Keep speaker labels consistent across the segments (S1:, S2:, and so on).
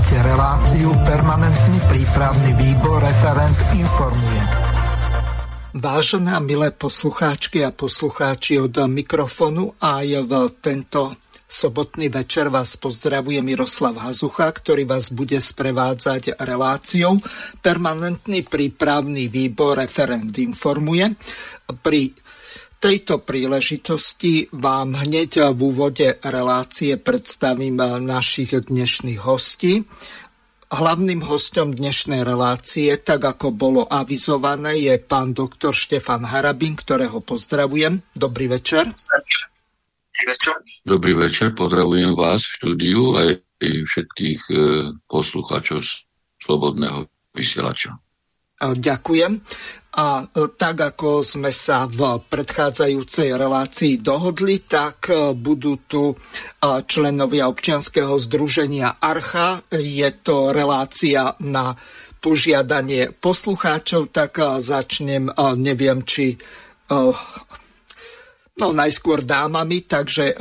S1: Počúvate reláciu Permanentný prípravný výbor referent informuje.
S2: Vážené milé poslucháčky a poslucháči od mikrofonu aj v tento sobotný večer vás pozdravuje Miroslav Hazucha, ktorý vás bude sprevádzať reláciou. Permanentný prípravný výbor referent informuje. Pri tejto príležitosti vám hneď v úvode relácie predstavím našich dnešných hostí. Hlavným hostom dnešnej relácie, tak ako bolo avizované, je pán doktor Štefan Harabin, ktorého pozdravujem. Dobrý večer.
S3: Dobrý večer, pozdravujem vás v štúdiu aj všetkých e, poslucháčov Slobodného vysielača.
S2: Ďakujem. A e, tak ako sme sa v predchádzajúcej relácii dohodli, tak e, budú tu e, členovia občianskeho združenia Archa. Je to relácia na požiadanie poslucháčov, tak začnem, neviem, či no najskôr dámami, takže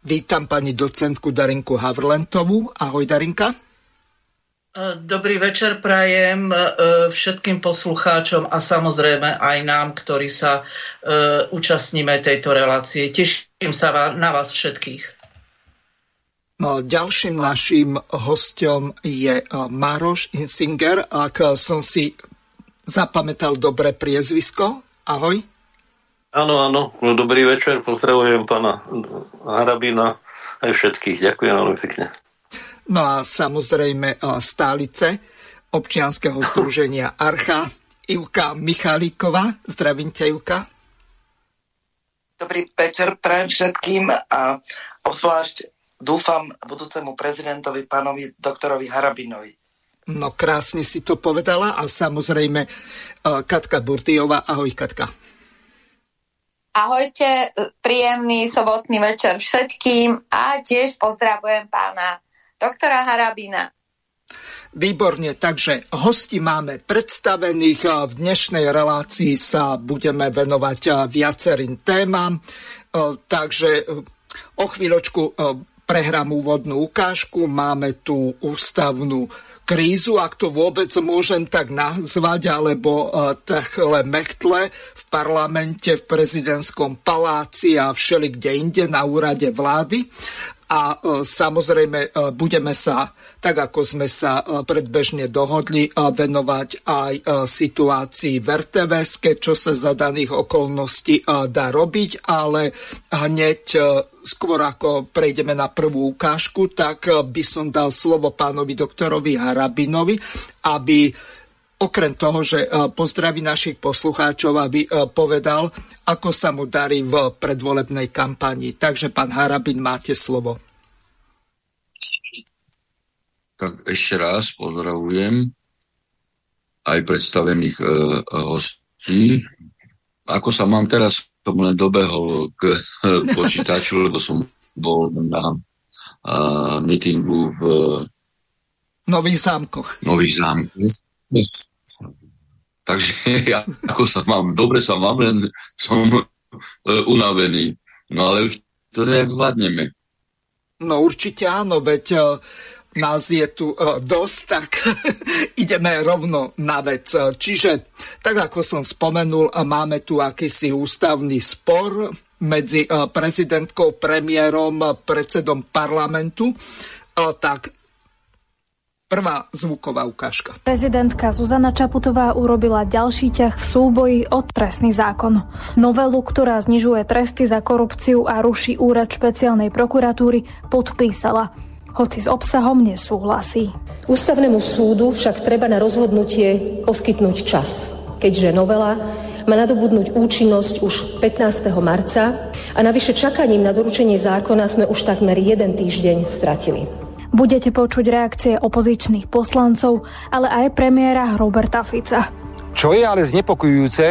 S2: vítam pani docentku Darinku Havrlentovú. Ahoj Darinka.
S4: Dobrý večer prajem e, všetkým poslucháčom a samozrejme aj nám, ktorí sa e, účastníme tejto relácie. Teším sa na vás všetkých.
S2: No, ďalším našim hostom je e, Maroš Insinger, ak som si zapamätal dobre priezvisko. Ahoj.
S5: Áno, áno, no, dobrý večer, pozdravujem pána Harabina aj všetkých. Ďakujem veľmi pekne.
S2: No a samozrejme stálice občianskeho združenia Archa, Ivka Michalíková. Zdravím ťa, Ivka.
S6: Dobrý večer prajem všetkým a obzvlášť dúfam budúcemu prezidentovi, pánovi doktorovi Harabinovi.
S2: No krásne si to povedala a samozrejme Katka Burtiová. Ahoj Katka.
S7: Ahojte, príjemný sobotný večer všetkým a tiež pozdravujem pána doktora Harabina.
S2: Výborne, takže hosti máme predstavených. V dnešnej relácii sa budeme venovať viacerým témam, takže o chvíľočku prehrám úvodnú ukážku. Máme tu ústavnú krízu, ak to vôbec môžem tak nazvať, alebo takhle mechtle v parlamente, v prezidentskom paláci a všeli kde inde na úrade vlády a e, samozrejme e, budeme sa, tak ako sme sa e, predbežne dohodli, venovať aj situácii v RTVS, čo sa za daných okolností dá robiť, ale hneď skôr ako prejdeme na prvú ukážku, tak by som dal slovo pánovi doktorovi Harabinovi, aby okrem toho, že pozdraví našich poslucháčov, aby povedal, ako sa mu darí v predvolebnej kampani. Takže, pán Harabin, máte slovo.
S3: Tak ešte raz pozdravujem aj predstavených e, hostí. Ako sa mám teraz, som len dobehol k e, počítaču, lebo som bol na e, mítingu v
S2: Nových zámkoch.
S3: Nových zámkoch. Takže ja ako sa mám, dobre sa mám, len som uh, unavený. No ale už to nejak zvládneme.
S2: No určite áno, veď uh, nás je tu uh, dosť, tak ideme rovno na vec. Čiže, tak ako som spomenul, máme tu akýsi ústavný spor medzi prezidentkou, premiérom, predsedom parlamentu. Tak Prvá zvuková ukážka.
S8: Prezidentka Zuzana Čaputová urobila ďalší ťah v súboji o trestný zákon. Novelu, ktorá znižuje tresty za korupciu a ruší úrad špeciálnej prokuratúry, podpísala hoci s obsahom nesúhlasí.
S9: Ústavnému súdu však treba na rozhodnutie poskytnúť čas, keďže novela má nadobudnúť účinnosť už 15. marca a navyše čakaním na doručenie zákona sme už takmer jeden týždeň stratili.
S8: Budete počuť reakcie opozičných poslancov, ale aj premiéra Roberta Fica.
S10: Čo je ale znepokojujúce,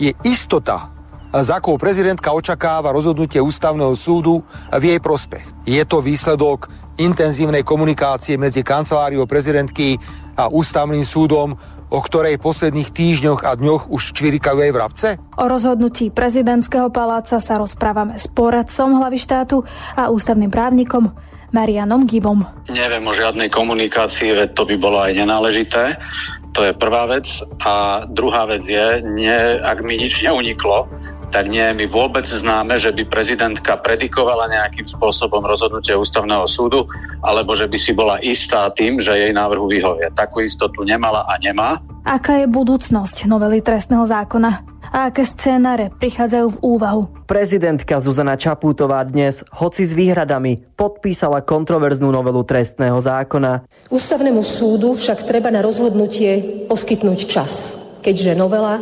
S10: je istota, za akou prezidentka očakáva rozhodnutie ústavného súdu v jej prospech. Je to výsledok intenzívnej komunikácie medzi kanceláriou prezidentky a ústavným súdom, o ktorej posledných týždňoch a dňoch už čvirikajú aj vrabce?
S8: O rozhodnutí prezidentského paláca sa rozprávame s poradcom hlavy štátu a ústavným právnikom Marianom Gibom.
S11: Neviem o žiadnej komunikácii, veď to by bolo aj nenáležité. To je prvá vec. A druhá vec je, nie, ak mi nič neuniklo, tak nie je mi vôbec známe, že by prezidentka predikovala nejakým spôsobom rozhodnutie ústavného súdu, alebo že by si bola istá tým, že jej návrhu vyhovie. Takú istotu nemala a nemá.
S8: Aká je budúcnosť novely trestného zákona? a aké scénáre prichádzajú v úvahu.
S12: Prezidentka Zuzana Čapútová dnes, hoci s výhradami, podpísala kontroverznú novelu trestného zákona.
S9: Ústavnému súdu však treba na rozhodnutie poskytnúť čas, keďže novela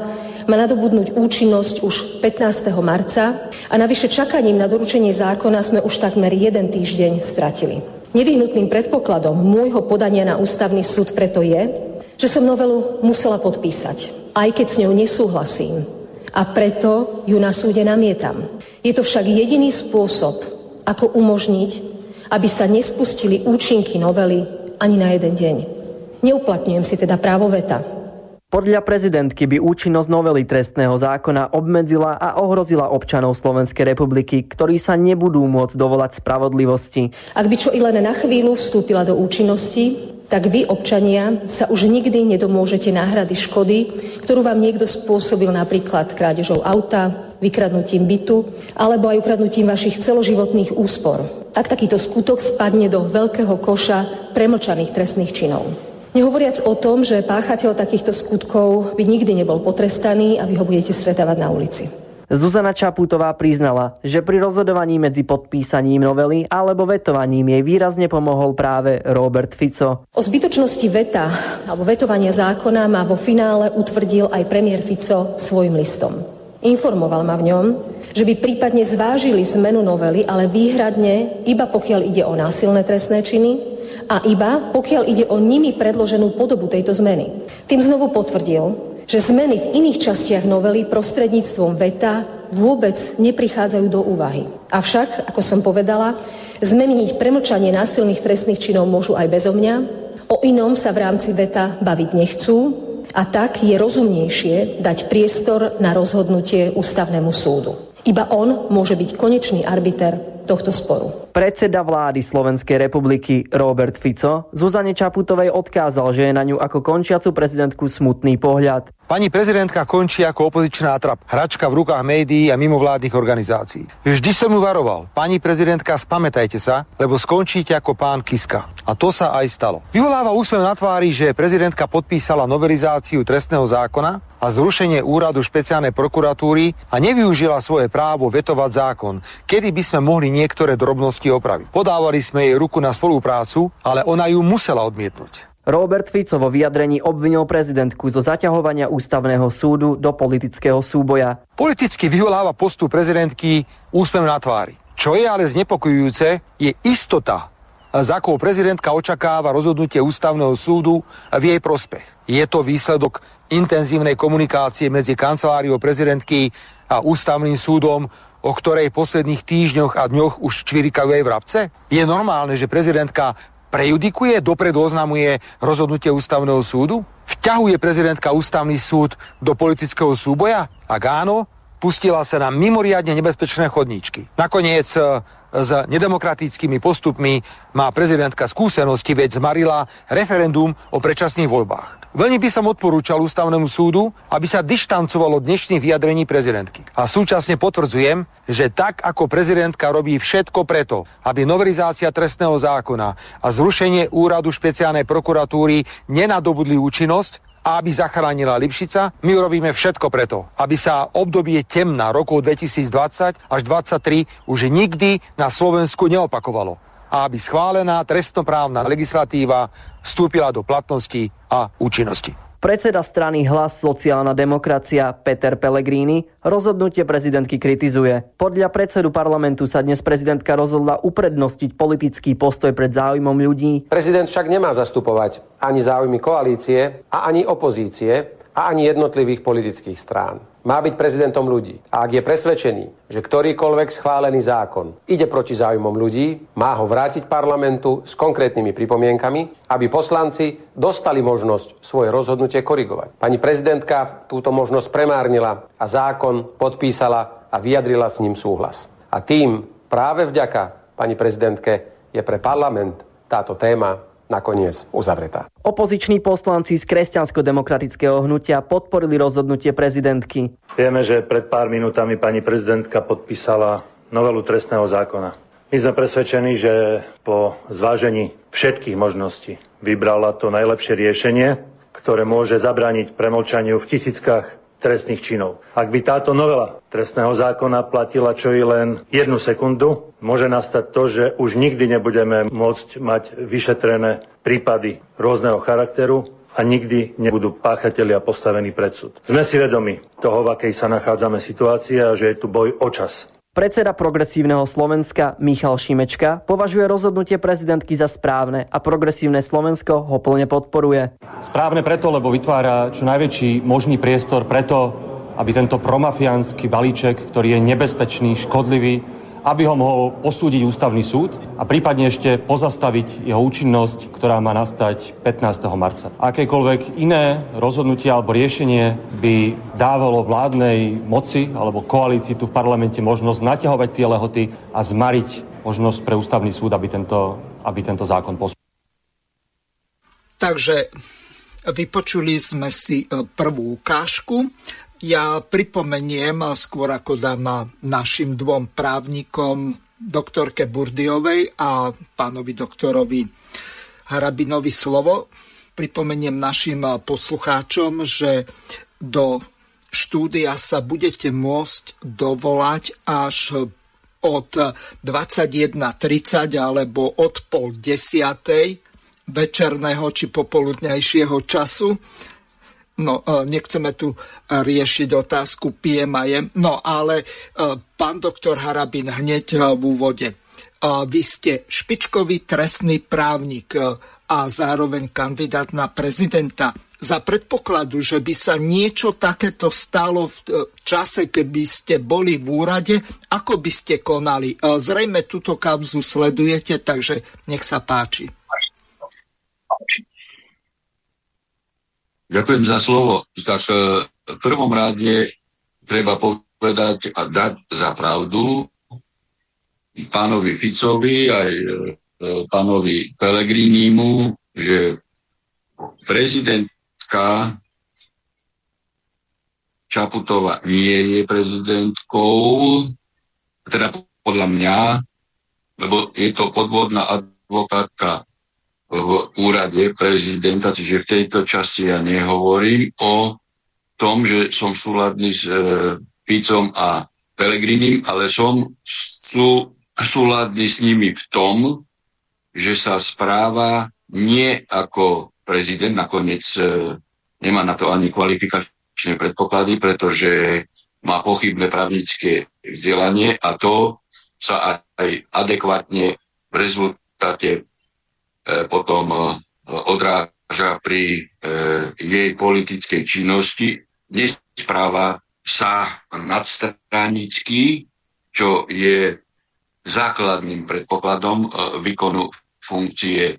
S9: má nadobudnúť účinnosť už 15. marca a navyše čakaním na doručenie zákona sme už takmer jeden týždeň stratili. Nevyhnutným predpokladom môjho podania na ústavný súd preto je, že som novelu musela podpísať, aj keď s ňou nesúhlasím a preto ju na súde namietam. Je to však jediný spôsob, ako umožniť, aby sa nespustili účinky novely ani na jeden deň. Neuplatňujem si teda právo veta.
S12: Podľa prezidentky by účinnosť novely trestného zákona obmedzila a ohrozila občanov Slovenskej republiky, ktorí sa nebudú môcť dovolať spravodlivosti.
S9: Ak by čo i len na chvíľu vstúpila do účinnosti, tak vy, občania, sa už nikdy nedomôžete náhrady škody, ktorú vám niekto spôsobil napríklad krádežou auta, vykradnutím bytu alebo aj ukradnutím vašich celoživotných úspor. Ak takýto skutok spadne do veľkého koša premlčaných trestných činov. Nehovoriac o tom, že páchateľ takýchto skutkov by nikdy nebol potrestaný a vy ho budete stretávať na ulici.
S12: Zuzana Čaputová priznala, že pri rozhodovaní medzi podpísaním novely alebo vetovaním jej výrazne pomohol práve Robert Fico.
S9: O zbytočnosti veta alebo vetovania zákona ma vo finále utvrdil aj premiér Fico svojim listom. Informoval ma v ňom, že by prípadne zvážili zmenu novely, ale výhradne iba pokiaľ ide o násilné trestné činy a iba pokiaľ ide o nimi predloženú podobu tejto zmeny. Tým znovu potvrdil, že zmeny v iných častiach novely prostredníctvom veta vôbec neprichádzajú do úvahy. Avšak, ako som povedala, zmeniť premlčanie násilných trestných činov môžu aj bezo mňa, o inom sa v rámci veta baviť nechcú a tak je rozumnejšie dať priestor na rozhodnutie ústavnému súdu. Iba on môže byť konečný arbiter tohto sporu.
S12: Predseda vlády Slovenskej republiky Robert Fico Zuzane Čaputovej odkázal, že je na ňu ako končiacu prezidentku smutný pohľad.
S10: Pani prezidentka končí ako opozičná trap, hračka v rukách médií a mimovládnych organizácií. Vždy som ju varoval. Pani prezidentka, spamätajte sa, lebo skončíte ako pán Kiska. A to sa aj stalo. Vyvoláva úsmev na tvári, že prezidentka podpísala novelizáciu trestného zákona a zrušenie úradu špeciálnej prokuratúry a nevyužila svoje právo vetovať zákon, kedy by sme mohli niektoré drobnosti opraviť. Podávali sme jej ruku na spoluprácu, ale ona ju musela odmietnúť.
S12: Robert Fico vo vyjadrení obvinil prezidentku zo zaťahovania ústavného súdu do politického súboja.
S10: Politicky vyvoláva postup prezidentky úsmev na tvári. Čo je ale znepokojujúce, je istota, za akou prezidentka očakáva rozhodnutie ústavného súdu v jej prospech. Je to výsledok intenzívnej komunikácie medzi kanceláriou prezidentky a ústavným súdom, o ktorej posledných týždňoch a dňoch už čvirikajú aj vrabce? Je normálne, že prezidentka prejudikuje, dopredu oznamuje rozhodnutie ústavného súdu? Vťahuje prezidentka ústavný súd do politického súboja? Ak áno, pustila sa na mimoriadne nebezpečné chodníčky. Nakoniec e, s nedemokratickými postupmi má prezidentka skúsenosti, veď zmarila referendum o predčasných voľbách. Veľmi by som odporúčal ústavnému súdu, aby sa dištancovalo dnešných vyjadrení prezidentky. A súčasne potvrdzujem, že tak ako prezidentka robí všetko preto, aby novelizácia trestného zákona a zrušenie úradu špeciálnej prokuratúry nenadobudli účinnosť, a aby zachránila Lipšica, my urobíme všetko preto, aby sa obdobie temna rokov 2020 až 2023 už nikdy na Slovensku neopakovalo a aby schválená trestnoprávna legislatíva vstúpila do platnosti a účinnosti.
S12: Predseda strany Hlas sociálna demokracia Peter Pellegrini rozhodnutie prezidentky kritizuje. Podľa predsedu parlamentu sa dnes prezidentka rozhodla uprednostiť politický postoj pred záujmom ľudí.
S13: Prezident však nemá zastupovať ani záujmy koalície a ani opozície a ani jednotlivých politických strán má byť prezidentom ľudí. A ak je presvedčený, že ktorýkoľvek schválený zákon ide proti záujmom ľudí, má ho vrátiť parlamentu s konkrétnymi pripomienkami, aby poslanci dostali možnosť svoje rozhodnutie korigovať. Pani prezidentka túto možnosť premárnila a zákon podpísala a vyjadrila s ním súhlas. A tým práve vďaka pani prezidentke je pre parlament táto téma nakoniec uzavretá.
S12: Opoziční poslanci z kresťansko-demokratického hnutia podporili rozhodnutie prezidentky.
S14: Vieme, že pred pár minútami pani prezidentka podpísala novelu trestného zákona. My sme presvedčení, že po zvážení všetkých možností vybrala to najlepšie riešenie, ktoré môže zabrániť premlčaniu v tisíckach trestných činov. Ak by táto novela trestného zákona platila čo i len jednu sekundu, môže nastať to, že už nikdy nebudeme môcť mať vyšetrené prípady rôzneho charakteru a nikdy nebudú páchatelia postavení pred súd. Sme si vedomi toho, v akej sa nachádzame situácii a že je tu boj o čas.
S12: Predseda progresívneho Slovenska Michal Šimečka považuje rozhodnutie prezidentky za správne a progresívne Slovensko ho plne podporuje.
S15: Správne preto, lebo vytvára čo najväčší možný priestor preto, aby tento promafiánsky balíček, ktorý je nebezpečný, škodlivý, aby ho mohol posúdiť ústavný súd a prípadne ešte pozastaviť jeho účinnosť, ktorá má nastať 15. marca. Akékoľvek iné rozhodnutie alebo riešenie by dávalo vládnej moci alebo koalícii tu v parlamente možnosť naťahovať tie lehoty a zmariť možnosť pre ústavný súd, aby tento, aby tento zákon posúdil.
S2: Takže vypočuli sme si e, prvú ukážku. Ja pripomeniem, skôr ako dám našim dvom právnikom, doktorke Burdiovej a pánovi doktorovi Harabinovi slovo, pripomeniem našim poslucháčom, že do štúdia sa budete môcť dovolať až od 21.30 alebo od pol desiatej večerného či popoludnejšieho času No, e, nechceme tu e, riešiť otázku PMIM, no ale e, pán doktor Harabin hneď v úvode. Vy ste špičkový trestný právnik a zároveň kandidát na prezidenta. Za predpokladu, že by sa niečo takéto stalo v čase, keby ste boli v úrade, ako by ste konali? Zrejme túto kauzu sledujete, takže nech sa páči.
S3: Ďakujem za slovo. Tak e, v prvom rade treba povedať a dať za pravdu pánovi Ficovi aj e, pánovi Pelegrínimu, že prezidentka Čaputová nie je prezidentkou, teda podľa mňa, lebo je to podvodná advokátka v úrade prezidenta, čiže v tejto časti ja nehovorím o tom, že som súladný s e, Ficom a Pelegrinim, ale som sú, súladný s nimi v tom, že sa správa nie ako prezident, nakoniec e, nemá na to ani kvalifikačné predpoklady, pretože má pochybné právnické vzdelanie a to sa aj adekvátne v rezultáte potom e, odráža pri e, jej politickej činnosti. Nespráva sa nadstranicky, čo je základným predpokladom výkonu funkcie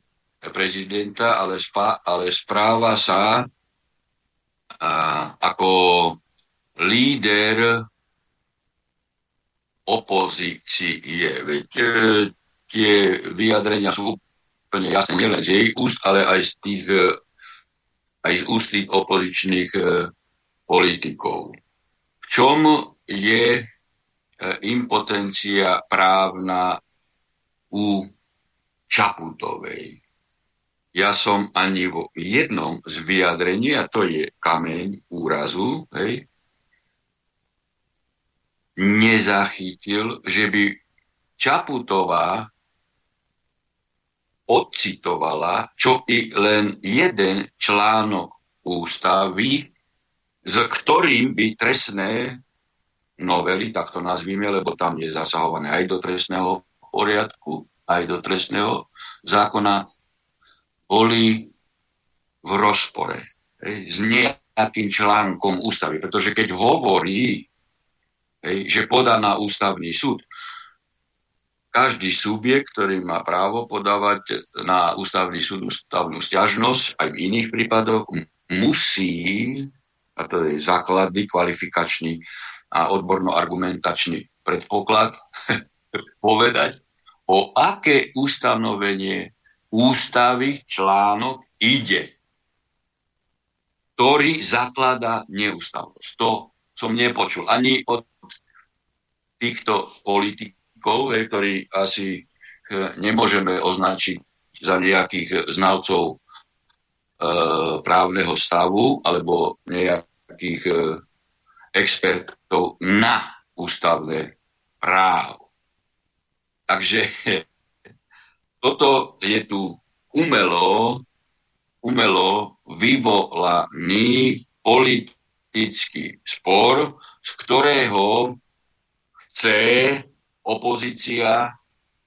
S3: prezidenta, ale, spá, ale správa sa a, ako líder opozície. Veď e, tie vyjadrenia sú úplne jasne nielen z jej úst, ale aj z tých, e, aj z úst tých opozičných e, politikov. V čom je e, impotencia právna u Čaputovej? Ja som ani vo jednom z vyjadrení, a to je kameň úrazu, hej, nezachytil, že by Čaputová odcitovala čo i len jeden článok ústavy, s ktorým by trestné novely, tak to nazvíme, lebo tam je zasahované aj do trestného poriadku, aj do trestného zákona, boli v rozpore hej, s nejakým článkom ústavy. Pretože keď hovorí, hej, že podá na ústavný súd, každý subjekt, ktorý má právo podávať na ústavný súd ústavnú stiažnosť, aj v iných prípadoch, musí, a to je základný, kvalifikačný a odborno-argumentačný predpoklad, povedať, o aké ustanovenie ústavy článok ide, ktorý zaklada neústavnosť. To som nepočul ani od týchto politikov, ktorí asi eh, nemôžeme označiť za nejakých znalcov e, právneho stavu alebo nejakých e, expertov na ústavné právo. Takže toto je tu umelo, umelo vyvolaný politický spor, z ktorého chce opozícia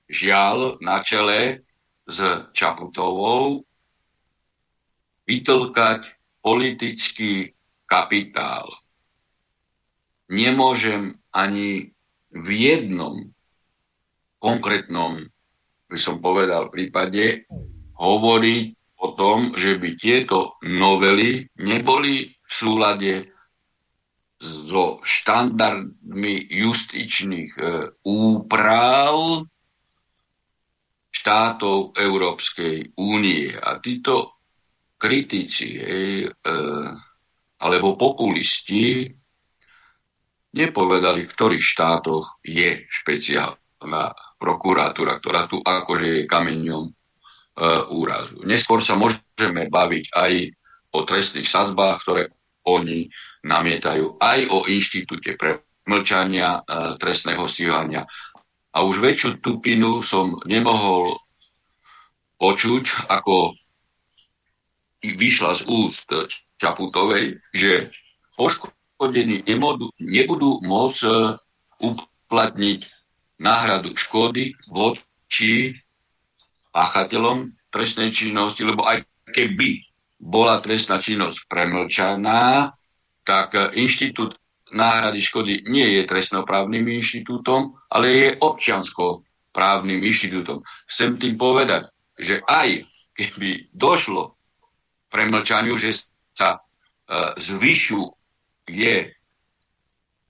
S3: žiaľ na čele s Čaputovou vytlkať politický kapitál. Nemôžem ani v jednom konkrétnom, by som povedal, prípade hovoriť o tom, že by tieto novely neboli v súlade so štandardmi justičných e, úprav štátov Európskej únie. A títo kritici e, alebo populisti nepovedali, v ktorých štátoch je špeciálna prokuratúra, ktorá tu akože je kameňom e, úrazu. Neskôr sa môžeme baviť aj o trestných sazbách, ktoré oni namietajú, aj o inštitúte pre mlčania e, trestného stíhania. A už väčšiu tupinu som nemohol počuť, ako vyšla z úst Čaputovej, že poškodení nebudú môcť e, uplatniť náhradu škody voči páchateľom trestnej činnosti, lebo aj keby bola trestná činnosť premlčaná, tak inštitút náhrady škody nie je trestnoprávnym inštitútom, ale je občiansko-právnym inštitútom. Chcem tým povedať, že aj keby došlo premlčaniu, že sa e, zvyšuje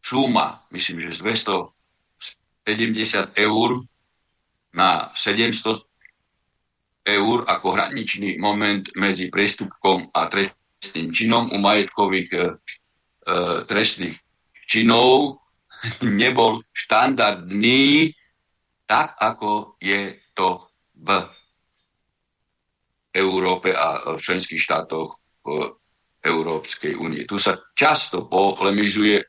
S3: suma, myslím, že z 270 eur na 700 eur ako hraničný moment medzi prestupkom a trestným činom u majetkových e, e trestných činov nebol štandardný tak, ako je to v Európe a v členských štátoch Európskej únie. Tu sa často polemizuje,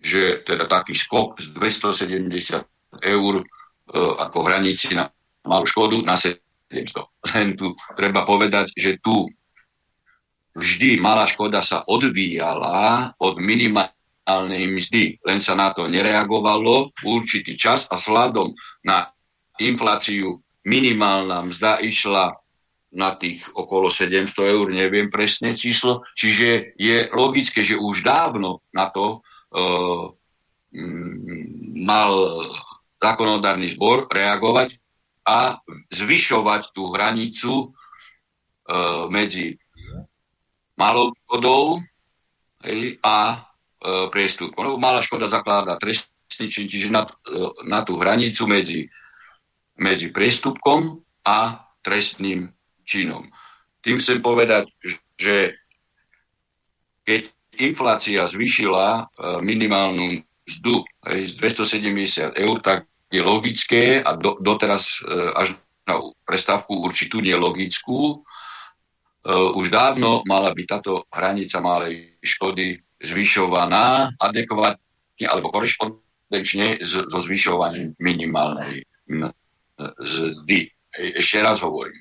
S3: že teda taký skok z 270 eur e, ako hranici na malú škodu na 700. Len tu treba povedať, že tu vždy malá škoda sa odvíjala od minimálnej mzdy. Len sa na to nereagovalo určitý čas a sladom na infláciu minimálna mzda išla na tých okolo 700 eur, neviem presne číslo, čiže je logické, že už dávno na to uh, mal zákonodárny zbor reagovať a zvyšovať tú hranicu uh, medzi malou škodou a e, priestupkom. Lebo malá škoda zakladá trestný čin, čiže na, e, na tú hranicu medzi, medzi priestupkom a trestným činom. Tým chcem povedať, že keď inflácia zvýšila e, minimálnu mzdu z 270 eur, tak je logické a do, doteraz e, až na prestávku určitú nelogickú, už dávno mala byť táto hranica malej škody zvyšovaná adekvátne alebo korešpondenčne so zvyšovaním minimálnej zdy. Ešte raz hovorím.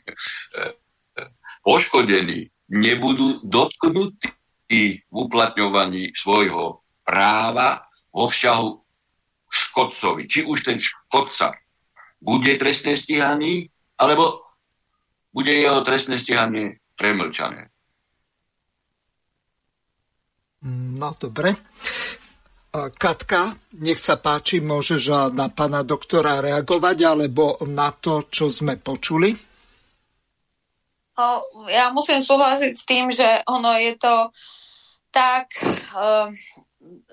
S3: Poškodení nebudú dotknutí v uplatňovaní svojho práva vo vzťahu škodcovi. Či už ten škodca bude trestne stíhaný, alebo bude jeho trestné stíhanie premlčané.
S2: No dobre. Katka, nech sa páči, môžeš na pána doktora reagovať alebo na to, čo sme počuli?
S7: Ja musím súhlasiť s tým, že ono je to tak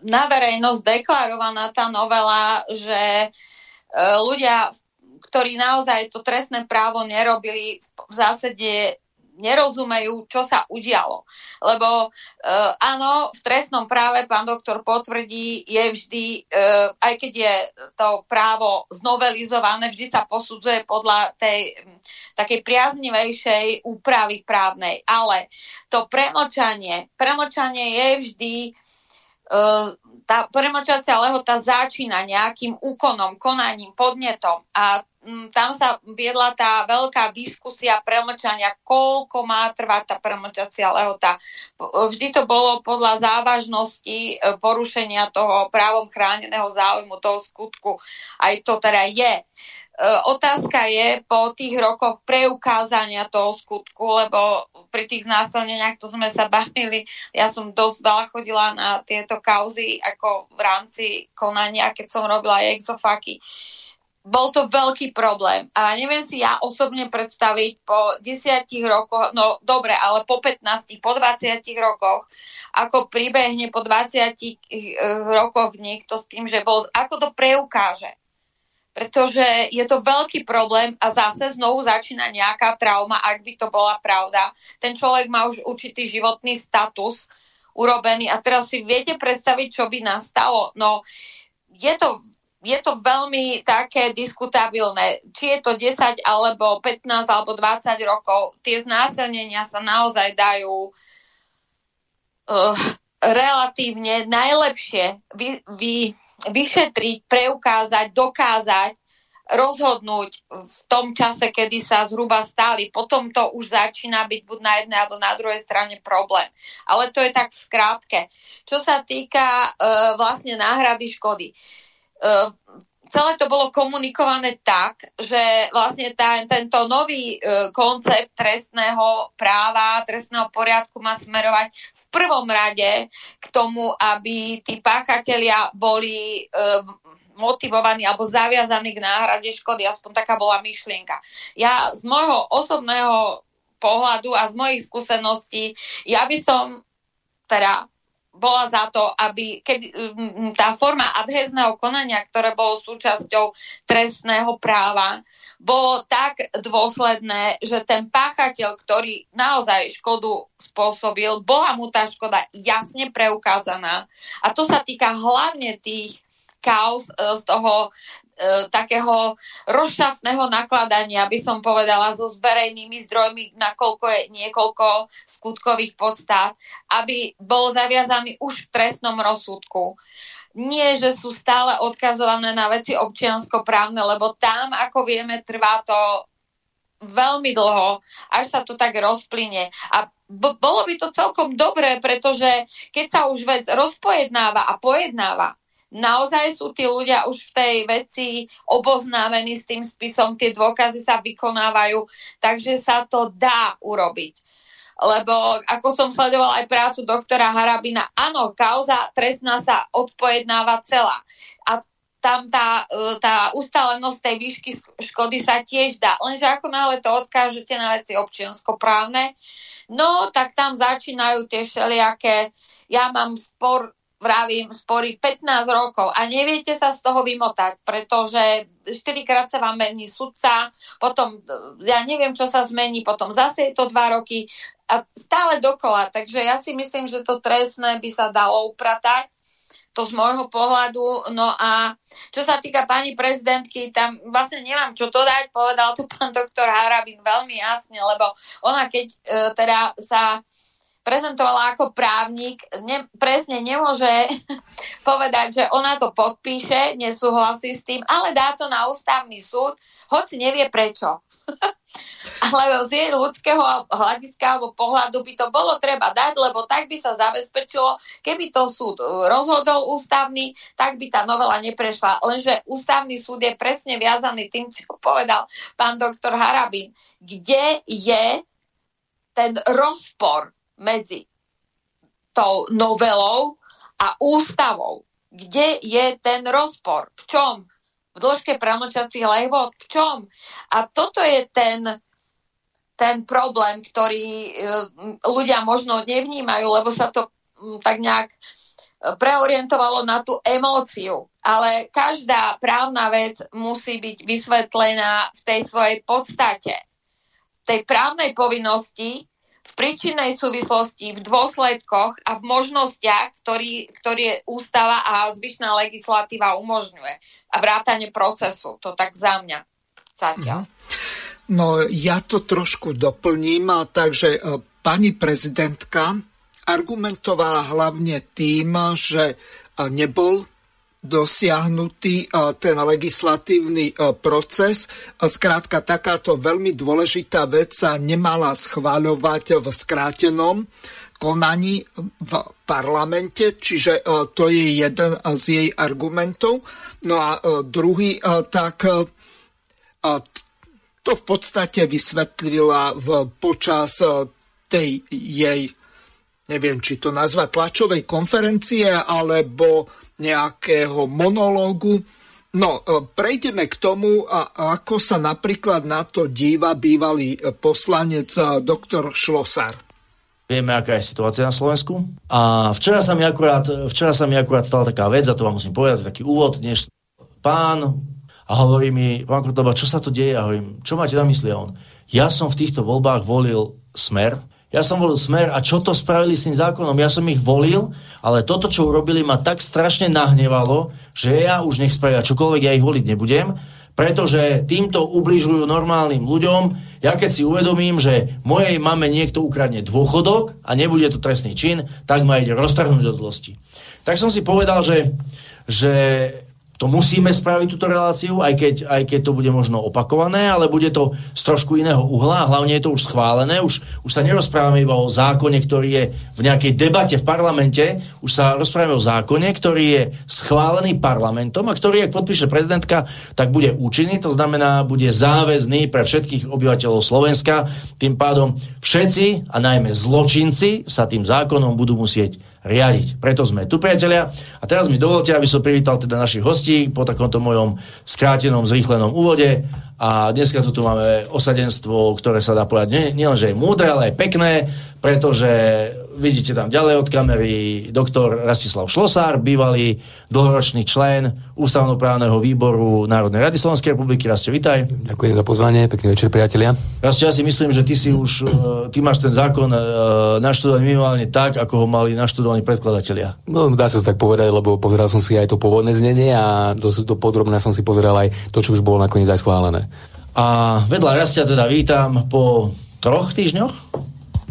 S7: na verejnosť deklarovaná tá novela, že ľudia ktorí naozaj to trestné právo nerobili, v zásade nerozumejú, čo sa udialo. Lebo uh, áno, v trestnom práve pán doktor potvrdí, je vždy, uh, aj keď je to právo znovelizované, vždy sa posudzuje podľa tej takej priaznivejšej úpravy právnej. Ale to premlčanie, premlčanie je vždy uh, tá premlčacia lehota začína nejakým úkonom, konaním, podnetom a tam sa viedla tá veľká diskusia premlčania, koľko má trvať tá premlčacia lehota. Vždy to bolo podľa závažnosti e, porušenia toho právom chráneného záujmu toho skutku. Aj to teda je. E, otázka je po tých rokoch preukázania toho skutku, lebo pri tých znásilneniach, to sme sa bavili, ja som dosť veľa chodila na tieto kauzy ako v rámci konania, keď som robila exofaky. Uh, bol to veľký problém. A neviem si ja osobne predstaviť po desiatich rokoch, no dobre, ale po 15, po 20 rokoch, ako pribehne po 20 eh, rokoch niekto s tým, že bol, ako to preukáže. Pretože je to veľký problém a zase znovu začína nejaká trauma, ak by to bola pravda. Ten človek má už určitý životný status urobený a teraz si viete predstaviť, čo by nastalo. No, je to je to veľmi také diskutabilné, či je to 10 alebo 15 alebo 20 rokov. Tie znásilnenia sa naozaj dajú uh, relatívne najlepšie vy, vy, vyšetriť, preukázať, dokázať, rozhodnúť v tom čase, kedy sa zhruba stáli. Potom to už začína byť buď na jednej alebo na druhej strane problém. Ale to je tak v skrátke. Čo sa týka uh, vlastne náhrady škody. Ehm, celé to bolo komunikované tak, že vlastne tá, tento nový uh, koncept trestného práva, trestného poriadku má smerovať v prvom rade k tomu, aby tí páchatelia boli uh, motivovaní alebo zaviazaní k náhrade škody. Aspoň taká bola myšlienka. Ja z môjho osobného pohľadu a z mojich skúseností, ja by som teda bola za to, aby keby, tá forma adhezného konania, ktoré bolo súčasťou trestného práva, bolo tak dôsledné, že ten páchateľ, ktorý naozaj škodu spôsobil, bola mu tá škoda jasne preukázaná. A to sa týka hlavne tých kaos e, z toho takého rozšafného nakladania, by som povedala, so zverejnými zdrojmi, nakoľko je niekoľko skutkových podstát, aby bol zaviazaný už v trestnom rozsudku. Nie, že sú stále odkazované na veci občianskoprávne, lebo tam, ako vieme, trvá to veľmi dlho, až sa to tak rozplyne. A bolo by to celkom dobré, pretože keď sa už vec rozpojednáva a pojednáva, naozaj sú tí ľudia už v tej veci oboznámení s tým spisom, tie dôkazy sa vykonávajú, takže sa to dá urobiť. Lebo ako som sledovala aj prácu doktora Harabina, áno, kauza trestná sa odpojednáva celá. A tam tá, e, tá ustalenosť tej výšky škody sa tiež dá. Lenže ako náhle to odkážete na veci občianskoprávne, no tak tam začínajú tie všelijaké, ja mám spor vravím, spory 15 rokov a neviete sa z toho vymotať, pretože 4 krát sa vám mení sudca, potom ja neviem, čo sa zmení, potom zase je to 2 roky a stále dokola. Takže ja si myslím, že to trestné by sa dalo upratať to z môjho pohľadu. No a čo sa týka pani prezidentky, tam vlastne nemám čo to dať, povedal to pán doktor Harabin veľmi jasne, lebo ona keď e, teda sa prezentovala ako právnik, ne, presne nemôže povedať, že ona to podpíše, nesúhlasí s tým, ale dá to na ústavný súd, hoci nevie prečo. Lebo z jej ľudského hľadiska alebo pohľadu by to bolo treba dať, lebo tak by sa zabezpečilo, keby to súd rozhodol ústavný, tak by tá novela neprešla. Lenže ústavný súd je presne viazaný tým, čo povedal pán doktor Harabin. Kde je ten rozpor medzi tou novelou a ústavou. Kde je ten rozpor? V čom? V dĺžke pravnočacích lehvod? V čom? A toto je ten, ten problém, ktorý e, ľudia možno nevnímajú, lebo sa to tak nejak preorientovalo na tú emóciu. Ale každá právna vec musí byť vysvetlená v tej svojej podstate. V tej právnej povinnosti, v príčinnej súvislosti, v dôsledkoch a v možnostiach, ktorý, ktorý ústava a zvyšná legislatíva umožňuje. A vrátanie procesu. To tak za mňa zatiaľ.
S2: No ja to trošku doplním, takže e, pani prezidentka argumentovala hlavne tým, že nebol dosiahnutý ten legislatívny proces. Skrátka, takáto veľmi dôležitá vec sa nemala schváľovať v skrátenom konaní v parlamente, čiže to je jeden z jej argumentov. No a druhý, tak to v podstate vysvetlila v, počas tej jej neviem, či to nazvať tlačovej konferencie alebo nejakého monológu. No, e, prejdeme k tomu, ako sa napríklad na to díva bývalý poslanec e, doktor Šlosár.
S16: Vieme, aká je situácia na Slovensku. A včera sa mi akurát, včera sa mi akurát stala taká vec, a to vám musím povedať, taký úvod, dneš pán a hovorí mi, pán Kortoba, čo sa to deje? A hovorím, čo máte na mysli? A on, ja som v týchto voľbách volil Smer, ja som volil Smer a čo to spravili s tým zákonom? Ja som ich volil, ale toto, čo urobili, ma tak strašne nahnevalo, že ja už nech spravia čokoľvek, ja ich voliť nebudem, pretože týmto ubližujú normálnym ľuďom. Ja keď si uvedomím, že mojej mame niekto ukradne dôchodok a nebude to trestný čin, tak ma ide roztrhnúť od zlosti. Tak som si povedal, že, že to musíme spraviť túto reláciu, aj keď, aj keď to bude možno opakované, ale bude to z trošku iného uhla a hlavne je to už schválené. Už, už sa nerozprávame iba o zákone, ktorý je v nejakej debate v parlamente, už sa rozprávame o zákone, ktorý je schválený parlamentom a ktorý, ak podpíše prezidentka, tak bude účinný, to znamená, bude záväzný pre všetkých obyvateľov Slovenska. Tým pádom všetci a najmä zločinci sa tým zákonom budú musieť riadiť. Preto sme tu, priatelia. A teraz mi dovolte, aby som privítal teda našich hostí po takomto mojom skrátenom, zrýchlenom úvode. A dneska tu máme osadenstvo, ktoré sa dá povedať nielenže nie je múdre, ale aj pekné, pretože vidíte tam ďalej od kamery doktor Rastislav Šlosár, bývalý dlhoročný člen ústavnoprávneho výboru Národnej rady Slovenskej republiky. Rastio, vitaj.
S17: Ďakujem za pozvanie, pekný večer, priatelia.
S16: Rastio, ja si myslím, že ty si už, e, ty máš ten zákon e, naštudovaný minimálne tak, ako ho mali naštudovaní predkladatelia.
S17: No, dá sa to tak povedať, lebo pozeral som si aj to pôvodné znenie a dosť to podrobne som si pozeral aj to, čo už bolo nakoniec aj schválené.
S16: A vedľa Rastia teda vítam po troch týždňoch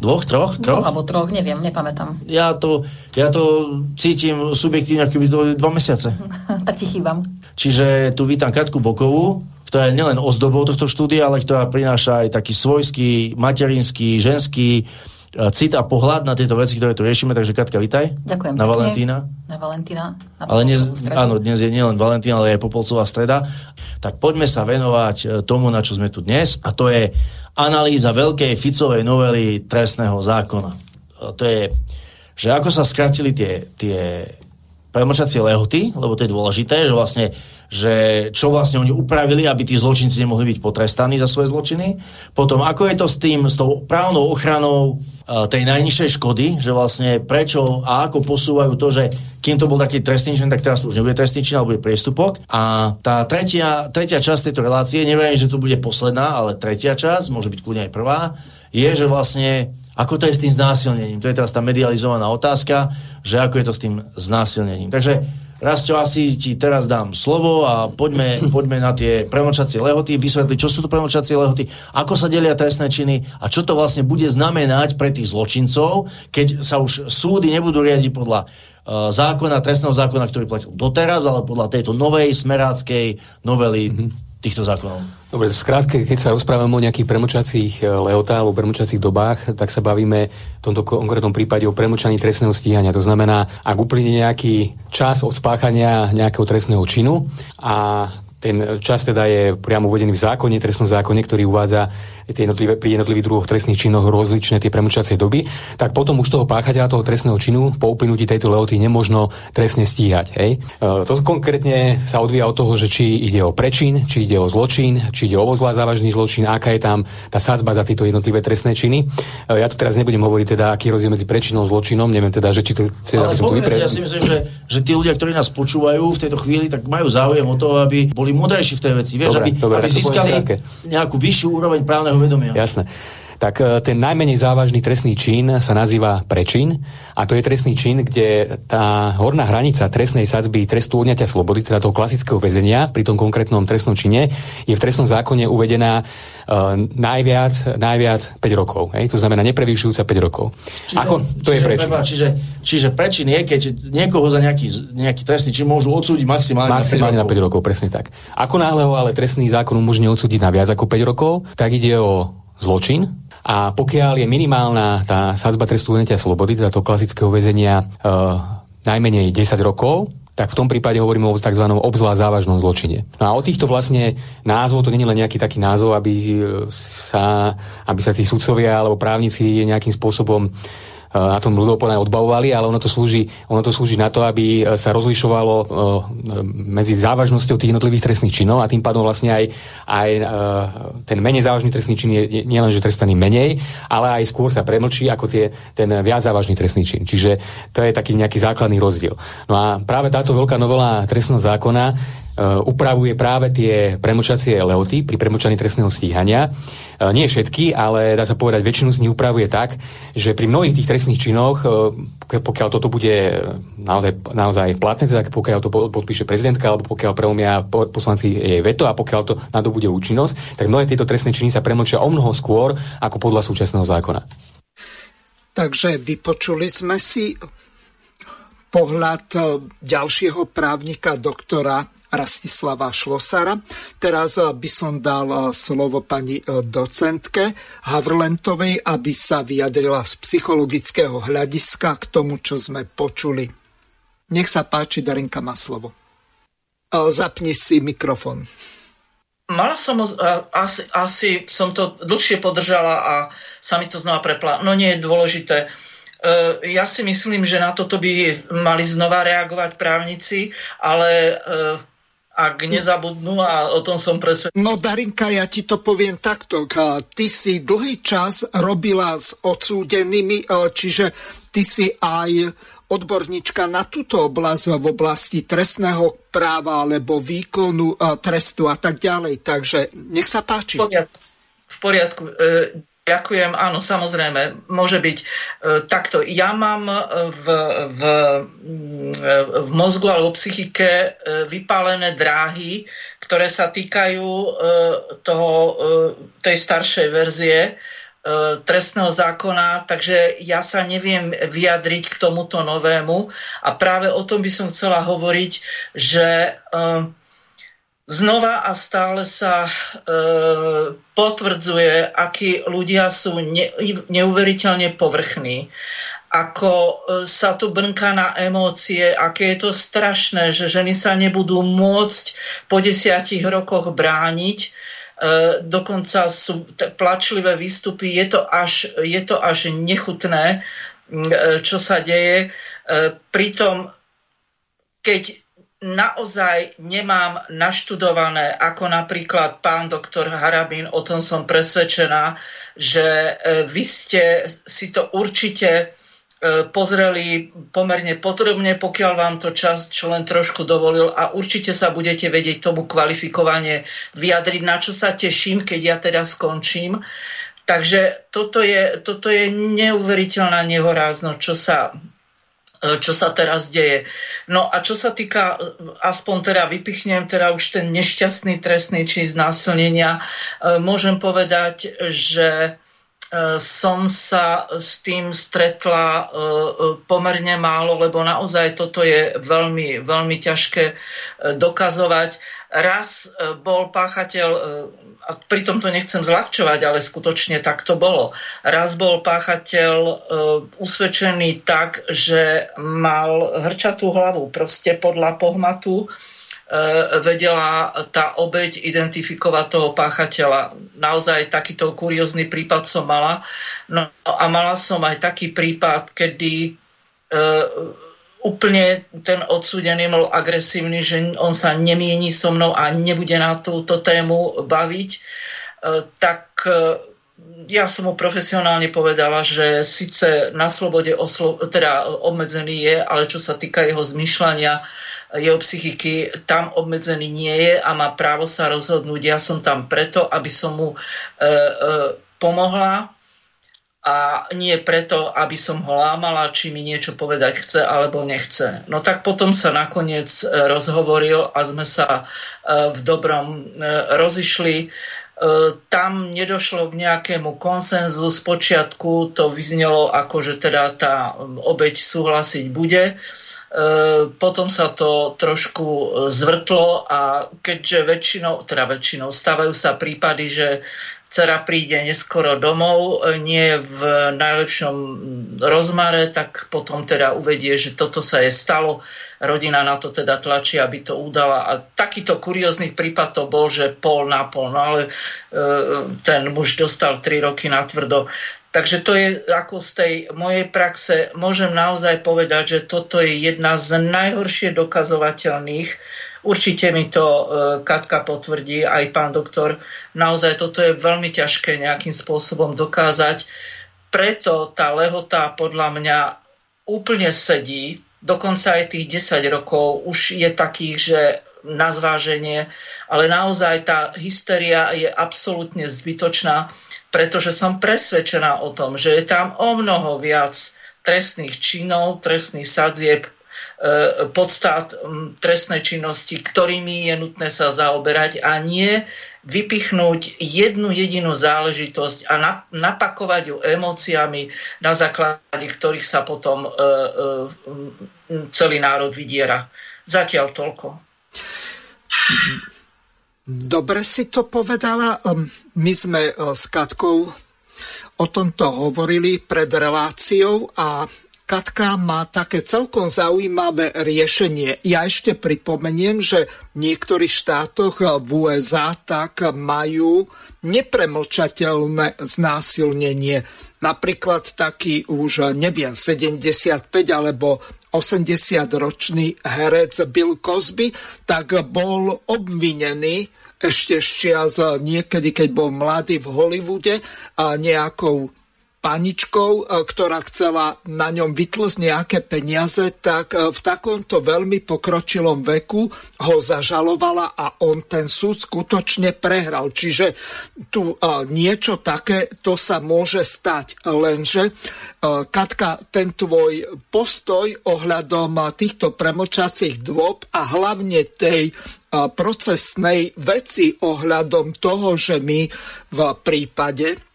S16: Dvoch, troch, troch?
S18: Dvoch alebo troch, neviem, nepamätám.
S16: Ja to, ja to cítim subjektívne, ako by to boli dva mesiace.
S18: tak ti chýbam.
S16: Čiže tu vítam Katku Bokovú, ktorá je nielen ozdobou tohto štúdia, ale ktorá prináša aj taký svojský, materinský, ženský cit a pohľad na tieto veci, ktoré tu riešime. Takže Katka, vitaj.
S18: Ďakujem.
S16: Na Valentína.
S18: Na Valentína. Na
S16: ale dnes, áno, dnes je nielen Valentín, ale aj Popolcová streda. Tak poďme sa venovať e, tomu, na čo sme tu dnes. A to je analýza veľkej Ficovej novely trestného zákona. To je, že ako sa skratili tie, tie premlčacie lehoty, lebo to je dôležité, že vlastne že čo vlastne oni upravili, aby tí zločinci nemohli byť potrestaní za svoje zločiny. Potom, ako je to s tým, s tou právnou ochranou tej najnižšej škody, že vlastne prečo a ako posúvajú to, že kým to bol taký trestný čin, tak teraz to už nebude trestný čin, ale bude priestupok. A tá tretia, tretia časť tejto relácie, neviem, že to bude posledná, ale tretia časť, môže byť kľudne aj prvá, je, že vlastne ako to je s tým znásilnením. To je teraz tá medializovaná otázka, že ako je to s tým znásilnením. Takže Rastio, asi ti teraz dám slovo a poďme, poďme na tie premočacie lehoty, vysvetliť, čo sú to premočacie lehoty, ako sa delia trestné činy a čo to vlastne bude znamenať pre tých zločincov, keď sa už súdy nebudú riadiť podľa uh, zákona, trestného zákona, ktorý platil doteraz, ale podľa tejto novej smeráckej novely mm-hmm týchto zákonov?
S17: Dobre, skrátke, keď sa rozprávame o nejakých premočacích eh, lehotách alebo premočacích dobách, tak sa bavíme v tomto konkrétnom prípade o premočaní trestného stíhania. To znamená, ak uplyne nejaký čas od spáchania nejakého trestného činu a ten čas teda je priamo uvedený v zákone, trestnom zákone, ktorý uvádza tie jednotlivé, pri jednotlivých druhoch trestných činoch rozličné tie premlčacie doby, tak potom už toho páchateľa toho trestného činu po uplynutí tejto lehoty nemožno trestne stíhať. Hej. E, to konkrétne sa odvíja od toho, že či ide o prečin, či ide o zločin, či ide o obozvlášť závažný zločin, aká je tam tá sadzba za tieto jednotlivé trestné činy. E, ja tu teraz nebudem hovoriť teda, aký rozdiel medzi prečinom a zločinom, neviem teda, že či to chce,
S16: Ale som to vypre... ja si myslím, že, že tí ľudia, ktorí nás počúvajú v tejto chvíli, tak majú záujem o to, aby boli múdrejší v tej veci, vieš, dobre, aby, dobre, aby získali nejakú vyššiu úroveň právneho vedomia.
S17: Jasné tak e, ten najmenej závažný trestný čin sa nazýva prečin a to je trestný čin, kde tá horná hranica trestnej sadzby trestu odňatia slobody, teda toho klasického väzenia pri tom konkrétnom trestnom čine, je v trestnom zákone uvedená uh, najviac, najviac 5 rokov. Hej? To znamená neprevýšujúca 5 rokov.
S16: Čiže, Ako? To čiže, je prečin. Čiže, čiže prečin je, keď niekoho za nejaký, nejaký trestný čin môžu odsúdiť maximálne,
S17: maximálne na 5 rokov. Na 5 rokov, presne tak. Ako náhle ho ale trestný zákon umožní odsúdiť na viac ako 5 rokov, tak ide o zločin, a pokiaľ je minimálna tá sadzba trestu unetia slobody, teda toho klasického väzenia, e, najmenej 10 rokov, tak v tom prípade hovoríme o tzv. obzvlášť závažnom zločine. No a o týchto vlastne názvov, to nie je len nejaký taký názov, aby sa, aby sa tí sudcovia alebo právnici nejakým spôsobom na tom ľudopoľne odbavovali, ale ono to, slúži, ono to slúži na to, aby e, sa rozlišovalo e, medzi závažnosťou tých jednotlivých trestných činov a tým pádom vlastne aj, aj e, ten menej závažný trestný čin je nielen, že trestaný menej, ale aj skôr sa premlčí ako tie, ten viac závažný trestný čin. Čiže to je taký nejaký základný rozdiel. No a práve táto veľká novela trestného zákona upravuje práve tie premlčacie lehoty pri premlčaní trestného stíhania E, nie všetky, ale dá sa povedať, väčšinu z nich upravuje tak, že pri mnohých tých trestných činoch, e, pokiaľ toto bude naozaj, naozaj platné, teda pokiaľ to podpíše prezidentka, alebo pokiaľ preumia poslanci jej veto a pokiaľ to na to bude účinnosť, tak mnohé tieto trestné činy sa premlčia o mnoho skôr ako podľa súčasného zákona.
S2: Takže vypočuli sme si pohľad ďalšieho právnika, doktora Rastislava Šlosara. Teraz eh, by som dal eh, slovo pani eh, docentke Havrlentovej, aby sa vyjadrila z psychologického hľadiska k tomu, čo sme počuli. Nech sa páči, Darinka má slovo. Zapni si mikrofon.
S4: Mala som, asi, asi som to dlhšie podržala a sa mi to znova prepla. No nie je dôležité. Ja si myslím, že na toto by mali znova reagovať právnici, ale ak nezabudnú a o tom som presvedčený.
S2: No Darinka, ja ti to poviem takto. Ty si dlhý čas robila s odsúdenými, e, čiže ty si aj odborníčka na túto oblasť v oblasti trestného práva alebo výkonu e, trestu a tak ďalej. Takže nech sa páči.
S4: V poriadku. V poriadku. E, Ďakujem, áno, samozrejme, môže byť e, takto. Ja mám e, v, v, e, v mozgu alebo psychike e, vypálené dráhy, ktoré sa týkajú e, toho, e, tej staršej verzie e, trestného zákona, takže ja sa neviem vyjadriť k tomuto novému a práve o tom by som chcela hovoriť, že e, znova a stále sa e, potvrdzuje, akí ľudia sú ne, neuveriteľne povrchní, ako e, sa tu brnká na emócie, aké je to strašné, že ženy sa nebudú môcť po desiatich rokoch brániť, e, dokonca sú plačlivé výstupy, je to až, je to až nechutné, e, čo sa deje. Pritom, keď naozaj nemám naštudované, ako napríklad pán doktor Harabín, o tom som presvedčená, že e, vy ste si to určite e, pozreli pomerne potrebne, pokiaľ vám to čas čo len trošku dovolil a určite sa budete vedieť tomu kvalifikovanie vyjadriť, na čo sa teším, keď ja teda skončím. Takže toto je, toto je neuveriteľná nehoráznosť, čo sa čo sa teraz deje. No a čo sa týka, e, aspoň teda vypichnem teda už ten nešťastný trestný čin znásilnenia, e, môžem povedať, že som sa s tým stretla pomerne málo, lebo naozaj toto je veľmi, veľmi ťažké dokazovať. Raz bol páchateľ a pritom to nechcem zľahčovať, ale skutočne tak to bolo. Raz bol páchateľ e, usvedčený tak, že mal hrčatú hlavu, proste podľa pohmatu. vedela tá obeď identifikovať toho páchateľa. Naozaj takýto kuriózny prípad som mala. No a mala som aj taký prípad, kedy úplne ten odsúdený bol agresívny, že on sa nemieni so mnou a nebude na túto tému baviť, e, tak e, ja som mu profesionálne povedala, že síce na slobode oslo- teda obmedzený je, ale čo sa týka jeho zmyšľania, jeho psychiky, tam obmedzený nie je a má právo sa rozhodnúť. Ja som tam preto, aby som mu e, e, pomohla a nie preto, aby som ho lámala, či mi niečo povedať chce alebo nechce. No tak potom sa nakoniec e, rozhovoril a sme sa e, v dobrom e, rozišli. Tam nedošlo k nejakému konsenzu. Spočiatku to vyznelo ako, že teda tá obeď súhlasiť bude. Potom sa to trošku zvrtlo a keďže väčšinou, teda väčšinou stávajú sa prípady, že dcera príde neskoro domov, e, nie v najlepšom rozmare, tak potom teda uvedie, že toto sa je stalo. Rodina na to teda tlačí, aby to udala. A takýto kuriózny prípad to bol, že pol na pol. No ale e, ten muž dostal 3 roky na tvrdo. Takže to je ako z tej mojej praxe, môžem naozaj povedať, že toto je jedna z najhoršie dokazovateľných Určite mi to e, Katka potvrdí, aj pán doktor. Naozaj toto je veľmi ťažké nejakým spôsobom dokázať. Preto tá lehota podľa mňa úplne sedí. Dokonca aj tých 10 rokov už je takých, že na zváženie, ale naozaj tá hysteria je absolútne zbytočná, pretože som presvedčená o tom, že je tam o mnoho viac trestných činov, trestných sadzieb, podstat trestnej činnosti, ktorými je nutné sa zaoberať a nie vypichnúť jednu jedinú záležitosť a napakovať ju emóciami, na základe ktorých sa potom e, e, celý národ vydiera. Zatiaľ toľko.
S2: Dobre si to povedala. My sme s Katkou o tomto hovorili pred reláciou a Katka má také celkom zaujímavé riešenie. Ja ešte pripomeniem, že v niektorých štátoch v USA tak majú nepremlčateľné znásilnenie. Napríklad taký už, neviem, 75 alebo 80-ročný herec Bill Cosby, tak bol obvinený ešte z niekedy, keď bol mladý v Hollywoode a nejakou paničkou, e, ktorá chcela na ňom vytlsť nejaké peniaze, tak e, v takomto veľmi pokročilom veku ho zažalovala a on ten súd skutočne prehral. Čiže tu e, niečo také, to sa môže stať. Lenže, Katka, ten tvoj postoj ohľadom týchto premočacích dôb a hlavne tej procesnej veci ohľadom toho, že my v prípade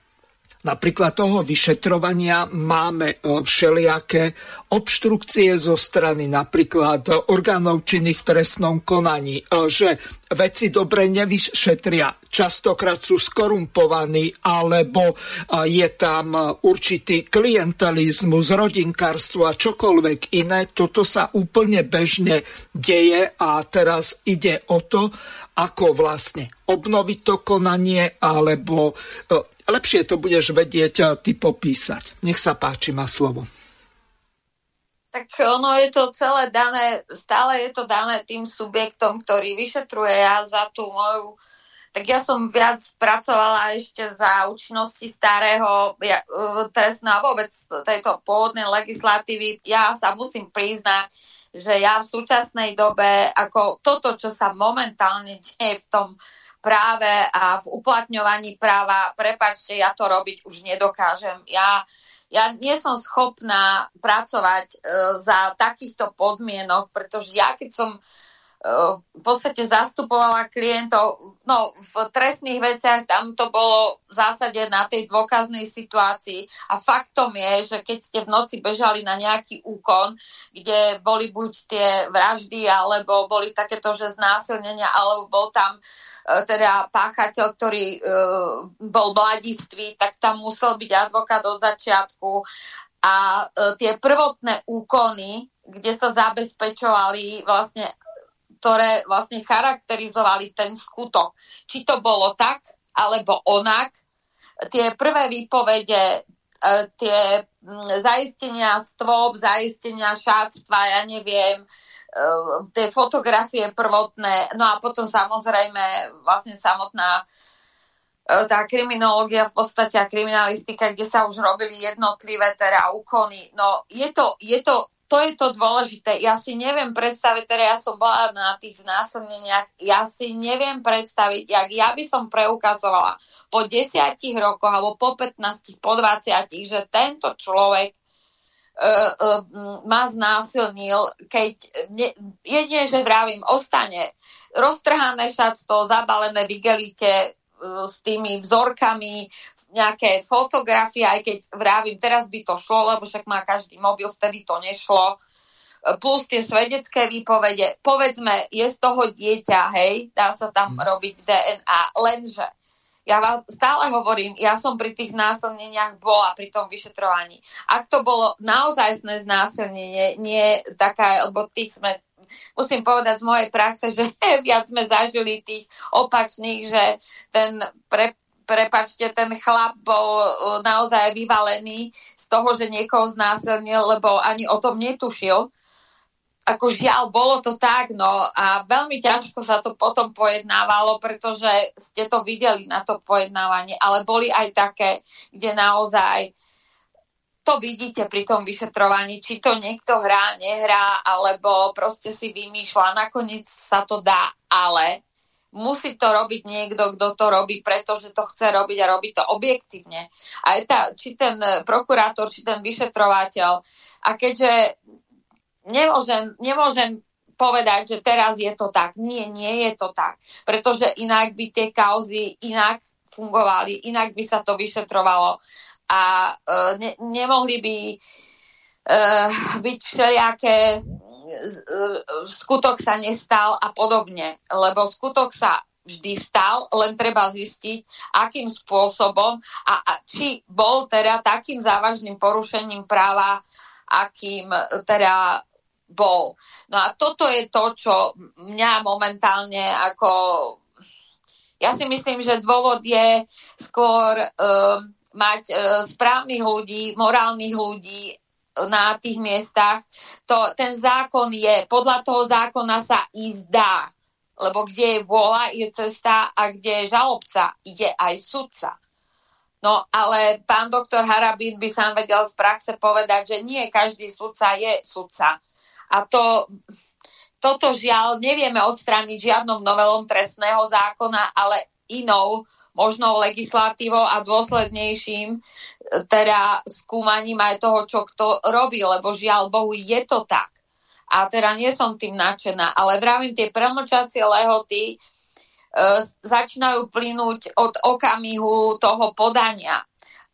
S2: Napríklad toho vyšetrovania máme e, všelijaké obštrukcie zo strany napríklad orgánov činných v trestnom konaní, e, že veci dobre nevyšetria, častokrát sú skorumpovaní, alebo e, je tam určitý klientelizmus, rodinkárstvo a čokoľvek iné. Toto sa úplne bežne deje a teraz ide o to, ako vlastne obnoviť to konanie, alebo lepšie to budeš vedieť eh, ty popísať. Nech sa páči, má slovo.
S7: Tak ono je to celé dané, stále je to dané tým subjektom, ktorý vyšetruje ja za tú moju tak ja som viac pracovala ešte za účinnosti starého ja, uh, trestného a vôbec tejto pôvodnej legislatívy. Ja sa musím priznať, že ja v súčasnej dobe, ako toto, čo sa momentálne deje v tom práve a v uplatňovaní práva, prepačte, ja to robiť už nedokážem. Ja, ja nie som schopná pracovať e, za takýchto podmienok, pretože ja keď som v podstate zastupovala klientov, no v trestných veciach tam to bolo v zásade na tej dôkaznej situácii. A faktom je, že keď ste v noci bežali na nejaký úkon, kde boli buď tie vraždy, alebo boli takéto, že znásilnenia, alebo bol tam uh, teda páchateľ, ktorý uh, bol mladistvý, tak tam musel byť advokát od začiatku. A uh, tie prvotné úkony, kde sa zabezpečovali vlastne ktoré vlastne charakterizovali ten skutok. Či to bolo tak, alebo onak. Tie prvé výpovede, e, tie zaistenia stôp, zaistenia šátstva, ja neviem, tie fotografie prvotné, no a potom samozrejme vlastne samotná tá kriminológia v podstate a kriminalistika, kde sa už robili jednotlivé teda úkony. No je to, je to to je to dôležité. Ja si neviem predstaviť, teda ja som bola na tých znásilneniach, ja si neviem predstaviť, jak ja by som preukazovala po desiatich rokoch alebo po 15, po 20, že tento človek uh, uh, ma znásilnil, keď ne, jedine, že vravím, ostane roztrhané šatstvo, zabalené v igelite, uh, s tými vzorkami, nejaké fotografie, aj keď vravím, teraz by to šlo, lebo však má každý mobil, vtedy to nešlo, plus tie svedecké výpovede, povedzme, je z toho dieťa, hej, dá sa tam mm. robiť DNA, lenže ja vám stále hovorím, ja som pri tých znásilneniach bola pri tom vyšetrovaní. Ak to bolo naozajstné znásilnenie, nie taká, lebo tých sme musím povedať z mojej praxe, že viac sme zažili tých opačných, že ten pre, prepačte, ten chlap bol e, naozaj vyvalený z toho, že niekoho znásilnil, lebo ani o tom netušil. Ako žiaľ, bolo to tak, no a veľmi ťažko sa to potom pojednávalo, pretože ste to videli na to pojednávanie, ale boli aj také, kde naozaj to vidíte pri tom vyšetrovaní, či to niekto hrá, nehrá, alebo proste si vymýšľa. Nakoniec sa to dá, ale musí to robiť niekto, kto to robí, pretože to chce robiť a robí to objektívne. A je tá, či ten prokurátor, či ten vyšetrovateľ. A keďže nemôžem, nemôžem povedať, že teraz je to tak. Nie, nie je to tak. Pretože inak by tie kauzy inak fungovali, inak by sa to vyšetrovalo a uh, ne, nemohli by uh, byť všelijaké skutok sa nestal a podobne. Lebo skutok sa vždy stal, len treba zistiť, akým spôsobom a, a či bol teda takým závažným porušením práva, akým teda bol. No a toto je to, čo mňa momentálne ako... Ja si myslím, že dôvod je skôr uh, mať uh, správnych ľudí, morálnych ľudí, na tých miestach, to, ten zákon je, podľa toho zákona sa ísť dá. Lebo kde je vôľa, je cesta a kde je žalobca, je aj sudca. No ale pán doktor Harabín by sám vedel z praxe povedať, že nie každý sudca je sudca. A to, toto žiaľ nevieme odstrániť žiadnom novelom trestného zákona, ale inou možnou legislatívou a dôslednejším e, teda skúmaním aj toho, čo kto robí, lebo žiaľ Bohu je to tak. A teda nie som tým nadšená, ale vravím, tie premlčacie lehoty e, začínajú plynúť od okamihu toho podania.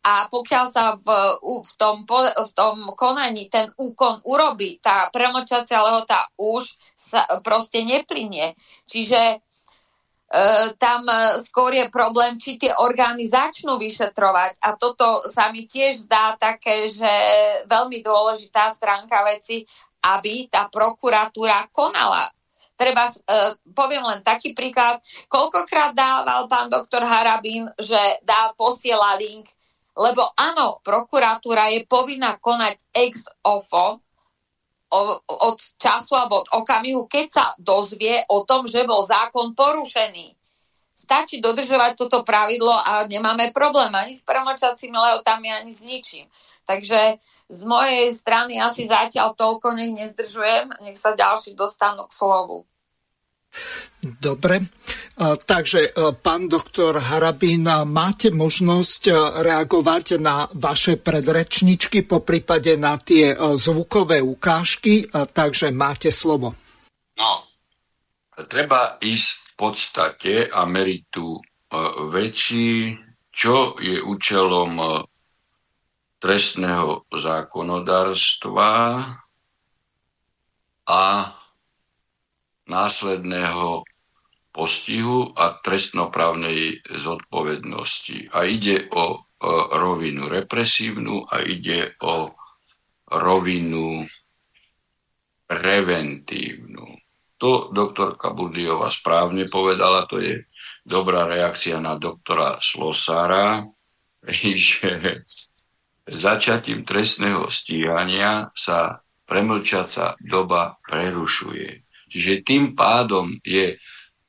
S7: A pokiaľ sa v, v, tom, v tom konaní ten úkon urobí, tá premlčacia lehota už sa proste neplynie. Čiže E, tam e, skôr je problém, či tie orgány začnú vyšetrovať. A toto sa mi tiež zdá také, že veľmi dôležitá stránka veci, aby tá prokuratúra konala. Treba, uh, poviem len taký príklad, koľkokrát dával pán doktor Harabín, že dá, posiela link, lebo áno, prokuratúra je povinná konať ex ofo, od času alebo od okamihu, keď sa dozvie o tom, že bol zákon porušený. Stačí dodržovať toto pravidlo a nemáme problém ani s premlčacími lehotami, ani s ničím. Takže z mojej strany asi zatiaľ toľko, nech nezdržujem, nech sa ďalší dostanú k slovu.
S2: Dobre, takže pán doktor Harabín, máte možnosť reagovať na vaše predrečničky, po prípade na tie zvukové ukážky, takže máte slovo.
S3: No, treba ísť v podstate a meritu veci, čo je účelom trestného zákonodárstva a následného postihu a trestnoprávnej zodpovednosti. A ide o, o rovinu represívnu a ide o rovinu preventívnu. To doktorka Burdiova správne povedala, to je dobrá reakcia na doktora Slosára, že začatím trestného stíhania sa premlčaca doba prerušuje. Čiže tým pádom je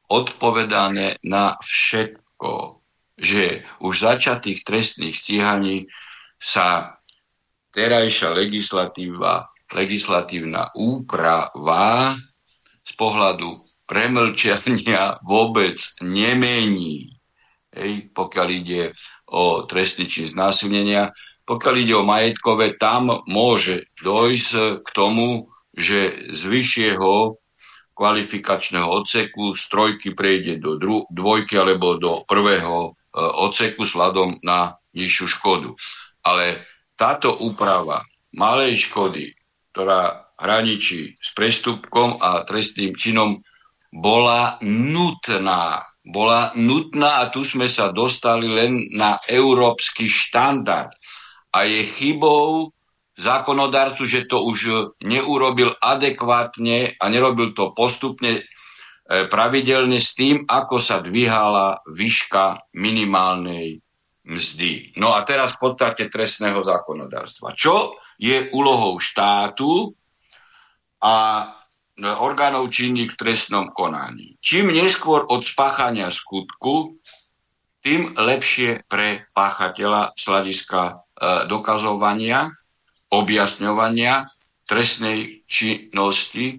S3: odpovedané na všetko, že už začatých trestných stíhaní sa terajšia legislatíva, legislatívna úprava z pohľadu premlčania vôbec nemení. Hej, pokiaľ ide o trestný čin znásilnenia, pokiaľ ide o majetkové, tam môže dojsť k tomu, že z vyššieho kvalifikačného odseku z trojky prejde do dru- dvojky alebo do prvého e, odseku sladom na nižšiu škodu. Ale táto úprava malej škody, ktorá hraničí s prestupkom a trestným činom, bola nutná. Bola nutná a tu sme sa dostali len na európsky štandard a je chybou zákonodarcu, že to už neurobil adekvátne a nerobil to postupne e, pravidelne s tým, ako sa dvíhala výška minimálnej mzdy. No a teraz v podstate trestného zákonodárstva. Čo je úlohou štátu a orgánov činných v trestnom konaní? Čím neskôr od spáchania skutku, tým lepšie pre páchateľa E, dokazovania, objasňovania trestnej činnosti,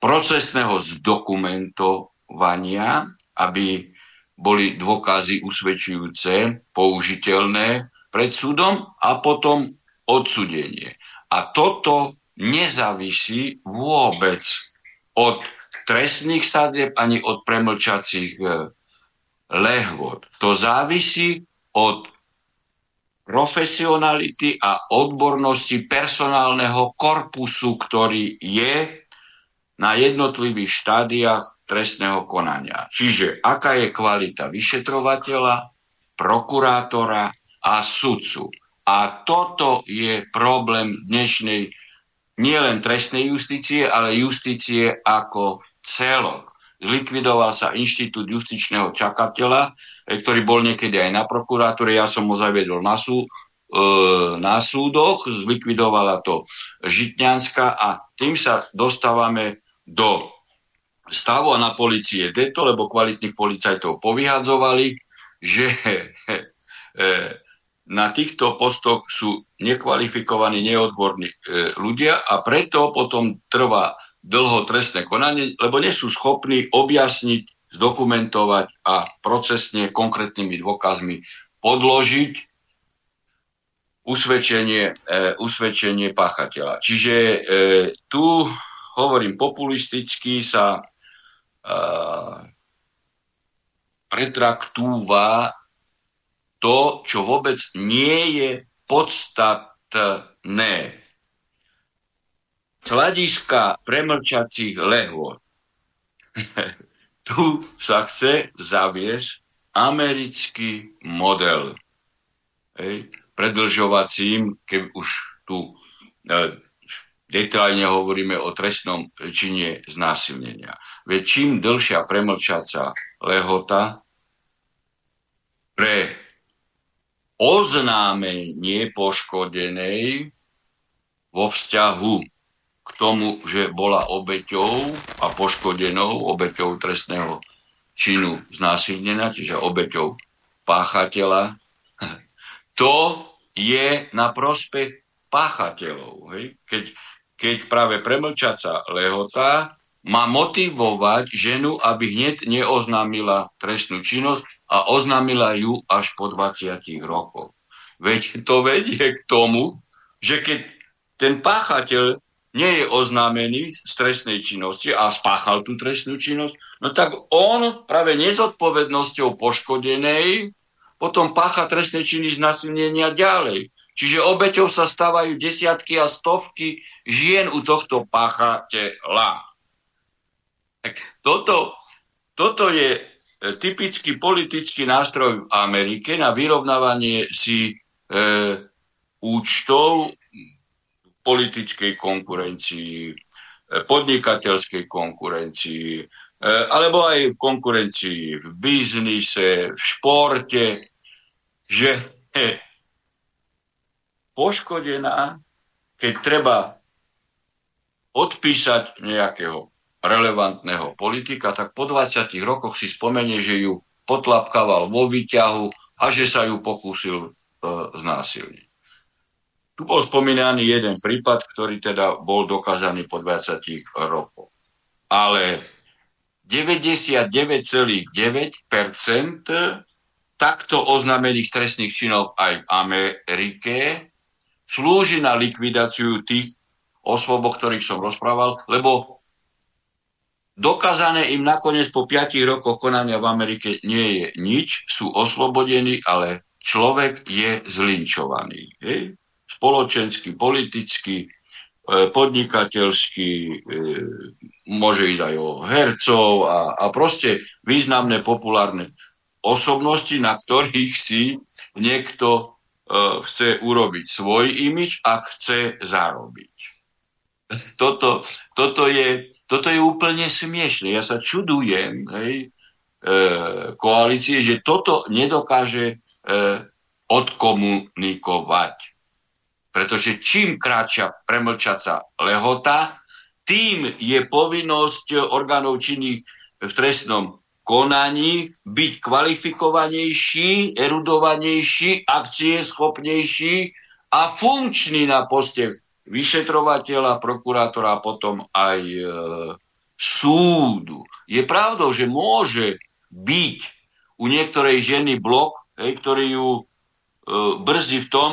S3: procesného zdokumentovania, aby boli dôkazy usvedčujúce, použiteľné pred súdom a potom odsudenie. A toto nezávisí vôbec od trestných sadzieb ani od premlčacích e, lehvod. To závisí od profesionality a odbornosti personálneho korpusu, ktorý je na jednotlivých štádiách trestného konania. Čiže aká je kvalita vyšetrovateľa, prokurátora a sudcu. A toto je problém dnešnej nielen trestnej justície, ale justície ako celok. Zlikvidoval sa inštitút justičného čakateľa, ktorý bol niekedy aj na prokuratúre, ja som ho zaviedol na, sú, e, na súdoch, zlikvidovala to Žitňanská a tým sa dostávame do stavu a na policie deto, lebo kvalitných policajtov povyhadzovali, že e, na týchto postoch sú nekvalifikovaní, neodborní ľudia a preto potom trvá dlho trestné konanie, lebo nie sú schopní objasniť zdokumentovať a procesne konkrétnymi dôkazmi podložiť usvedčenie, e, usvedčenie páchateľa. Čiže e, tu, hovorím populisticky, sa e, pretraktúva to, čo vôbec nie je podstatné. Z hľadiska premlčacích lehôd tu sa chce zaviesť americký model. Hej, predlžovacím, keď už tu e, detailne hovoríme o trestnom čine znásilnenia. Veď čím dlhšia premlčaca lehota pre oznámenie poškodenej vo vzťahu tomu, že bola obeťou a poškodenou, obeťou trestného činu znásilnenia, čiže obeťou páchateľa, to je na prospech páchateľov. Hej? Keď, keď práve premlčaca lehota má motivovať ženu, aby hneď neoznámila trestnú činnosť a oznámila ju až po 20 rokoch. Veď to vedie k tomu, že keď ten páchateľ nie je oznámený z trestnej činnosti a spáchal tú trestnú činnosť, no tak on práve nezodpovednosťou poškodenej potom pácha trestné činy znasilnenia ďalej. Čiže obeťou sa stávajú desiatky a stovky žien u tohto páchateľa. Tak toto, toto je e, typický politický nástroj v Amerike na vyrovnávanie si e, účtov politickej konkurencii, e, podnikateľskej konkurencii, alebo aj v konkurencii v biznise, v športe, že poškodená, keď treba odpísať nejakého relevantného politika, tak po 20 rokoch si spomenie, že ju potlapkával vo výťahu a že sa ju pokúsil e, znásilniť. Tu bol spomínaný jeden prípad, ktorý teda bol dokázaný po 20 rokoch. Ale 99,9% takto oznamených trestných činov aj v Amerike slúži na likvidáciu tých osôb, o ktorých som rozprával, lebo dokázané im nakoniec po 5 rokoch konania v Amerike nie je nič, sú oslobodení, ale človek je zlinčovaný. Hej? Spoločensky, politicky, e, podnikateľsky, e, môže ísť aj o hercov a, a proste významné populárne osobnosti, na ktorých si niekto e, chce urobiť svoj imič a chce zarobiť. Toto, toto, je, toto je úplne smiešne. Ja sa čudujem hej, e, koalície, že toto nedokáže odkomunikovať. Pretože čím kráča premlčaca lehota, tým je povinnosť orgánov činných v trestnom konaní byť kvalifikovanejší, erudovanejší, akcieschopnejší a funkčný na poste vyšetrovateľa, prokurátora a potom aj e, súdu. Je pravdou, že môže byť u niektorej ženy blok, hej, ktorý ju e, brzí v tom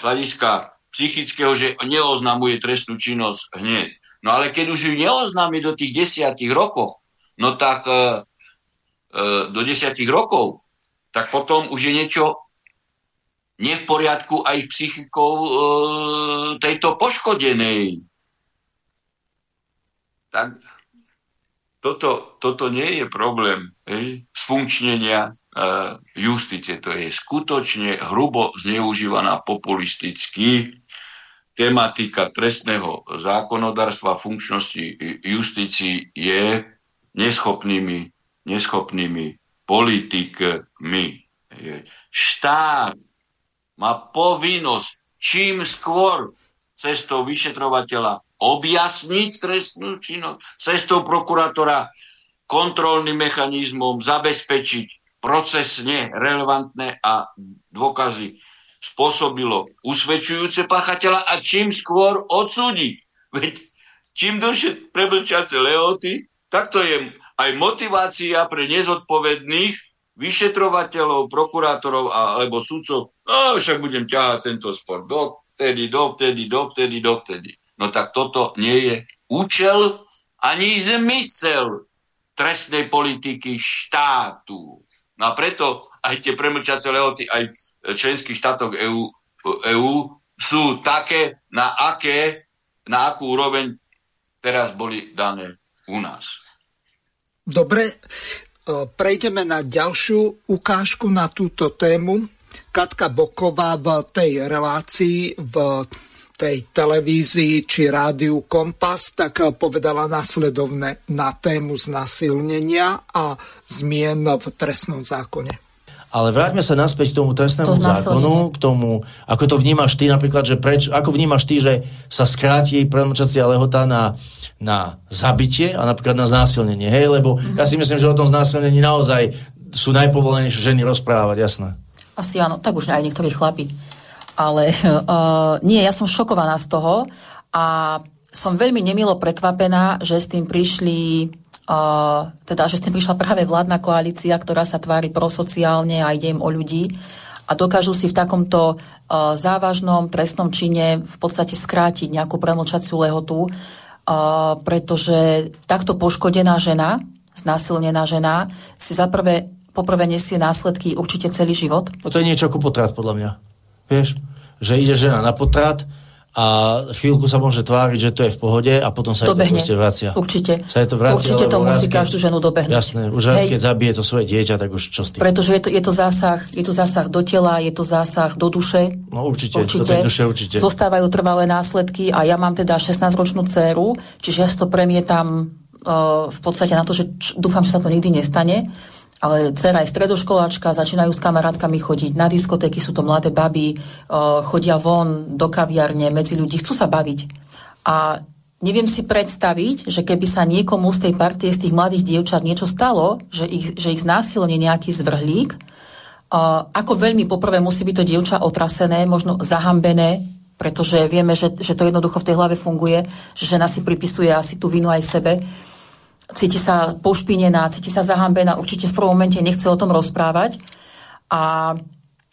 S3: hľadiska psychického, že neoznamuje trestnú činnosť hneď. No ale keď už ju neoznámi do tých desiatich rokov, no tak e, e, do desiatich rokov, tak potom už je niečo nie v poriadku aj psychikou e, tejto poškodenej. Tak toto, toto nie je problém hej, sfunkčnenia e, justície. To je skutočne hrubo zneužívaná populisticky tematika trestného zákonodárstva funkčnosti justícii je neschopnými, neschopnými politikmi. Štát má povinnosť čím skôr cestou vyšetrovateľa objasniť trestnú činnosť, cestou prokurátora kontrolným mechanizmom zabezpečiť procesne relevantné a dôkazy spôsobilo usvedčujúce pachateľa a čím skôr odsúdiť. Veď čím dlhšie preblčiace lehoty, tak to je aj motivácia pre nezodpovedných vyšetrovateľov, prokurátorov alebo sudcov, no však budem ťahať tento spor do vtedy, do vtedy, do vtedy, do vtedy. No tak toto nie je účel ani zmysel trestnej politiky štátu. No a preto aj tie premlčace lehoty aj v členských štátoch EU, EU sú také, na, aké, na akú úroveň teraz boli dané u nás.
S2: Dobre, E, prejdeme na ďalšiu ukážku na túto tému. Katka Boková v tej relácii v tej televízii či rádiu Kompas, tak povedala nasledovne na tému znasilnenia a zmien v trestnom zákone.
S16: Ale vráťme sa naspäť k tomu trestnému to zákonu, k tomu, ako to vnímaš ty napríklad, že preč, ako vnímaš ty, že sa skráti premlčacia lehota na, na zabitie a napríklad na znásilnenie, hej, lebo mm-hmm. ja si myslím, že o tom znásilnení naozaj sú najpovolenejšie ženy rozprávať, jasné.
S18: Asi áno, tak už aj niektorí chlapi. Ale uh, nie, ja som šokovaná z toho a som veľmi nemilo prekvapená, že s tým prišli teda, že s tým prišla práve vládna koalícia, ktorá sa tvári prosociálne a ide im o ľudí a dokážu si v takomto uh, závažnom trestnom čine v podstate skrátiť nejakú premlčaciu lehotu, uh, pretože takto poškodená žena, znásilnená žena, si zaprvé poprvé nesie následky určite celý život.
S16: No to je niečo ako potrat, podľa mňa. Vieš, že ide žena na potrat a chvíľku sa môže tváriť, že to je v pohode a potom sa
S18: Dobehne.
S16: to vracia.
S18: Určite.
S16: Sa to vracia,
S18: Určite to musí
S16: keď-
S18: každú ženu dobehnúť.
S16: Jasné, už raz, keď zabije to svoje dieťa, tak už čo s tým?
S18: Pretože je to, je to zásah, je to zásah do tela, je to zásah do duše.
S16: No určite, do tej duše určite.
S18: Zostávajú trvalé následky a ja mám teda 16-ročnú dceru, čiže ja si to premietam uh, v podstate na to, že č- dúfam, že sa to nikdy nestane. Ale dcera je stredoškoláčka, začínajú s kamarátkami chodiť na diskotéky, sú to mladé baby, uh, chodia von do kaviarne, medzi ľudí, chcú sa baviť. A neviem si predstaviť, že keby sa niekomu z tej partie, z tých mladých dievčat niečo stalo, že ich, že ich znásilní nejaký zvrhlík, uh, ako veľmi poprvé musí byť to dievča otrasené, možno zahambené, pretože vieme, že, že to jednoducho v tej hlave funguje, že žena si pripisuje asi tú vinu aj sebe cíti sa pošpinená, cíti sa zahambená, určite v prvom momente nechce o tom rozprávať. A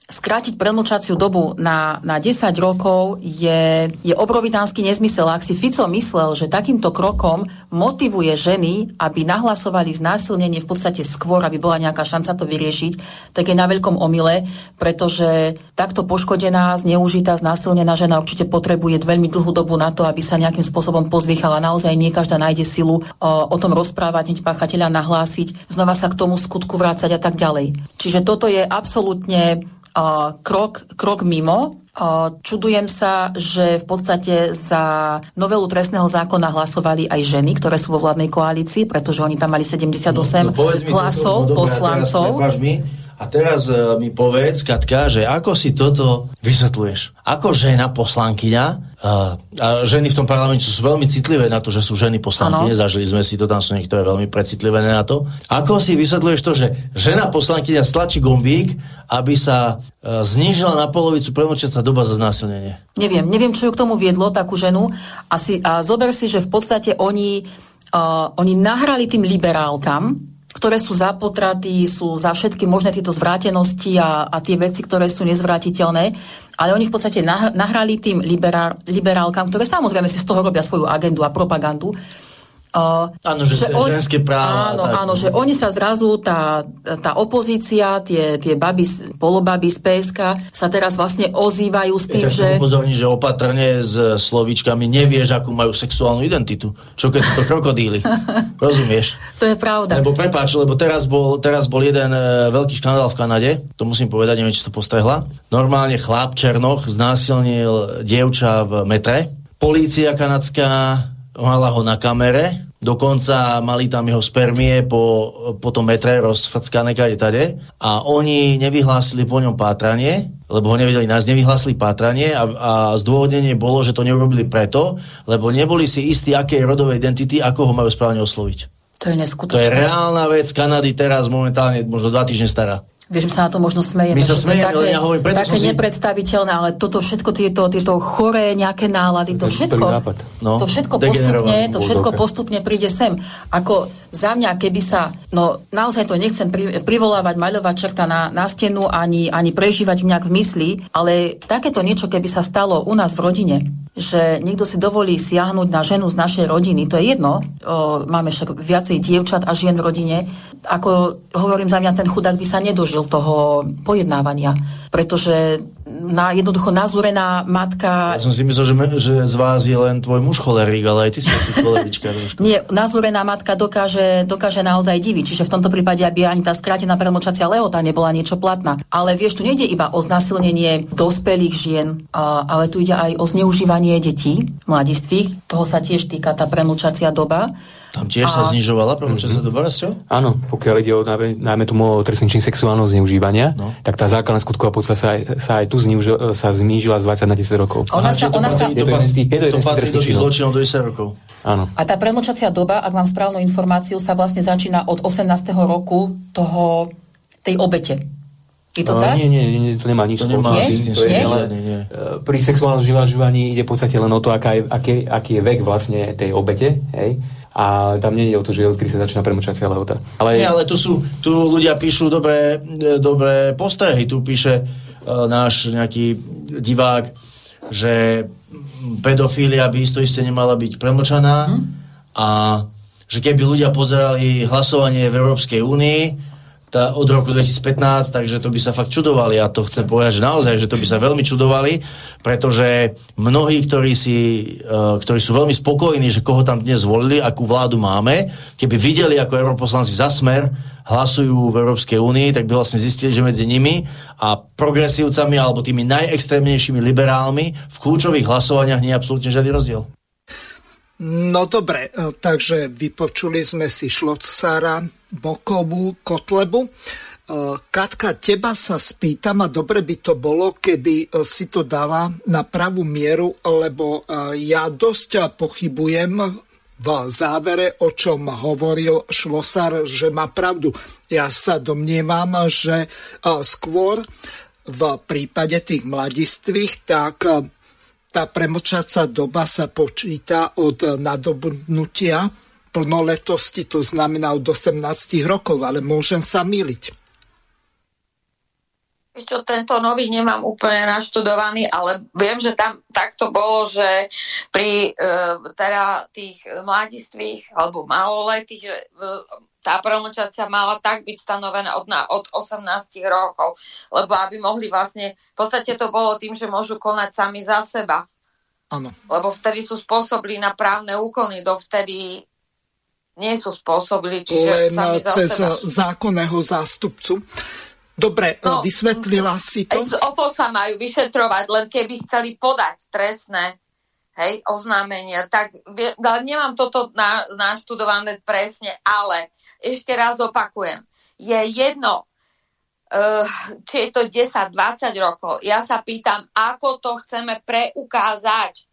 S18: skrátiť premlčaciu dobu na, na 10 rokov je, je obrovitánsky nezmysel. Ak si Fico myslel, že takýmto krokom motivuje ženy, aby nahlasovali znásilnenie v podstate skôr, aby bola nejaká šanca to vyriešiť, tak je na veľkom omyle, pretože takto poškodená, zneužitá, znásilnená žena určite potrebuje veľmi dlhú dobu na to, aby sa nejakým spôsobom pozvychala. Naozaj nie každá nájde silu o, o tom rozprávať, hneď páchateľa nahlásiť, znova sa k tomu skutku vrácať a tak ďalej. Čiže toto je absolútne krok, krok mimo. Čudujem sa, že v podstate za novelu trestného zákona hlasovali aj ženy, ktoré sú vo vládnej koalícii, pretože oni tam mali 78
S16: No, mi
S18: hlasov
S16: no, dobre,
S18: poslancov.
S16: Mi, a teraz uh, mi povedz, Katka, že ako si toto vysvetľuješ? Ako žena poslankyňa, uh, a ženy v tom parlamente sú veľmi citlivé na to, že sú ženy poslankyne,
S18: Áno.
S16: zažili sme si to, tam sú niektoré veľmi precitlivé na to. Ako si vysvetľuješ to, že žena poslankyňa stlačí gombík, aby sa uh, znížila na polovicu premlčacia doba za znásilnenie?
S18: Neviem, neviem, čo ju k tomu viedlo, takú ženu. A, si, a zober si, že v podstate oni, uh, oni nahrali tým liberálkam, ktoré sú za potraty, sú za všetky možné tieto zvrátenosti a, a tie veci, ktoré sú nezvrátiteľné. Ale oni v podstate nah- nahrali tým liberál, liberálkam, ktoré samozrejme si z toho robia svoju agendu a propagandu. Uh,
S16: Áno, že, že
S18: on-
S16: ženské práva.
S18: Áno,
S16: tak.
S18: áno, že oni sa zrazu, tá, tá opozícia, tie, tie baby, polobaby z PSK sa teraz vlastne ozývajú s tým,
S16: Ja
S18: že...
S16: upozorní, že opatrne s slovíčkami nevieš, akú majú sexuálnu identitu. Čo keď sú to krokodíly. Rozumieš?
S18: To je pravda.
S16: Lebo prepáč, lebo teraz bol, teraz bol jeden e, veľký škandál v Kanade, to musím povedať, neviem, či to postrehla. Normálne chlap Černoch znásilnil dievča v metre. Polícia kanadská mala ho na kamere, dokonca mali tam jeho spermie po, po tom metre rozfackané kade tade a oni nevyhlásili po ňom pátranie, lebo ho nevedeli nájsť, nevyhlásili pátranie a, a zdôvodnenie bolo, že to neurobili preto, lebo neboli si istí, aké je rodové identity, ako ho majú správne osloviť.
S18: To je
S16: To je
S18: neskutočné.
S16: reálna vec Kanady teraz momentálne možno dva týždne stará.
S18: Vieš, my sa na to možno smejeme.
S16: My sa smejeme,
S18: také,
S16: ale ja hovorím, preto
S18: také
S16: si-
S18: nepredstaviteľné, ale toto všetko, tieto, tieto choré nejaké nálady, to všetko,
S16: No,
S18: to všetko postupne, to všetko postupne príde sem. Ako za mňa, keby sa, no naozaj to nechcem pri, privolávať, maľovať čerta na, na stenu, ani, ani prežívať nejak v mysli, ale takéto niečo, keby sa stalo u nás v rodine, že niekto si dovolí siahnuť na ženu z našej rodiny, to je jedno, o, máme však viacej dievčat a žien v rodine, ako hovorím za mňa, ten chudák by sa nedožil toho pojednávania, pretože na, jednoducho nazúrená matka
S16: Ja som si myslel, že, že z vás je len tvoj muž cholerík, ale aj ty si cholerička.
S18: Nie, nazúrená matka dokáže, dokáže naozaj diviť, čiže v tomto prípade, aby ani tá skrátená premlčacia lehota nebola niečo platná. Ale vieš, tu nejde iba o znasilnenie dospelých žien, a, ale tu ide aj o zneužívanie detí, mladistvých. Toho sa tiež týka tá premlčacia doba.
S16: Tam tiež sa
S18: A-
S16: znižovala premlčacia doba, Rasťo?
S17: Áno, pokiaľ ide o najmä, najmä tomu o trestný čin sexuálneho zneužívania, no. tak tá základná skutková podstata sa, aj- sa aj tu zniužil, sa znížila z 20 na 10 rokov.
S18: Ona sa- ona sa-
S17: Je to jeden z tých, je to jeden z tých trestných činov.
S16: zločinov do 10 rokov.
S17: Áno.
S18: A tá premlčacia doba, ak mám správnu informáciu, sa vlastne začína od 18. roku toho, tej obete. Je to
S17: No,
S18: tak?
S17: Nie, nie, nie, to nemá nič spoločné.
S18: s tým
S17: To je
S18: nie?
S17: len,
S16: Nie, nie.
S17: Pri sexuálnom živažovaní ide v podstate len o to, aká je, aký, aký je vek vlastne tej obete, hej? A tam nie je o to, že odkedy sa začína premlčacia lehota. Ale,
S16: Nie, ale tu sú, tu ľudia píšu dobré, e, dobré postrehy. Tu píše uh, náš nejaký divák, že pedofília by isto iste nemala byť premlčaná
S18: Mhm.
S16: a že keby ľudia pozerali hlasovanie v Európskej únii, tá, od roku 2015, takže to by sa fakt čudovali a to chcem povedať, že naozaj, že to by sa veľmi čudovali, pretože mnohí, ktorí, si, uh, ktorí sú veľmi spokojní, že koho tam dnes zvolili, akú vládu máme, keby videli, ako europoslanci za smer hlasujú v Európskej únii, tak by vlastne zistili, že medzi nimi a progresívcami alebo tými najextrémnejšími liberálmi v kľúčových hlasovaniach nie je absolútne žiadny rozdiel.
S2: No dobre, e, takže vypočuli sme si Šlocára, Bokovú, Kotlebu. E, Katka, teba sa spýtam a dobre by to bolo, keby e, si to dala na pravú mieru, lebo ja dosť pochybujem v závere, o čom hovoril Šlosár, že má pravdu. Ja sa domnievam, že skôr v prípade tých mladistvých, tak tá premočacia doba sa počíta od nadobudnutia plnoletosti, to znamená od 18 rokov, ale môžem sa miliť.
S7: Čo tento nový nemám úplne naštudovaný, ale viem, že tam takto bolo, že pri e, teda tých mladistvých alebo maloletých, že e, tá promlčacia mala tak byť stanovená od, na, od 18 rokov, lebo aby mohli vlastne, v podstate to bolo tým, že môžu konať sami za seba.
S2: Áno.
S7: Lebo vtedy sú spôsobili na právne úkony, dovtedy nie sú spôsobili, čiže
S2: Len sami za cez seba. zákonného zástupcu. Dobre, no, vysvetlila si to?
S7: Z OFO sa majú vyšetrovať, len keby chceli podať trestné hej, oznámenia, tak nemám toto na, naštudované presne, ale ešte raz opakujem, je jedno, uh, či je to 10-20 rokov. Ja sa pýtam, ako to chceme preukázať.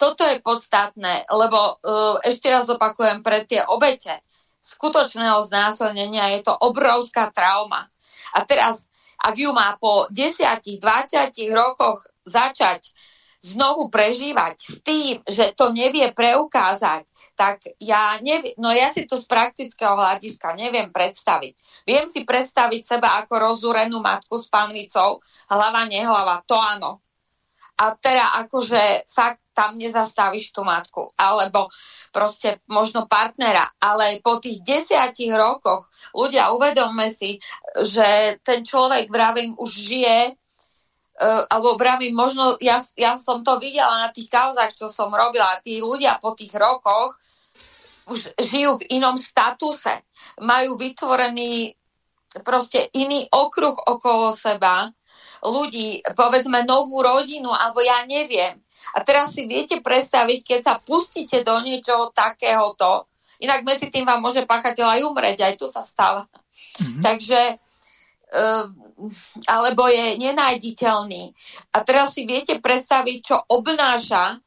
S7: Toto je podstatné, lebo uh, ešte raz opakujem, pre tie obete skutočného znásilnenia je to obrovská trauma. A teraz, ak ju má po 10-20 rokoch začať znovu prežívať s tým, že to nevie preukázať, tak ja neviem, no ja si to z praktického hľadiska neviem predstaviť. Viem si predstaviť seba ako rozúrenú matku s panvicou, hlava, nehlava, to áno. A teda akože fakt tam nezastavíš tú matku, alebo proste možno partnera, ale po tých desiatich rokoch ľudia uvedomme si, že ten človek, vravím, už žije uh, alebo vravím, možno ja, ja som to videla na tých kauzach, čo som robila. Tí ľudia po tých rokoch už žijú v inom statuse. Majú vytvorený proste iný okruh okolo seba ľudí, povedzme novú rodinu, alebo ja neviem. A teraz si viete predstaviť, keď sa pustíte do niečoho takéhoto, inak medzi tým vám môže pachateľ aj umrieť, aj to sa stáva. Mm-hmm. Takže Ehm, alebo je nenájditeľný. A teraz si viete predstaviť, čo obnáša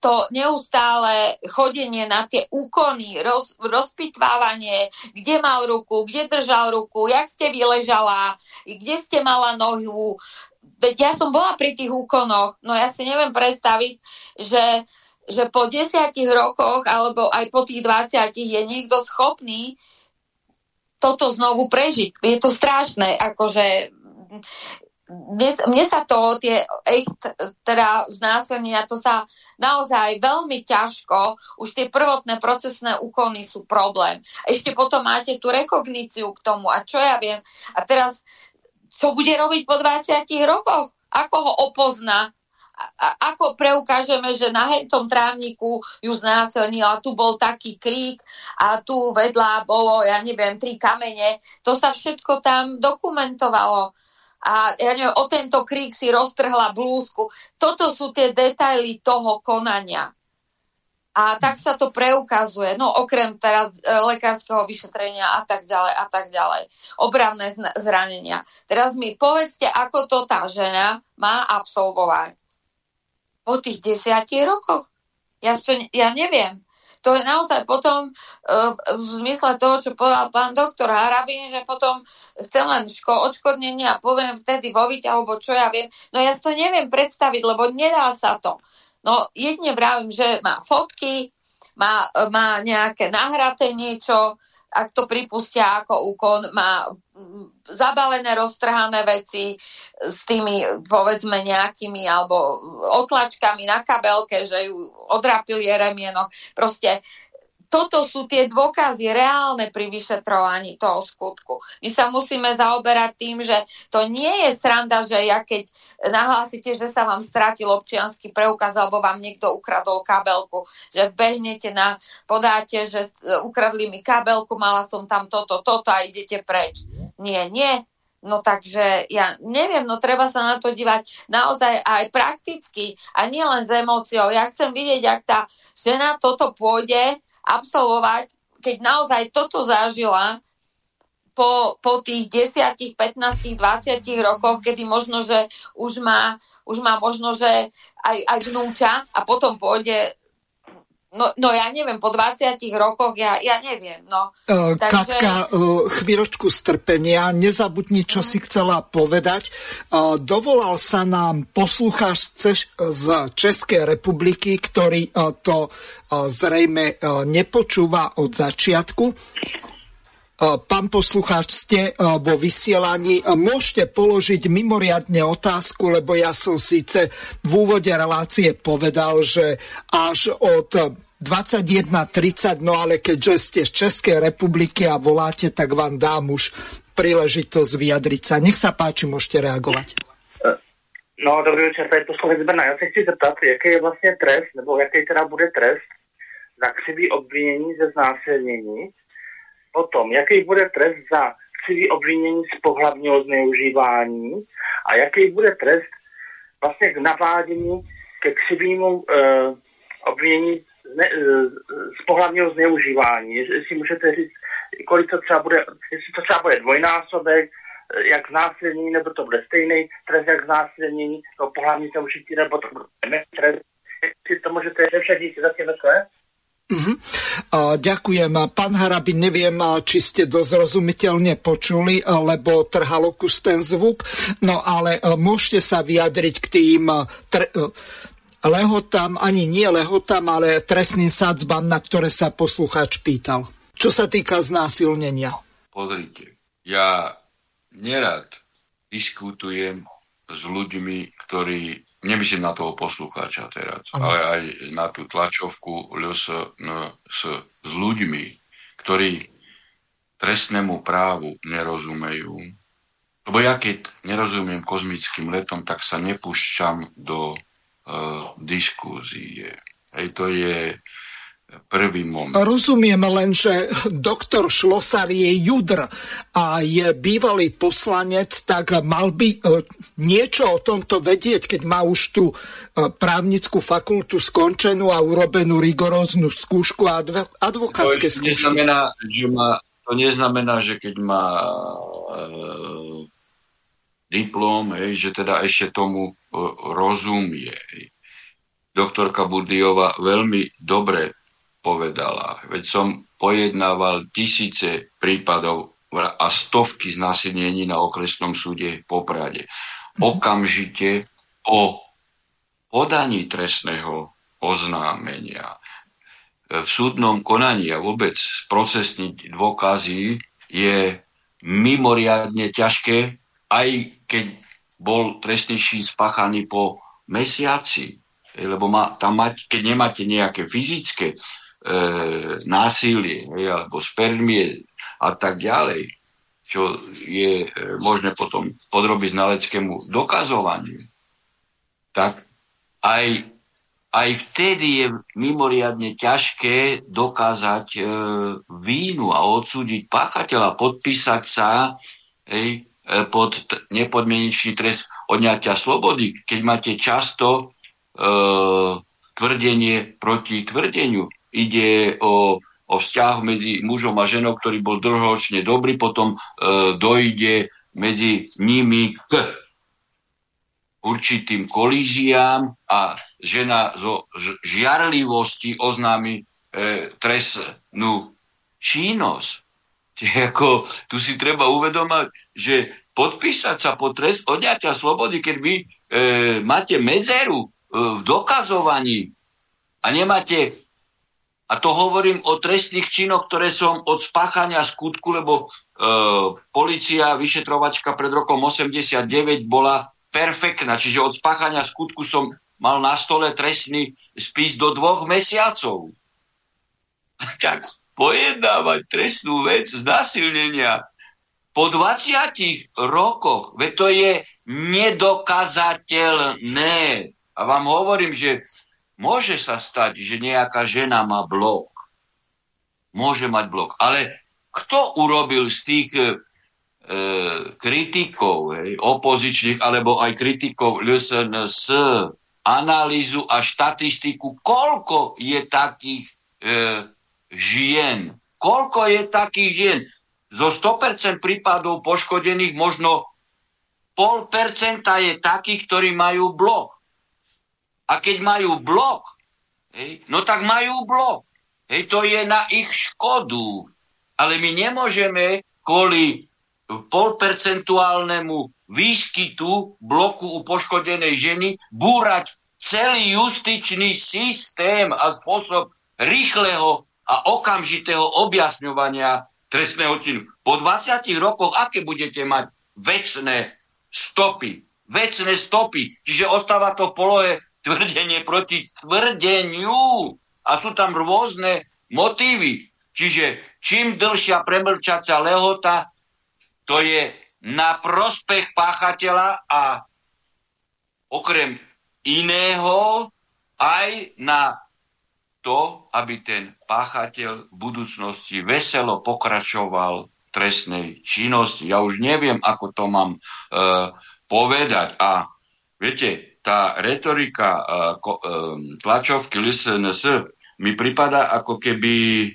S7: to neustále chodenie na tie úkony, roz, rozpitvávanie, kde mal ruku, kde držal ruku, jak ste vyležala, kde ste mala nohu. Veď ja som bola pri tých úkonoch, no ja si neviem predstaviť, že, že po desiatich rokoch alebo aj po tých 20 je niekto schopný toto znovu prežiť. Je to strašné, akože mne, mne sa to, tie echt, teda znásilnenia, to sa naozaj veľmi ťažko, už tie prvotné procesné úkony sú problém. Ešte potom máte tú rekogníciu k tomu a čo ja viem. A teraz, čo bude robiť po 20 rokoch? Ako ho opozná? Ako preukážeme, že na hentom trávniku ju znásilnil a tu bol taký krík a tu vedľa bolo, ja neviem, tri kamene. To sa všetko tam dokumentovalo. A ja neviem, o tento krík si roztrhla blúzku. Toto sú tie detaily toho konania. A tak sa to preukazuje, no okrem teraz e, lekárskeho vyšetrenia a tak ďalej a tak ďalej. Obravné zranenia. Teraz mi povedzte, ako to tá žena má absolvovať po tých desiatich rokoch? Ja, to, ja neviem. To je naozaj potom uh, v zmysle toho, čo povedal pán doktor Harabin, že potom chcem len ško- odškodnenie a poviem vtedy vo alebo čo ja viem. No ja si to neviem predstaviť, lebo nedá sa to. No jedne vravím, že má fotky, má, má nejaké nahraté niečo, ak to pripustia ako úkon, má zabalené, roztrhané veci s tými, povedzme, nejakými alebo otlačkami na kabelke, že ju odrapili remienok. Proste toto sú tie dôkazy reálne pri vyšetrovaní toho skutku. My sa musíme zaoberať tým, že to nie je sranda, že ja keď nahlásite, že sa vám stratil občianský preukaz alebo vám niekto ukradol kabelku, že vbehnete na, podáte, že ukradli mi kabelku, mala som tam toto, toto a idete preč. Nie, nie. No takže ja neviem, no treba sa na to dívať naozaj aj prakticky a nie len s emóciou. Ja chcem vidieť, ak tá žena toto pôjde absolvovať, keď naozaj toto zažila po, po tých 10, 15, 20 rokoch, kedy možno, že už má, už má možno, že aj, aj vnúča a potom pôjde No, no ja neviem, po 20 rokoch ja, ja neviem. No.
S2: Uh, Takže... Katka, uh, chvíľočku strpenia, nezabudni, čo uh. si chcela povedať. Uh, dovolal sa nám poslucháč z Českej republiky, ktorý uh, to uh, zrejme uh, nepočúva od začiatku. Pán poslucháč, ste vo vysielaní. Môžete položiť mimoriadne otázku, lebo ja som síce v úvode relácie povedal, že až od 21.30, no ale keďže ste z Českej republiky a voláte, tak vám dám už príležitosť vyjadriť sa. Nech sa páči, môžete reagovať.
S19: No, dobrý večer, tady poslovec Brna. Já se chci zeptat, jaký je vlastně trest, nebo jaký teda bude trest za křivý obvinění ze znásilnění Potom, jaký bude trest za křivý obvinění z pohlavního zneužívání a jaký bude trest vlastně k navádění ke křivému uh, obvinění ne, uh, z pohlavního zneužívání. Jestli můžete říct, kolik to třeba bude, jestli to třeba bude dvojnásobek, eh, jak znásilnění, nebo to bude stejný trest jak znásilnění, nebo pohlavní zneužití, nebo to bude trest. Jestli to můžete ještě díky za těmi
S2: Uh-huh. Uh, ďakujem. Pán Harabin, neviem, či ste dozrozumiteľne počuli, lebo trhalo kus ten zvuk, no ale môžete sa vyjadriť k tým tr- lehotám, ani nie lehotám, ale trestným sadzbám, na ktoré sa poslucháč pýtal. Čo sa týka znásilnenia?
S3: Pozrite, ja nerad diskutujem s ľuďmi, ktorí nemyslím na toho poslucháča teraz, ano. ale aj na tú tlačovku LS, no, s, ľuďmi, ktorí trestnému právu nerozumejú. Lebo ja keď nerozumiem kozmickým letom, tak sa nepúšťam do uh, diskúzie. Hej, to je prvý moment.
S2: Rozumiem len, že doktor Šlosar je judr a je bývalý poslanec, tak mal by e, niečo o tomto vedieť, keď má už tú e, právnickú fakultu skončenú a urobenú rigoróznu skúšku a advokátske
S3: to skúšky. Neznamená, že má, to neznamená, že keď má e, diplom, hej, že teda ešte tomu e, rozumie. Doktorka Burdiova veľmi dobre povedala. Veď som pojednával tisíce prípadov a stovky znásilnení na okresnom súde po Prade. Okamžite po podaní trestného oznámenia v súdnom konaní a vôbec procesniť dôkazy je mimoriadne ťažké, aj keď bol trestný čin spáchaný po mesiaci. Lebo má, tam mať, keď nemáte nejaké fyzické e, násilie, alebo spermie a tak ďalej, čo je e, možné potom podrobiť znaleckému dokazovaniu, tak aj, aj vtedy je mimoriadne ťažké dokázať e, vínu a odsúdiť páchateľa, podpísať sa hej, e, pod t- nepodmienečný trest odňatia slobody, keď máte často e, tvrdenie proti tvrdeniu ide o, o vzťah medzi mužom a ženou, ktorý bol dlhoročne dobrý, potom e, dojde medzi nimi k určitým kolížiám a žena zo žiarlivosti oznámi e, trestnú činnosť. Ako, tu si treba uvedomať, že podpísať sa po trest odňatia slobody, keď vy e, máte medzeru e, v dokazovaní a nemáte a to hovorím o trestných činoch, ktoré som od spáchania skutku, lebo e, policia, vyšetrovačka pred rokom 89 bola perfektná, čiže od spáchania skutku som mal na stole trestný spis do dvoch mesiacov. tak pojednávať trestnú vec znásilnenia po 20 rokoch, veď to je nedokazateľné. A vám hovorím, že môže sa stať, že nejaká žena má blok. Môže mať blok. Ale kto urobil z tých e, kritikov, hej, opozičných, alebo aj kritikov LSNS, analýzu a štatistiku, koľko je takých e, žien. Koľko je takých žien? Zo 100% prípadov poškodených možno pol percenta je takých, ktorí majú blok. A keď majú blok, hej, no tak majú blok. Hej, to je na ich škodu. Ale my nemôžeme kvôli polpercentuálnemu výskytu bloku u poškodenej ženy búrať celý justičný systém a spôsob rýchleho a okamžitého objasňovania trestného činu. Po 20 rokoch, aké budete mať vecné stopy? Vecné stopy. Čiže ostáva to v polohe tvrdenie proti tvrdeniu. A sú tam rôzne motívy. Čiže čím dlhšia premlčacia lehota, to je na prospech páchateľa a okrem iného aj na to, aby ten páchateľ v budúcnosti veselo pokračoval trestnej činnosti. Ja už neviem, ako to mám e, povedať. A viete, tá retorika e, tlačovky LSNS mi pripada, ako keby e,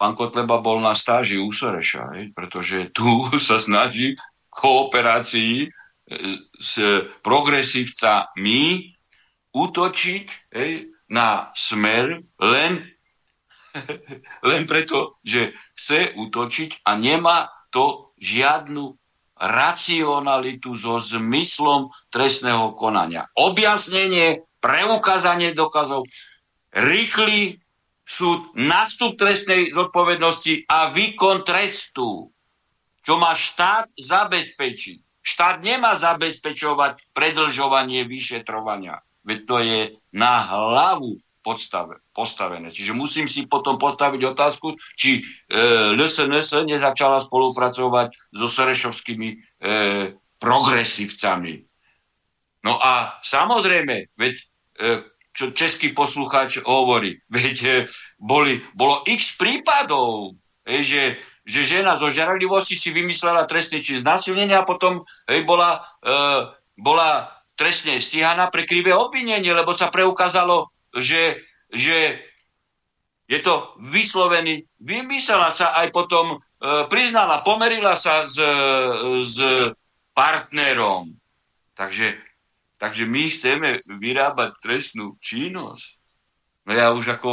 S3: pán Kotleba bol na stáži u Soreša, hej? pretože tu sa snaží kooperácii e, s progresívcami útočiť hej, na smer len, len preto, že chce útočiť a nemá to žiadnu racionalitu so zmyslom trestného konania. Objasnenie, preukázanie dokazov, rýchly súd, nastup trestnej zodpovednosti a výkon trestu, čo má štát zabezpečiť. Štát nemá zabezpečovať predlžovanie vyšetrovania. Veď to je na hlavu podstave, postavené. Čiže musím si potom postaviť otázku, či e, LSNS nezačala spolupracovať so Serešovskými e, progresívcami. No a samozrejme, veď e, čo český poslucháč hovorí, veď e, boli, bolo x prípadov, že, že žena zo žarlivosti si vymyslela trestný či znasilnenia a potom e, bola, e, bola trestne stíhaná pre krivé obvinenie, lebo sa preukázalo, že, že je to vyslovený, vymyslela sa aj potom, e, priznala, pomerila sa s, s partnerom. Takže, takže my chceme vyrábať trestnú činnosť. No ja už ako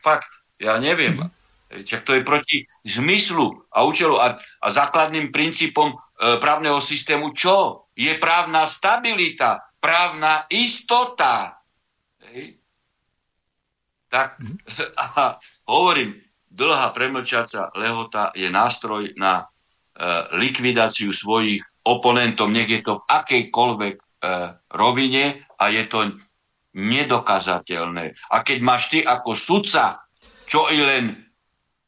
S3: fakt, ja neviem. Čak to je proti zmyslu a účelu a, a základným princípom e, právneho systému čo? je právna stabilita, právna istota. Tak a hovorím, dlhá premlčacia lehota je nástroj na e, likvidáciu svojich oponentov, nech je to v akejkoľvek e, rovine a je to nedokazateľné. A keď máš ty ako sudca, čo i len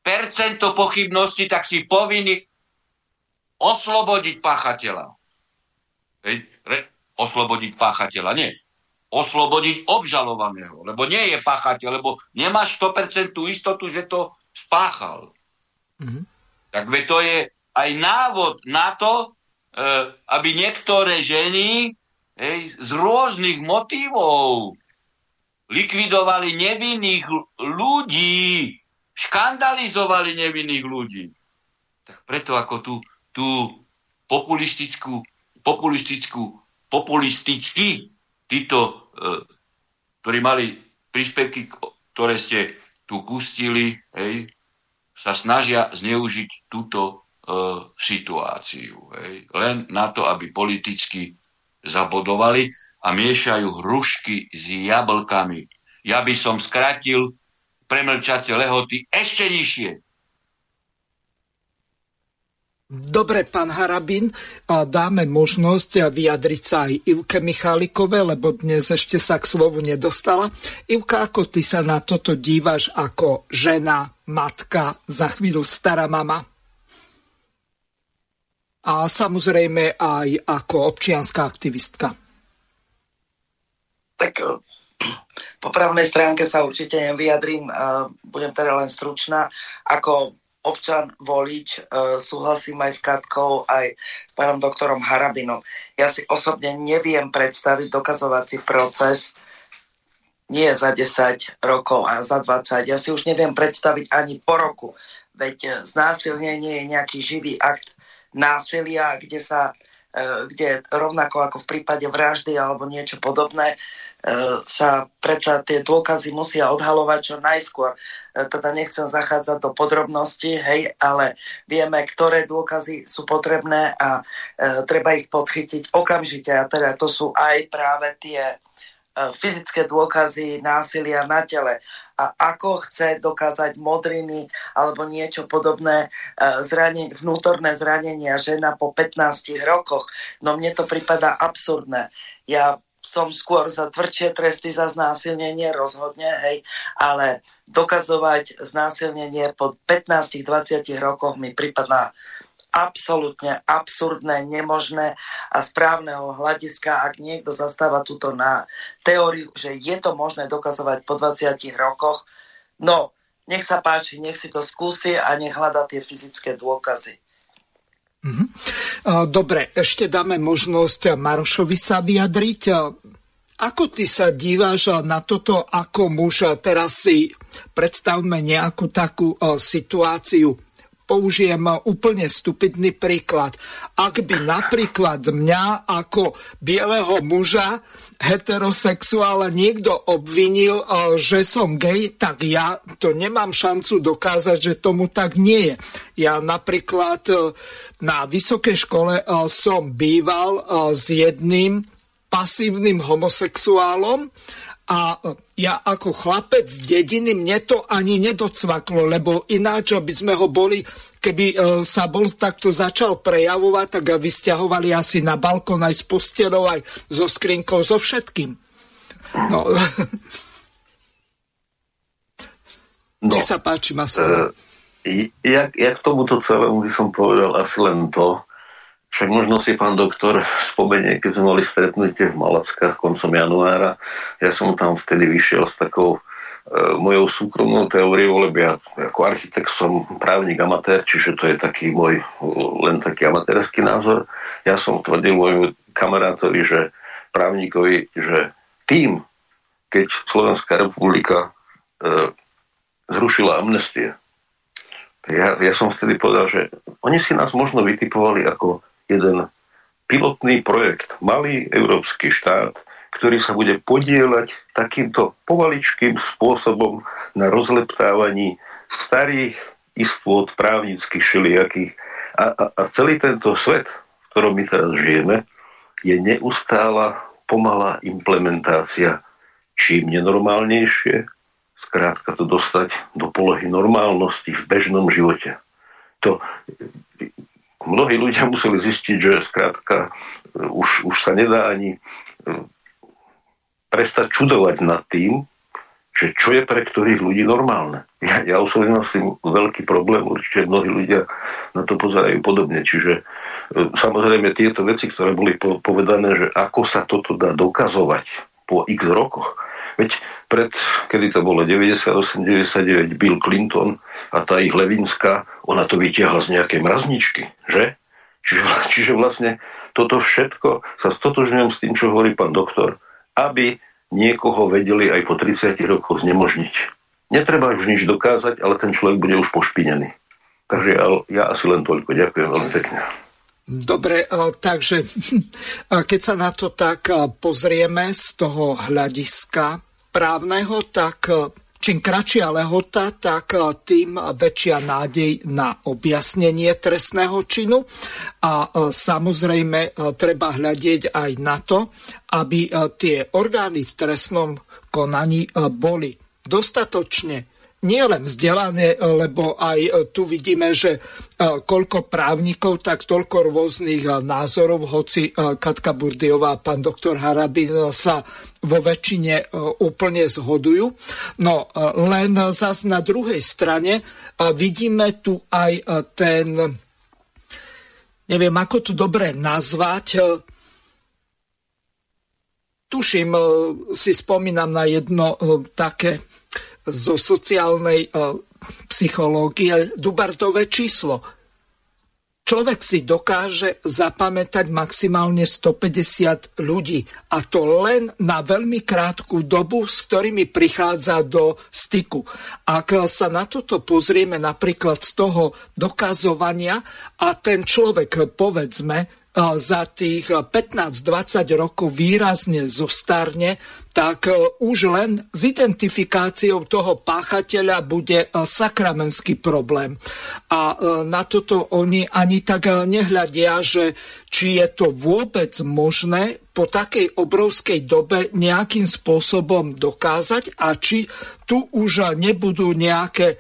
S3: percento pochybnosti, tak si povinný oslobodiť pachateľa. Hej, re, oslobodiť páchateľa. Nie. Oslobodiť obžalovaného. Lebo nie je páchateľ, lebo nemáš 100% istotu, že to spáchal. Mm-hmm. Tak to je aj návod na to, e, aby niektoré ženy hej, z rôznych motivov likvidovali nevinných ľudí, škandalizovali nevinných ľudí. Tak preto ako tú, tú populistickú populistickú, populisticky títo, e, ktorí mali príspevky, ktoré ste tu pustili, hej, sa snažia zneužiť túto e, situáciu. Hej, len na to, aby politicky zabodovali a miešajú hrušky s jablkami. Ja by som skratil premlčacie lehoty ešte nižšie.
S2: Dobre, pán Harabin, dáme možnosť vyjadriť sa aj Ivke Michalikove, lebo dnes ešte sa k slovu nedostala. Ivka, ako ty sa na toto dívaš ako žena, matka, za chvíľu stará mama? A samozrejme aj ako občianská aktivistka.
S6: Tak eh, po právnej stránke sa určite nevyjadrím, budem teda len stručná. Ako občan, volič, e, súhlasím aj s Katkou, aj s pánom doktorom Harabinom. Ja si osobne neviem predstaviť dokazovací proces nie za 10 rokov a za 20. Ja si už neviem predstaviť ani po roku. Veď znásilnenie je nejaký živý akt násilia, kde sa e, kde rovnako ako v prípade vraždy alebo niečo podobné, E, sa predsa tie dôkazy musia odhalovať čo najskôr. E, teda nechcem zachádzať do podrobností, hej, ale vieme, ktoré dôkazy sú potrebné a e, treba ich podchytiť okamžite. A teda to sú aj práve tie e, fyzické dôkazy násilia na tele a ako chce dokázať modriny alebo niečo podobné, e, zranenie, vnútorné zranenia žena po 15 rokoch. No mne to prípada absurdné. Ja som skôr za tvrdšie tresty za znásilnenie, rozhodne, hej, ale dokazovať znásilnenie po 15-20 rokoch mi prípadná absolútne absurdné, nemožné a správneho hľadiska, ak niekto zastáva túto na teóriu, že je to možné dokazovať po 20 rokoch, no, nech sa páči, nech si to skúsi a nech hľada tie fyzické dôkazy.
S2: Mhm. Dobre, ešte dáme možnosť Marošovi sa vyjadriť. Ako ty sa díváš na toto ako muž? Teraz si predstavme nejakú takú situáciu. Použijem úplne stupidný príklad. Ak by napríklad mňa ako bieleho muža heterosexuála niekto obvinil, že som gay, tak ja to nemám šancu dokázať, že tomu tak nie je. Ja napríklad na vysokej škole eh, som býval s jedným pasívnym homosexuálom a eh, ja ako chlapec z dediny mne to ani nedocvaklo, lebo ináč by sme ho boli, keby sa bol takto začal prejavovať, tak vysťahovali asi na balkón aj s postelou, aj so skrinkou, so všetkým. No. no. Nech sa páči, Maslo. Uh
S5: jak, jak tomuto celému by som povedal asi len to, však možno si pán doktor spomenie, keď sme mali stretnutie v Malackách koncom januára, ja som tam vtedy vyšiel s takou e, mojou súkromnou teóriou, lebo ja ako architekt som právnik amatér, čiže to je taký môj len taký amatérsky názor. Ja som tvrdil môjmu kamarátovi, že právnikovi, že tým, keď Slovenská republika e, zrušila amnestie, ja, ja som vtedy povedal, že oni si nás možno vytipovali ako jeden pilotný projekt, malý európsky štát, ktorý sa bude podielať takýmto povaličkým spôsobom na rozleptávaní starých istôt právnických šelijakých. A, a, a celý tento svet, v ktorom my teraz žijeme, je neustála pomalá implementácia čím nenormálnejšie, skrátka to dostať do polohy normálnosti v bežnom živote. To mnohí ľudia museli zistiť, že skrátka už, už sa nedá ani e, prestať čudovať nad tým, že čo je pre ktorých ľudí normálne. Ja, ja osobne mám s tým veľký problém, určite mnohí ľudia na to pozerajú podobne. Čiže e, samozrejme tieto veci, ktoré boli povedané, že ako sa toto dá dokazovať po x rokoch, Veď pred, kedy to bolo, 98-99, Bill Clinton a tá ich Levinská, ona to vytiahla z nejakej mrazničky, že? Čiže, čiže vlastne toto všetko sa stotožňujem s tým, čo hovorí pán doktor, aby niekoho vedeli aj po 30 rokoch znemožniť. Netreba už nič dokázať, ale ten človek bude už pošpinený. Takže ja, ja asi len toľko. Ďakujem veľmi pekne.
S2: Dobre, takže keď sa na to tak pozrieme z toho hľadiska právneho, tak e, čím kratšia lehota, tak e, tým väčšia nádej na objasnenie trestného činu. A e, samozrejme treba hľadiť aj na to, aby tie orgány v trestnom konaní boli dostatočne nie len lebo aj tu vidíme, že koľko právnikov, tak toľko rôznych názorov, hoci Katka Burdiová a pán doktor Harabin sa vo väčšine úplne zhodujú. No len zas na druhej strane vidíme tu aj ten, neviem ako to dobre nazvať, tuším, si spomínam na jedno také zo sociálnej uh, psychológie Dubartové číslo. Človek si dokáže zapamätať maximálne 150 ľudí a to len na veľmi krátku dobu, s ktorými prichádza do styku. Ak sa na toto pozrieme napríklad z toho dokazovania a ten človek, povedzme, za tých 15-20 rokov výrazne zostarne, tak už len s identifikáciou toho páchateľa bude sakramenský problém. A na toto oni ani tak nehľadia, že či je to vôbec možné po takej obrovskej dobe nejakým spôsobom dokázať a či tu už nebudú nejaké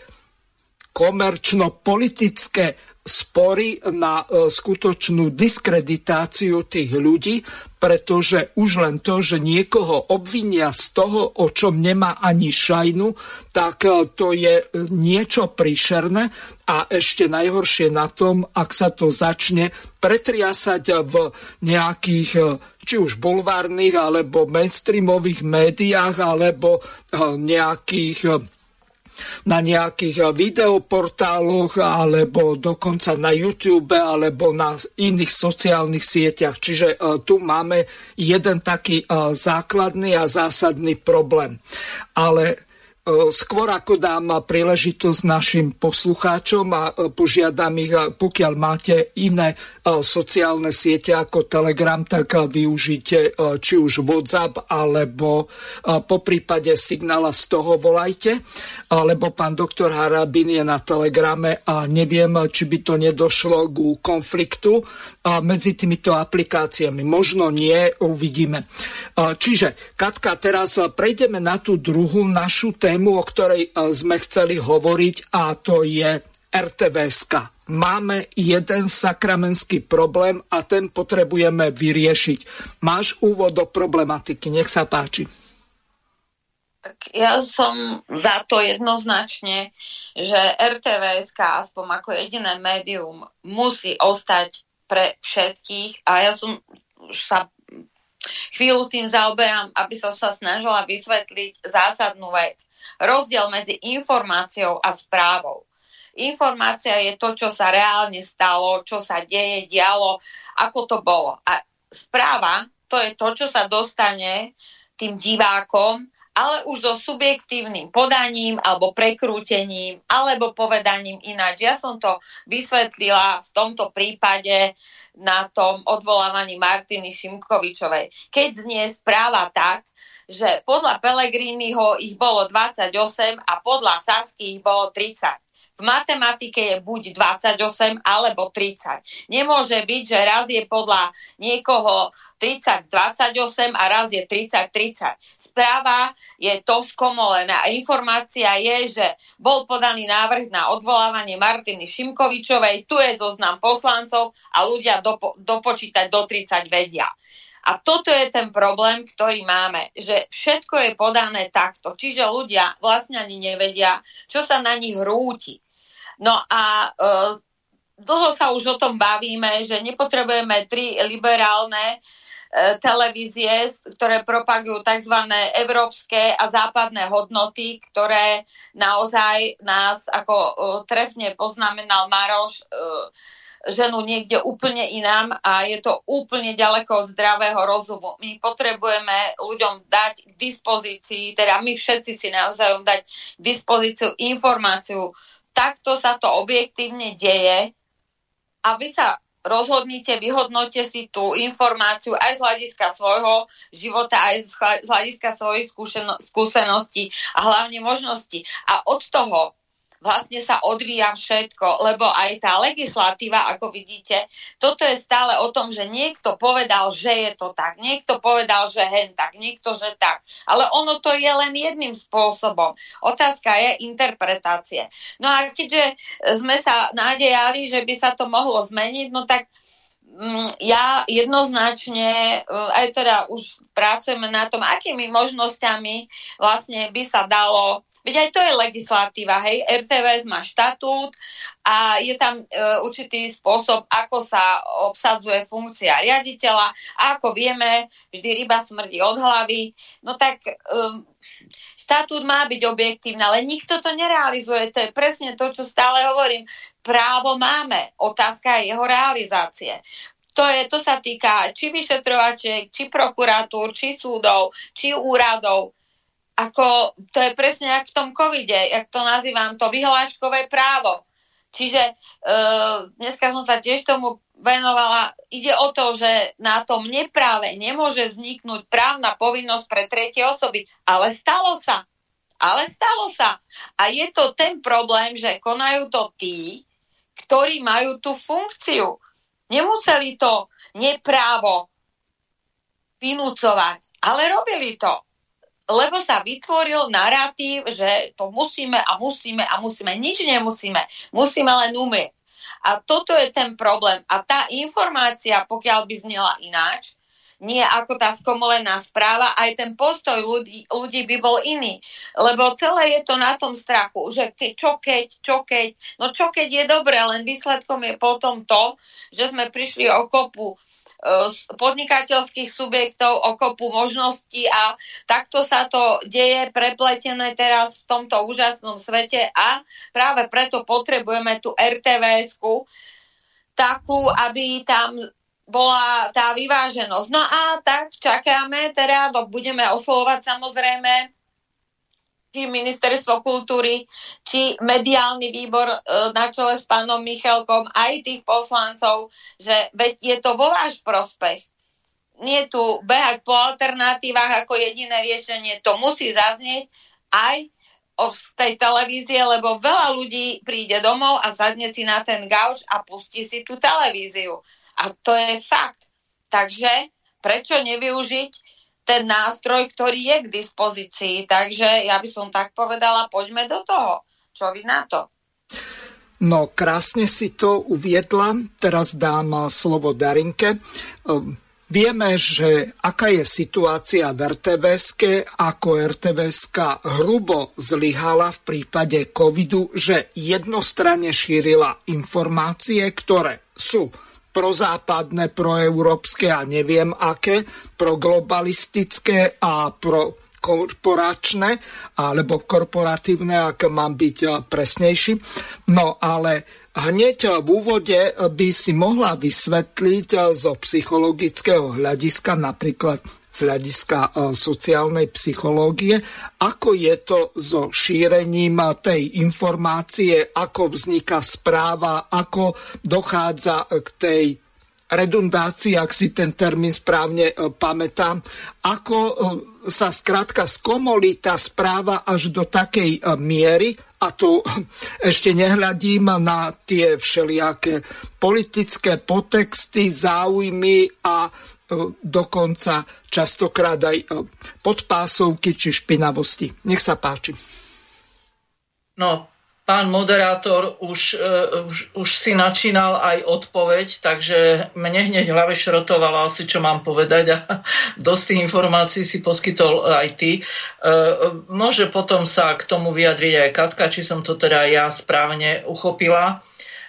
S2: komerčno-politické spory na e, skutočnú diskreditáciu tých ľudí, pretože už len to, že niekoho obvinia z toho, o čom nemá ani šajnu, tak e, to je niečo príšerné. A ešte najhoršie na tom, ak sa to začne pretriasať v nejakých e, či už bulvárnych, alebo mainstreamových médiách, alebo nejakých na nejakých eh, videoportáloch alebo dokonca na YouTube alebo na iných sociálnych sieťach. Čiže eh, tu máme jeden taký eh, základný a zásadný problém. Ale skôr ako dám príležitosť našim poslucháčom a e, požiadam ich, pokiaľ máte iné e, sociálne siete ako Telegram, tak využite či už WhatsApp alebo po prípade signála z toho volajte, lebo pán doktor Harabin je na Telegrame a neviem, či by to nedošlo ku konfliktu medzi týmito aplikáciami. Možno nie, uvidíme. Čiže, Katka, teraz prejdeme na tú druhú našu tému, tému, o ktorej e, sme chceli hovoriť a to je RTVSK. Máme jeden sakramenský problém a ten potrebujeme vyriešiť. Máš úvod do problematiky, nech sa páči.
S7: Tak ja som za to jednoznačne, že RTVSK aspoň ako jediné médium musí ostať pre všetkých a ja som už sa chvíľu tým zaoberám, aby som sa snažila vysvetliť zásadnú vec rozdiel medzi informáciou a správou. Informácia je to, čo sa reálne stalo, čo sa deje, dialo, ako to bolo. A správa to je to, čo sa dostane tým divákom, ale už so subjektívnym podaním alebo prekrútením alebo povedaním ináč. Ja som to vysvetlila v tomto prípade na tom odvolávaní Martiny Šimkovičovej. Keď znie správa tak, že podľa Pelegriniho ich bolo 28 a podľa Sasky ich bolo 30 v matematike je buď 28 alebo 30. Nemôže byť, že raz je podľa niekoho 30-28 a raz je 30-30. Správa je to skomolená. Informácia je, že bol podaný návrh na odvolávanie Martiny Šimkovičovej, tu je zoznam poslancov a ľudia dopo- dopočítať do 30 vedia. A toto je ten problém, ktorý máme, že všetko je podané takto. Čiže ľudia vlastne ani nevedia, čo sa na nich rúti. No a e, dlho sa už o tom bavíme, že nepotrebujeme tri liberálne e, televízie, ktoré propagujú tzv. európske a západné hodnoty, ktoré naozaj nás, ako e, trefne poznamenal Maroš, e, ženu niekde úplne inám a je to úplne ďaleko od zdravého rozumu. My potrebujeme ľuďom dať k dispozícii, teda my všetci si navzájom dať k dispozíciu informáciu. Takto sa to objektívne deje a vy sa rozhodnite, vyhodnote si tú informáciu aj z hľadiska svojho života, aj z hľadiska svojich skúseností a hlavne možností. A od toho, vlastne sa odvíja všetko, lebo aj tá legislatíva, ako vidíte, toto je stále o tom, že niekto povedal, že je to tak, niekto povedal, že hen tak, niekto, že tak. Ale ono to je len jedným spôsobom. Otázka je interpretácie. No a keďže sme sa nádejali, že by sa to mohlo zmeniť, no tak mm, ja jednoznačne, eh, aj teda už pracujeme na tom, akými možnosťami vlastne by sa dalo Veď aj to je legislatíva, hej. RTVS má štatút a je tam e, určitý spôsob, ako sa obsadzuje funkcia riaditeľa a ako vieme, vždy ryba smrdí od hlavy. No tak e, štatút má byť objektívny, ale nikto to nerealizuje. To je presne to, čo stále hovorím. Právo máme, otázka je jeho realizácie. To, je, to sa týka či vyšetrovačiek, či prokuratúr, či súdov, či úradov ako to je presne jak v tom covide, jak to nazývam, to vyhláškové právo. Čiže e, dneska som sa tiež tomu venovala. Ide o to, že na tom nepráve nemôže vzniknúť právna povinnosť pre tretie osoby. Ale stalo sa. Ale stalo sa. A je to ten problém, že konajú to tí, ktorí majú tú funkciu. Nemuseli to neprávo vynúcovať, ale robili to lebo sa vytvoril narratív, že to musíme a musíme a musíme. Nič nemusíme. Musíme len umrieť. A toto je ten problém. A tá informácia, pokiaľ by znela ináč, nie ako tá skomolená správa, aj ten postoj ľudí, ľudí by bol iný. Lebo celé je to na tom strachu, že ke, čo keď, čo keď. No čo keď je dobré, len výsledkom je potom to, že sme prišli o kopu podnikateľských subjektov o kopu možností a takto sa to deje prepletené teraz v tomto úžasnom svete a práve preto potrebujeme tú RTVS-ku takú, aby tam bola tá vyváženosť. No a tak čakáme, teda budeme oslovovať samozrejme či ministerstvo kultúry, či mediálny výbor e, na čele s pánom Michalkom, aj tých poslancov, že veď je to vo váš prospech. Nie tu behať po alternatívach ako jediné riešenie. To musí zaznieť aj od tej televízie, lebo veľa ľudí príde domov a zadne si na ten gauč a pustí si tú televíziu. A to je fakt. Takže prečo nevyužiť ten nástroj, ktorý je k dispozícii. Takže ja by som tak povedala, poďme do toho. Čo vy na to?
S2: No, krásne si to uviedla. Teraz dám slovo Darinke. Ehm, vieme, že aká je situácia v rtvs ako rtvs hrubo zlyhala v prípade covidu, že jednostranne šírila informácie, ktoré sú prozápadné, proeurópske a neviem aké, proglobalistické a pro korporačné alebo korporatívne, ak mám byť eh, presnejší. No ale hneď v úvode by si mohla vysvetliť eh, zo psychologického hľadiska napríklad z hľadiska e, sociálnej psychológie, ako je to so šírením tej informácie, ako vzniká správa, ako dochádza k tej redundácii, ak si ten termín správne e, pamätám, ako e, sa skrátka skomolí tá správa až do takej miery, a tu ešte nehľadím na tie všelijaké politické potexty, záujmy a E, dokonca častokrát aj e, podpásovky či špinavosti. Nech sa páči.
S4: No, pán moderátor už, uh, už, už si načínal aj odpoveď, takže mne hneď hlave šrotovala asi, čo mám povedať a dosť informácií si poskytol aj ty. Môže potom sa k tomu vyjadriť aj Katka, či som to teda ja správne uchopila.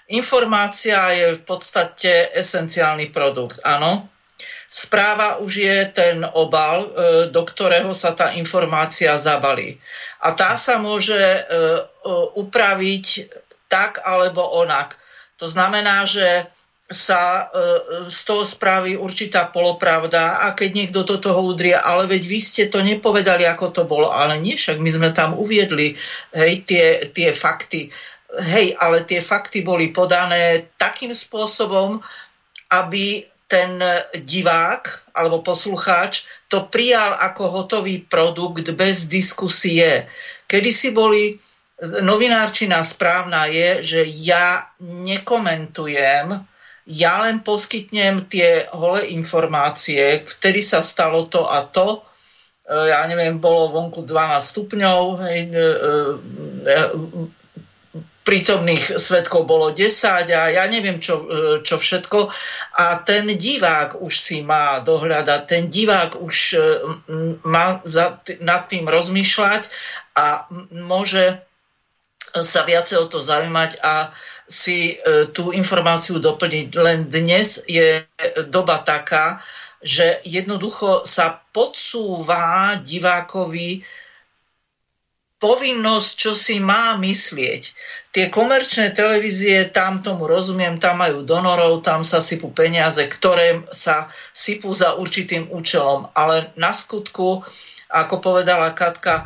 S4: Informácia je v podstate esenciálny produkt, áno Správa už je ten obal, e, do ktorého sa tá informácia zabalí. A tá sa môže e, e, upraviť tak alebo onak. To znamená, že sa z toho spraví určitá polopravda a keď niekto do toho udrie, ale veď vy ste to nepovedali, ako to bolo, ale nie, však my sme tam uviedli hej, tie, tie fakty. Hej, ale tie fakty boli podané takým spôsobom, aby ten divák alebo poslucháč to prijal ako hotový produkt bez diskusie. Kedy si boli novinárčina správna je, že ja nekomentujem, ja len poskytnem tie holé informácie, vtedy sa stalo to a to, e, ja neviem, bolo vonku 12 stupňov, hej, e, e, prítomných svetkov bolo 10 a ja neviem čo, čo všetko. A ten divák už si má dohľadať, ten divák už má za, nad tým rozmýšľať a môže sa viacej o to zaujímať a si e, tú informáciu doplniť. Len dnes je doba taká, že jednoducho sa podsúva divákovi povinnosť, čo si má myslieť. Tie komerčné televízie, tam tomu rozumiem, tam majú donorov, tam sa sypú peniaze, ktoré sa sypú za určitým účelom. Ale na skutku, ako povedala Katka,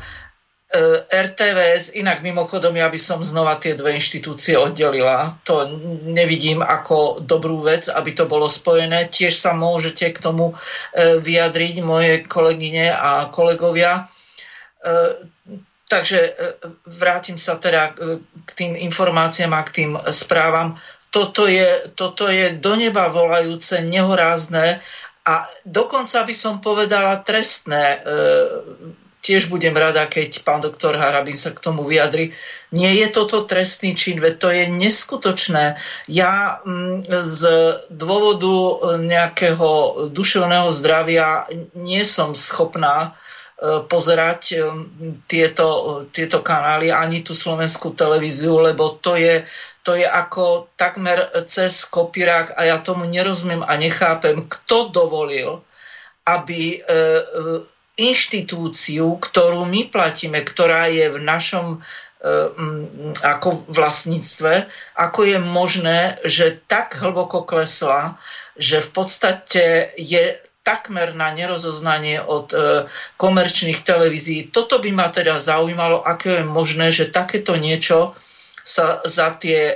S4: E, RTVS, inak mimochodom ja by som znova tie dve inštitúcie oddelila. To nevidím ako dobrú vec, aby to bolo spojené. Tiež sa môžete k tomu e, vyjadriť moje kolegyne a kolegovia. E, takže vrátim sa teda k tým informáciám a k tým správam. Toto je, toto je do neba volajúce, nehorázne a dokonca by som povedala trestné tiež budem rada, keď pán doktor Harabin sa k tomu vyjadri. Nie je toto trestný čin, veď to je neskutočné. Ja mm, z dôvodu nejakého duševného zdravia nie som schopná e, pozerať e, tieto, tieto kanály, ani tú slovenskú televíziu, lebo to je, to je ako takmer cez kopírák a ja tomu nerozumiem a nechápem, kto dovolil, aby e, inštitúciu, ktorú my platíme, ktorá je v našom ako vlastníctve, ako je možné, že tak hlboko klesla, že v podstate je takmer na nerozoznanie od e, komerčných televízií. Toto by ma teda zaujímalo, aké je možné, že takéto niečo sa za tie e,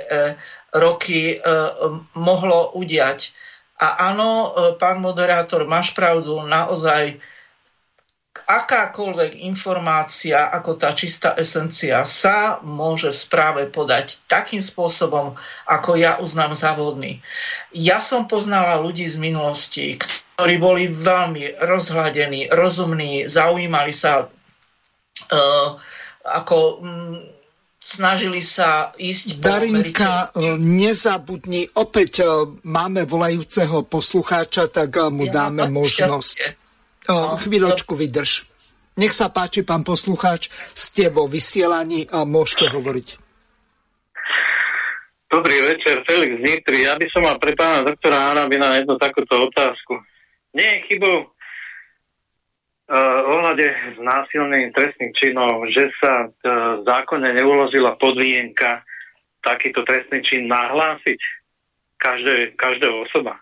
S4: roky e, mohlo udiať. A áno, e, pán moderátor, máš pravdu, naozaj akákoľvek informácia ako tá čistá esencia sa môže v správe podať takým spôsobom, ako ja uznám za vhodný. Ja som poznala ľudí z minulosti, ktorí boli veľmi rozhľadení, rozumní, zaujímali sa uh, ako um, snažili sa ísť
S2: Darinka, e, nezabudni, opäť uh, máme volajúceho poslucháča, tak uh, mu dáme možnosť. Šťastie. No, chvíľočku vydrž. Nech sa páči, pán poslucháč, ste vo vysielaní a môžete hovoriť.
S20: Dobrý večer, Felix Nitri. Ja by som mal pre pána doktora Harabina jednu takúto otázku. Nie je chybou uh, ohľade znásilnení trestných činov, že sa uh, v zákone neuložila podmienka takýto trestný čin nahlásiť každé, každého osoba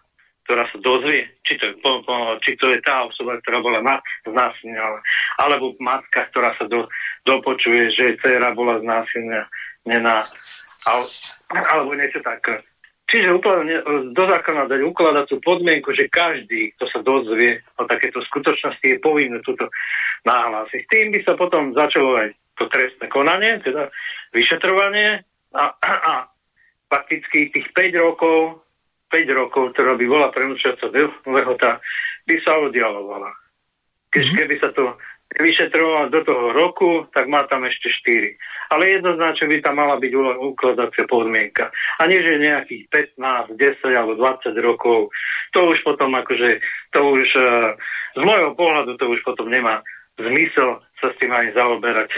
S20: ktorá sa dozvie, či to je, po, po, či to je tá osoba, ktorá bola na, znásilnená, alebo matka, ktorá sa do, dopočuje, že dcera bola znásilnená, alebo niečo také. Čiže do zákona dať ukladať tú podmienku, že každý, kto sa dozvie o takéto skutočnosti, je povinný túto nahlásiť. Tým by sa potom začalo aj to trestné konanie, teda vyšetrovanie a, a, a fakticky tých 5 rokov 5 rokov, ktorá by bola prenúčaca lehota, by sa oddialovala. Keď mm-hmm. keby sa to vyšetrovalo do toho roku, tak má tam ešte 4. Ale jednoznačne by tam mala byť ukladacia podmienka. A nie, že nejakých 15, 10 alebo 20 rokov. To už potom akože, to už uh, z môjho pohľadu to už potom nemá zmysel sa s tým ani zaoberať.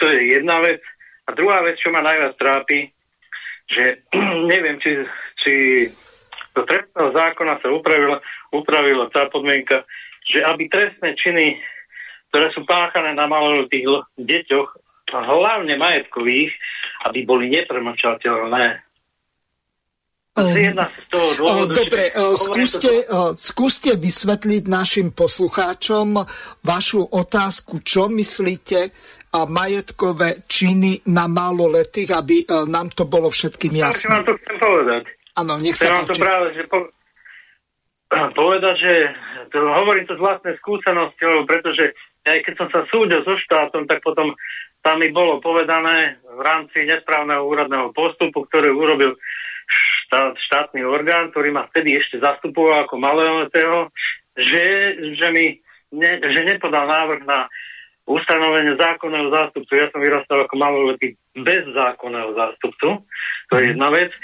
S20: To je jedna vec. A druhá vec, čo ma najviac trápi, že neviem, či, či do trestného zákona sa upravila, upravila tá podmienka, že aby trestné činy, ktoré sú páchané na malolitých deťoch, hlavne majetkových, aby boli nepremlčateľné.
S2: Um, Dobre, skúste, skúste vysvetliť našim poslucháčom vašu otázku, čo myslíte a majetkové činy na maloletých, aby nám to bolo všetkým jasné.
S20: Tak vám to chcem povedať.
S2: Áno, nech sa
S20: to práve, že po, povedať, že to, hovorím to z vlastnej skúsenosti, pretože aj keď som sa súdil so štátom, tak potom tam mi bolo povedané v rámci nesprávneho úradného postupu, ktorý urobil štát, štátny orgán, ktorý ma vtedy ešte zastupoval ako maloletého, že, že mi ne, že nepodal návrh na ustanovenie zákonného zástupcu. Ja som vyrastal ako maloletý bez zákonného zástupcu. To je jedna vec.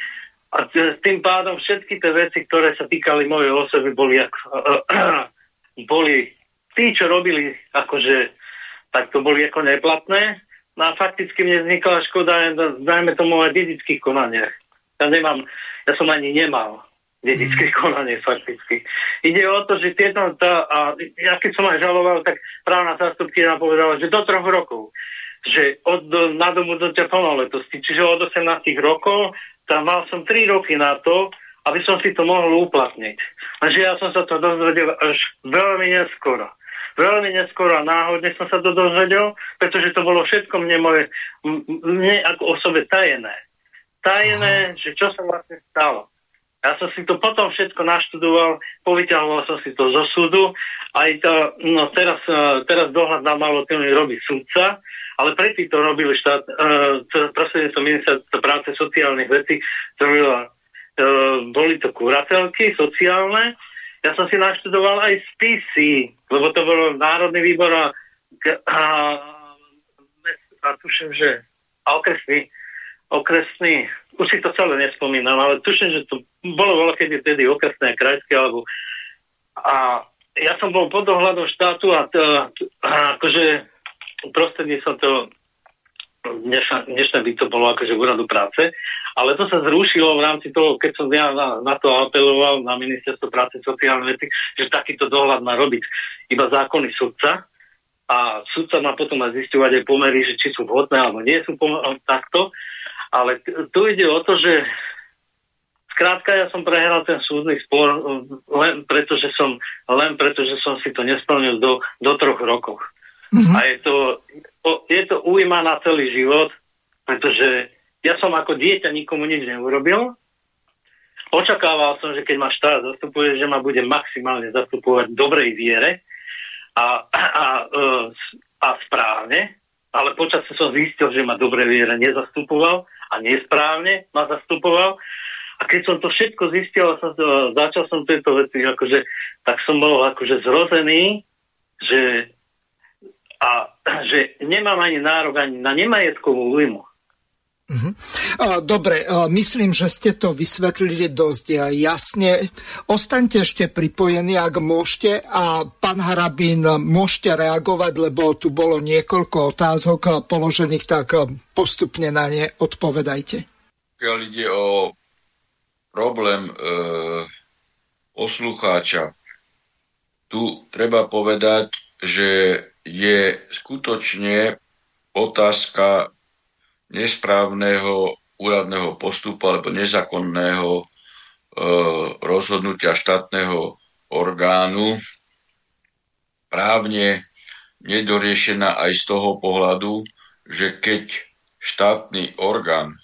S20: A s tým pádom všetky tie veci, ktoré sa týkali mojej osoby, boli, ako, boli tí, čo robili, akože tak to boli ako neplatné. No a fakticky mne vznikla škoda, dajme tomu aj dedických konaniach. Ja nemám, ja som ani nemal dedické mm. konanie fakticky. Ide o to, že tieto, tá, a ja keď som aj žaloval, tak právna zástupkynia povedala, že do troch rokov, že od nadobudnutia plnoletosti, čiže od 18 rokov, tam mal som 3 roky na to, aby som si to mohol uplatniť. že ja som sa to dozvedel až veľmi neskoro veľmi neskoro a náhodne som sa to dozvedel, pretože to bolo všetko mne moje, mne ako osobe tajené. Tajené, že čo sa vlastne stalo. Ja som si to potom všetko naštudoval, povyťahoval som si to zo súdu. Aj to, no teraz, e, teraz dohľad na malotými robí súdca, ale predtým to robili štát, uh, prostredníctvom ministerstva práce sociálnych vecí, to uh, boli to kuratelky sociálne, ja som si naštudoval aj spisy, lebo to bolo Národný výbor a, a, a tuším, že a okresný, okresný, už si to celé nespomínam, ale tuším, že to bolo veľa kedy tedy okresné krajské, alebo a ja som bol pod dohľadom štátu a, to, a akože prostredníctvom to dnešné, dnešné by to bolo akože v úradu práce, ale to sa zrušilo v rámci toho, keď som ja na, na to apeloval na ministerstvo práce sociálne veci, že takýto dohľad má robiť iba zákonný sudca a sudca má potom aj zisťovať aj pomery, že či sú vhodné alebo nie sú pomery, takto, ale tu ide o to, že Skrátka, ja som prehral ten súdny spor len preto, že som, len preto, že som si to nesplnil do, do troch rokov. Mm-hmm. A je to, je to újma na celý život, pretože ja som ako dieťa nikomu nič neurobil. Očakával som, že keď ma štát zastupuje, že ma bude maximálne zastupovať v dobrej viere a, a, e, a správne, ale počasie som zistil, že ma dobrej viere nezastupoval a nesprávne ma zastupoval. A keď som to všetko zistil a som, začal som tieto veci, akože, tak som bol akože zrozený, že a že nemám ani nárok ani na nemajetkovú újmu.
S2: Mhm. Dobre, myslím, že ste to vysvetlili dosť jasne. Ostaňte ešte pripojení, ak môžete. A pán Harabín, môžete reagovať, lebo tu bolo niekoľko otázok položených, tak postupne na ne odpovedajte.
S3: Pokiaľ ide o problém e, poslucháča, tu treba povedať, že je skutočne otázka nesprávneho úradného postupu alebo nezákonného e, rozhodnutia štátneho orgánu. Právne nedoriešená aj z toho pohľadu, že keď štátny orgán,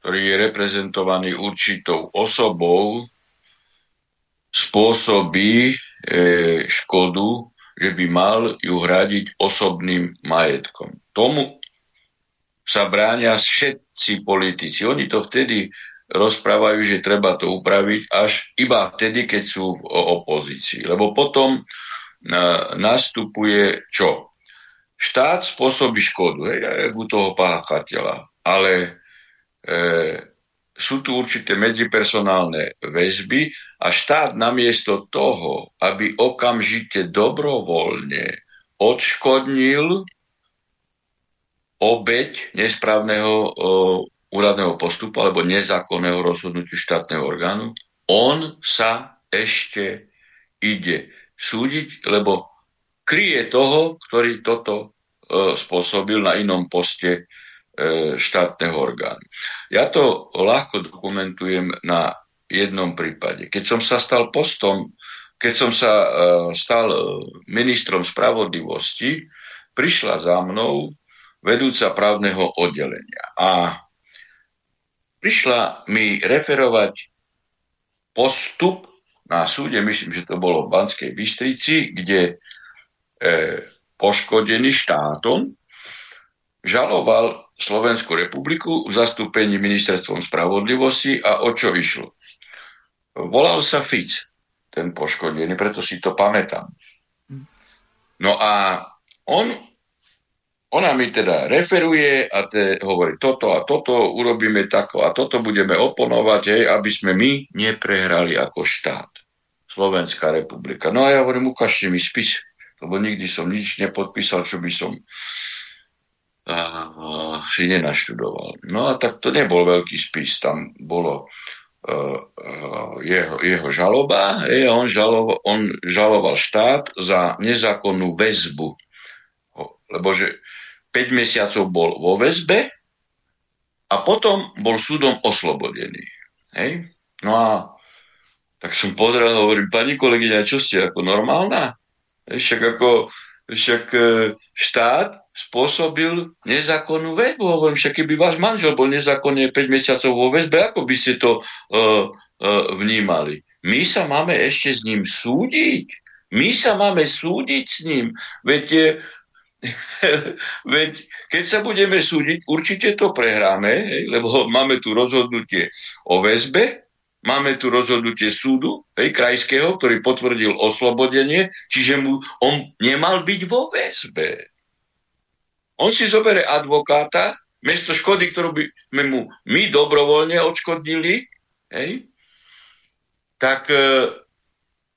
S3: ktorý je reprezentovaný určitou osobou, spôsobí e, škodu že by mal ju hradiť osobným majetkom. Tomu sa bránia všetci politici. Oni to vtedy rozprávajú, že treba to upraviť až iba vtedy, keď sú v opozícii. Lebo potom nastupuje čo? Štát spôsobí škodu, hej, u toho páchateľa, ale e, sú tu určité medzipersonálne väzby a štát namiesto toho, aby okamžite dobrovoľne odškodnil obeď nesprávneho o, úradného postupu alebo nezákonného rozhodnutia štátneho orgánu, on sa ešte ide súdiť, lebo kryje toho, ktorý toto e, spôsobil na inom poste E, štátneho orgánu. Ja to ľahko dokumentujem na jednom prípade. Keď som sa stal postom, keď som sa e, stal e, ministrom spravodlivosti, prišla za mnou vedúca právneho oddelenia a prišla mi referovať postup na súde, myslím, že to bolo v Banskej Bystrici, kde e, poškodený štátom žaloval Slovenskú republiku v zastúpení ministerstvom spravodlivosti a o čo išlo. Volal sa Fic, ten poškodený, preto si to pamätám. No a on, ona mi teda referuje a te hovorí toto a toto urobíme tako a toto budeme oponovať, hej, aby sme my neprehrali ako štát. Slovenská republika. No a ja hovorím, ukážte mi spis, lebo nikdy som nič nepodpísal, čo by som uh, si nenaštudoval. No a tak to nebol veľký spis, tam bolo jeho, jeho žaloba, je, on, žaloval, on žaloval štát za nezákonnú väzbu, lebo že 5 mesiacov bol vo väzbe a potom bol súdom oslobodený. Hej? No a tak som pozrel a hovorím, pani kolegyňa, čo ste, ako normálna? Však ako však e, štát spôsobil nezákonnú väzbu. Hovorím, však keby váš manžel bol nezákonne 5 mesiacov vo väzbe, ako by ste to uh, uh, vnímali? My sa máme ešte s ním súdiť. My sa máme súdiť s ním. Veď, veď keď sa budeme súdiť, určite to prehráme, hej, lebo máme tu rozhodnutie o väzbe, Máme tu rozhodnutie súdu, hej, krajského, ktorý potvrdil oslobodenie, čiže mu, on nemal byť vo väzbe. On si zobere advokáta, mesto škody, ktorú by sme mu my dobrovoľne odškodnili, hej, tak e,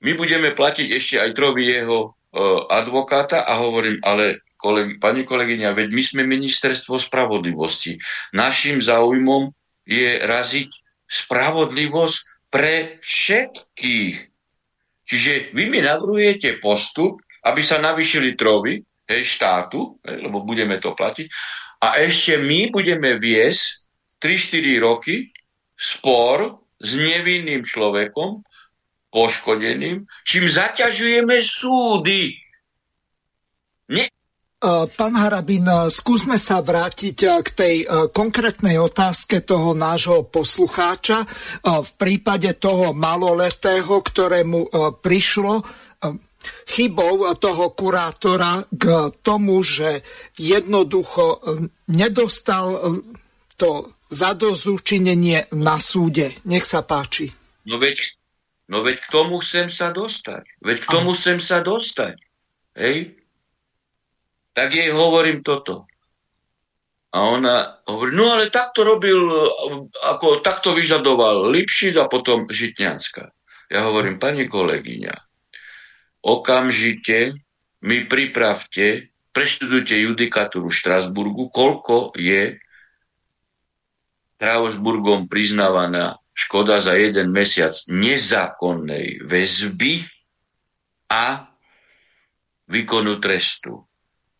S3: my budeme platiť ešte aj trovi jeho e, advokáta a hovorím, ale kolegi, pani kolegyňa, veď my sme ministerstvo spravodlivosti. Našim záujmom je raziť spravodlivosť pre všetkých. Čiže vy mi navrhujete postup, aby sa navyšili trovy hej, štátu, hej, lebo budeme to platiť, a ešte my budeme viesť 3-4 roky spor s nevinným človekom, poškodeným, čím zaťažujeme súdy.
S2: Ne, Pán Harabin, skúsme sa vrátiť k tej konkrétnej otázke toho nášho poslucháča. V prípade toho maloletého, ktorému prišlo chybou toho kurátora k tomu, že jednoducho nedostal to zadozúčinenie na súde. Nech sa páči.
S3: No veď, no veď k tomu chcem sa dostať. Veď k tomu chcem sa dostať. Hej? tak jej hovorím toto. A ona hovorí, no ale takto robil, ako takto vyžadoval Lipšic a potom Žitňanská. Ja hovorím, pani kolegyňa, okamžite mi pripravte, preštudujte judikatúru Štrasburgu, koľko je Strasburgom priznávaná škoda za jeden mesiac nezákonnej väzby a výkonu trestu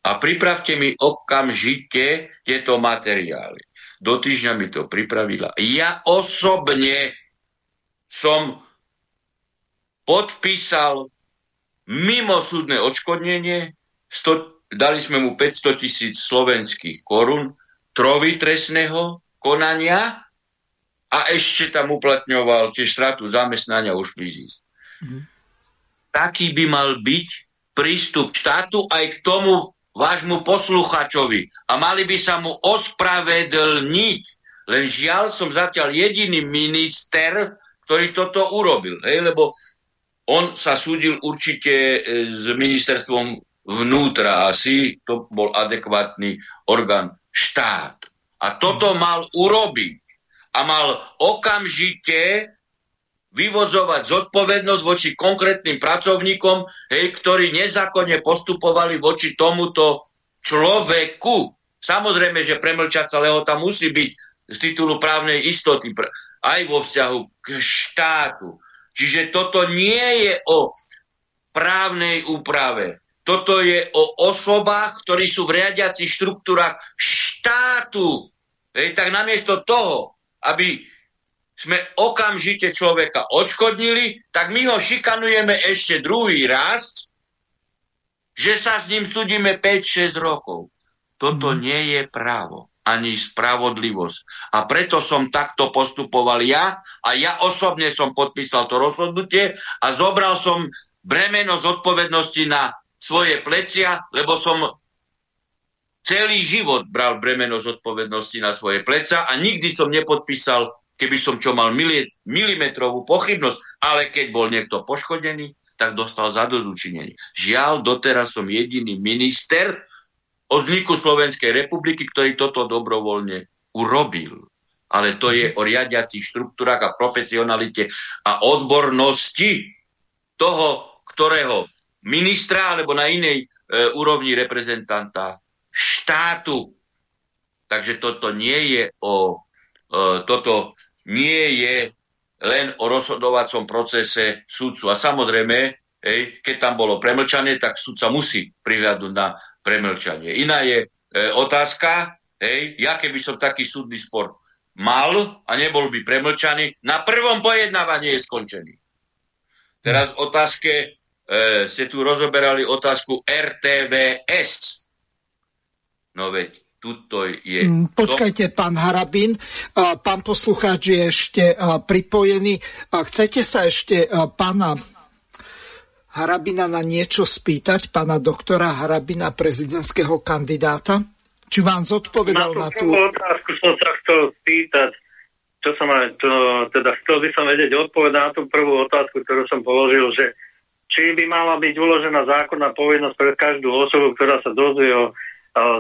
S3: a pripravte mi okamžite tieto materiály. Do týždňa mi to pripravila. Ja osobne som podpísal mimosúdne odškodnenie, 100, dali sme mu 500 tisíc slovenských korún, trovy trestného konania a ešte tam uplatňoval tiež stratu zamestnania už zísť. Mm. Taký by mal byť prístup štátu aj k tomu vášmu posluchačovi a mali by sa mu ospravedlniť. Len žiaľ som zatiaľ jediný minister, ktorý toto urobil. Hej, lebo on sa súdil určite e, s ministerstvom vnútra asi, to bol adekvátny orgán štát. A toto mal urobiť. A mal okamžite vyvodzovať zodpovednosť voči konkrétnym pracovníkom, hej, ktorí nezákonne postupovali voči tomuto človeku. Samozrejme, že premlčaca lehota musí byť z titulu právnej istoty aj vo vzťahu k štátu. Čiže toto nie je o právnej úprave. Toto je o osobách, ktorí sú v riadiacich štruktúrach štátu. Hej, tak namiesto toho, aby sme okamžite človeka odškodnili, tak my ho šikanujeme ešte druhý raz, že sa s ním súdime 5-6 rokov. Toto mhm. nie je právo ani spravodlivosť. A preto som takto postupoval ja a ja osobne som podpísal to rozhodnutie a zobral som bremeno zodpovednosti na svoje plecia, lebo som celý život bral bremeno zodpovednosti na svoje pleca a nikdy som nepodpísal, keby som čo mal milimetrovú pochybnosť, ale keď bol niekto poškodený, tak dostal zadozučinenie. Žiaľ, doteraz som jediný minister od vzniku Slovenskej republiky, ktorý toto dobrovoľne urobil. Ale to je o riadiacich štruktúrach a profesionalite a odbornosti toho, ktorého ministra alebo na inej e, úrovni reprezentanta štátu. Takže toto nie je o e, toto nie je len o rozhodovacom procese súdcu. A samozrejme, hej, keď tam bolo premlčanie, tak súdca musí prihľadnúť na premlčanie. Iná je e, otázka, hej, ja keby som taký súdny spor mal a nebol by premlčaný, na prvom pojednávaní je skončený. Teraz otázke, e, ste tu rozoberali otázku RTVS. No veď, tuto je...
S2: Mm, počkajte, pán Harabín, pán poslucháč je ešte pripojený. Chcete sa ešte pána Harabina na niečo spýtať, pána doktora Harabina, prezidentského kandidáta? Či vám zodpovedal na,
S20: na tú... otázku som sa chcel spýtať, čo som aj, to, teda chcel by som vedieť odpovedať na tú prvú otázku, ktorú som položil, že či by mala byť uložená zákonná povinnosť pre každú osobu, ktorá sa dozvie o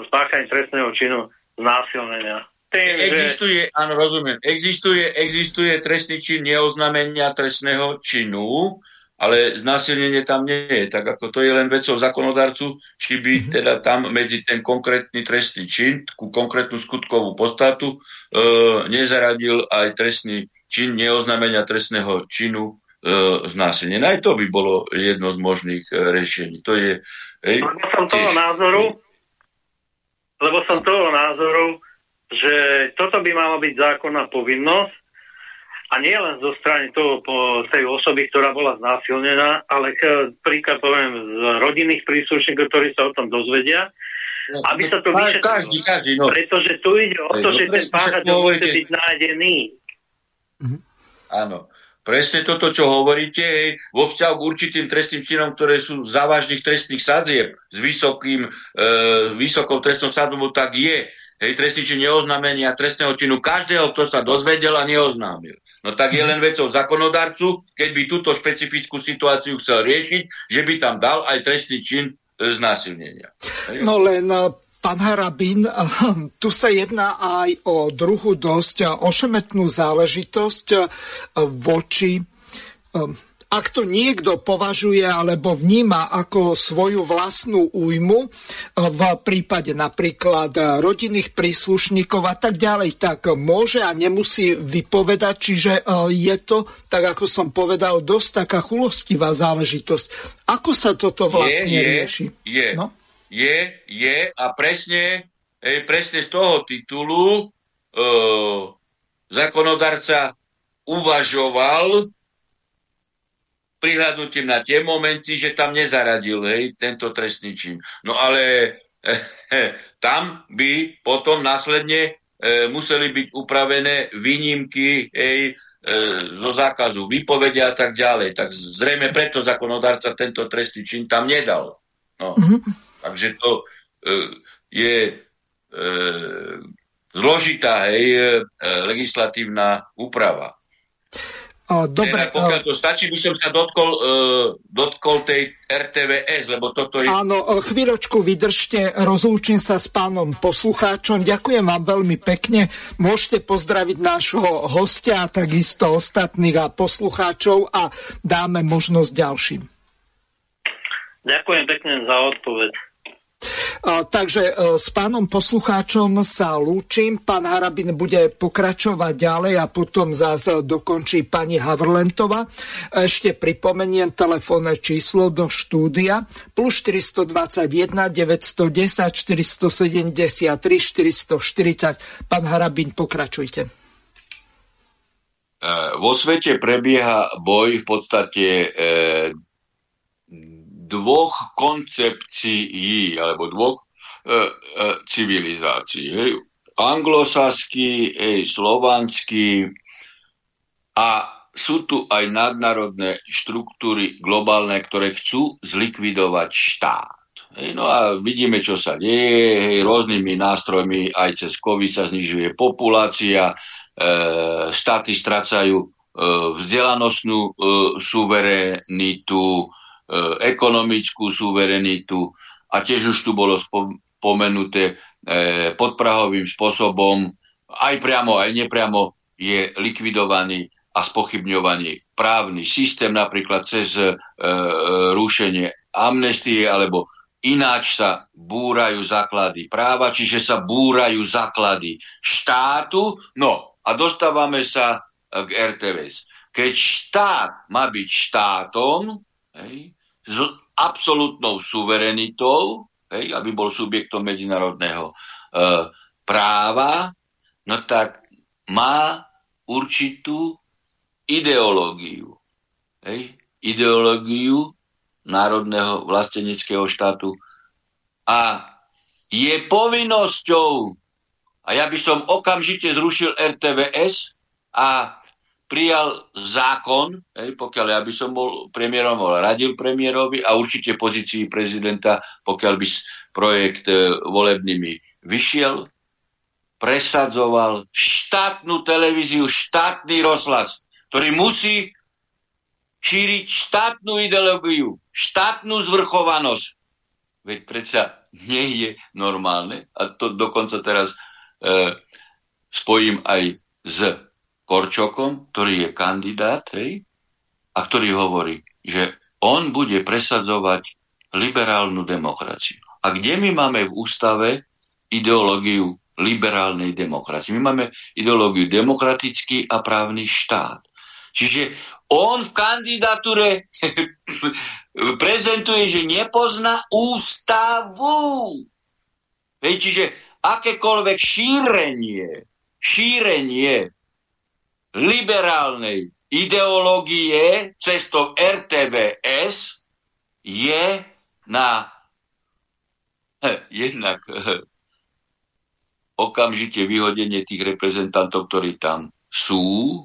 S20: spáchaní trestného činu znásilnenia.
S3: Tým, existuje, že... áno, rozumiem, existuje, existuje trestný čin neoznamenia trestného činu, ale znásilnenie tam nie je. Tak ako to je len vecou zákonodarcu, či by mm-hmm. teda tam medzi ten konkrétny trestný čin, ku konkrétnu skutkovú podstatu, e, nezaradil aj trestný čin neoznamenia trestného činu e, znásilnenia. Aj to by bolo jedno z možných e, riešení. To je...
S20: Ej, som toho názoru, lebo som toho názoru, že toto by mala byť zákonná povinnosť a nie len zo strany toho, po tej osoby, ktorá bola znásilnená, ale príklad poviem z rodinných príslušníkov, ktorí sa o tom dozvedia, no, aby sa to vyšetrilo.
S3: Každý, každý, no.
S20: Pretože tu ide o to, no, že ten páchateľ musí byť nájdený.
S3: Mhm. Áno. Presne toto, čo hovoríte, hej, vo vzťahu k určitým trestným činom, ktoré sú závažných trestných sadzieb s vysokým, e, vysokou trestnou sadzbou, tak je hej, trestný čin neoznámenia trestného činu každého, kto sa dozvedel a neoznámil. No tak je len vecou zákonodarcu, keď by túto špecifickú situáciu chcel riešiť, že by tam dal aj trestný čin e, znásilnenia.
S2: No len e, Pán Harabín, tu sa jedná aj o druhú dosť ošemetnú záležitosť voči ak to niekto považuje alebo vníma ako svoju vlastnú újmu v prípade napríklad rodinných príslušníkov a tak ďalej, tak môže a nemusí vypovedať, čiže je to, tak ako som povedal, dosť taká chulostivá záležitosť. Ako sa toto vlastne
S3: je,
S2: rieši?
S3: Je, no? je, je a presne, presne z toho titulu e, zákonodarca uvažoval prihľadnutím na tie momenty, že tam nezaradil hej, tento trestný čin. No ale eh, tam by potom následne eh, museli byť upravené výnimky hej, eh, zo zákazu výpovedia a tak ďalej. Tak zrejme preto zákonodárca tento trestný čin tam nedal. No. Mm-hmm. Takže to e, je e, zložitá hej, e, legislatívna úprava.
S2: Dobre.
S3: Teda, pokiaľ to stačí, by som sa dotkol, uh, dotkol tej RTVS, lebo toto je...
S2: Áno, chvíľočku vydržte, rozlúčim sa s pánom poslucháčom. Ďakujem vám veľmi pekne. Môžete pozdraviť nášho hostia a takisto ostatných a poslucháčov a dáme možnosť ďalším.
S20: Ďakujem pekne za odpoveď.
S2: Takže e, s pánom poslucháčom sa lúčim. Pán Harabin bude pokračovať ďalej a potom zase dokončí pani Havrlentová. Ešte pripomeniem telefónne číslo do štúdia plus 421 910 473 440. Pán Harabin, pokračujte.
S3: E, vo svete prebieha boj v podstate e, dvoch koncepcií alebo dvoch e, e, civilizácií. Hej. Anglosaský, hej, slovanský a sú tu aj nadnárodné štruktúry globálne, ktoré chcú zlikvidovať štát. No a vidíme, čo sa deje. Hej, rôznymi nástrojmi aj cez COVID sa znižuje populácia, e, štáty strácajú e, vzdelanostnú e, suverenitu, e, ekonomickú suverenitu a tiež už tu bolo spomenuté e, podprahovým spôsobom, aj priamo, aj nepriamo je likvidovaný a spochybňovaný právny systém, napríklad cez e, e, rušenie amnestie alebo ináč sa búrajú základy práva, čiže sa búrajú základy štátu. No a dostávame sa k RTVS. Keď štát má byť štátom hej, s absolútnou suverenitou, hej, aby bol subjektom medzinárodného e, práva, no tak má určitú ideológiu. Hej? Ideológiu národného vlasteneckého štátu. A je povinnosťou, a ja by som okamžite zrušil RTVS a prijal zákon, hej, pokiaľ ja by som bol premiérom, bol radil premiérovi a určite pozícii prezidenta, pokiaľ by projekt e, volebnými vyšiel, presadzoval štátnu televíziu, štátny rozhlas, ktorý musí šíriť štátnu ideológiu, štátnu zvrchovanosť. Veď predsa nie je normálne, a to dokonca teraz e, spojím aj s Korčokom, ktorý je kandidát, hej, a ktorý hovorí, že on bude presadzovať liberálnu demokraciu. A kde my máme v ústave ideológiu liberálnej demokracie. My máme ideológiu demokratický a právny štát. Čiže on v kandidatúre prezentuje, že nepozná ústavu. Hej, čiže akékoľvek šírenie, šírenie liberálnej ideológie cestou RTVS je na jednak okamžite vyhodenie tých reprezentantov, ktorí tam sú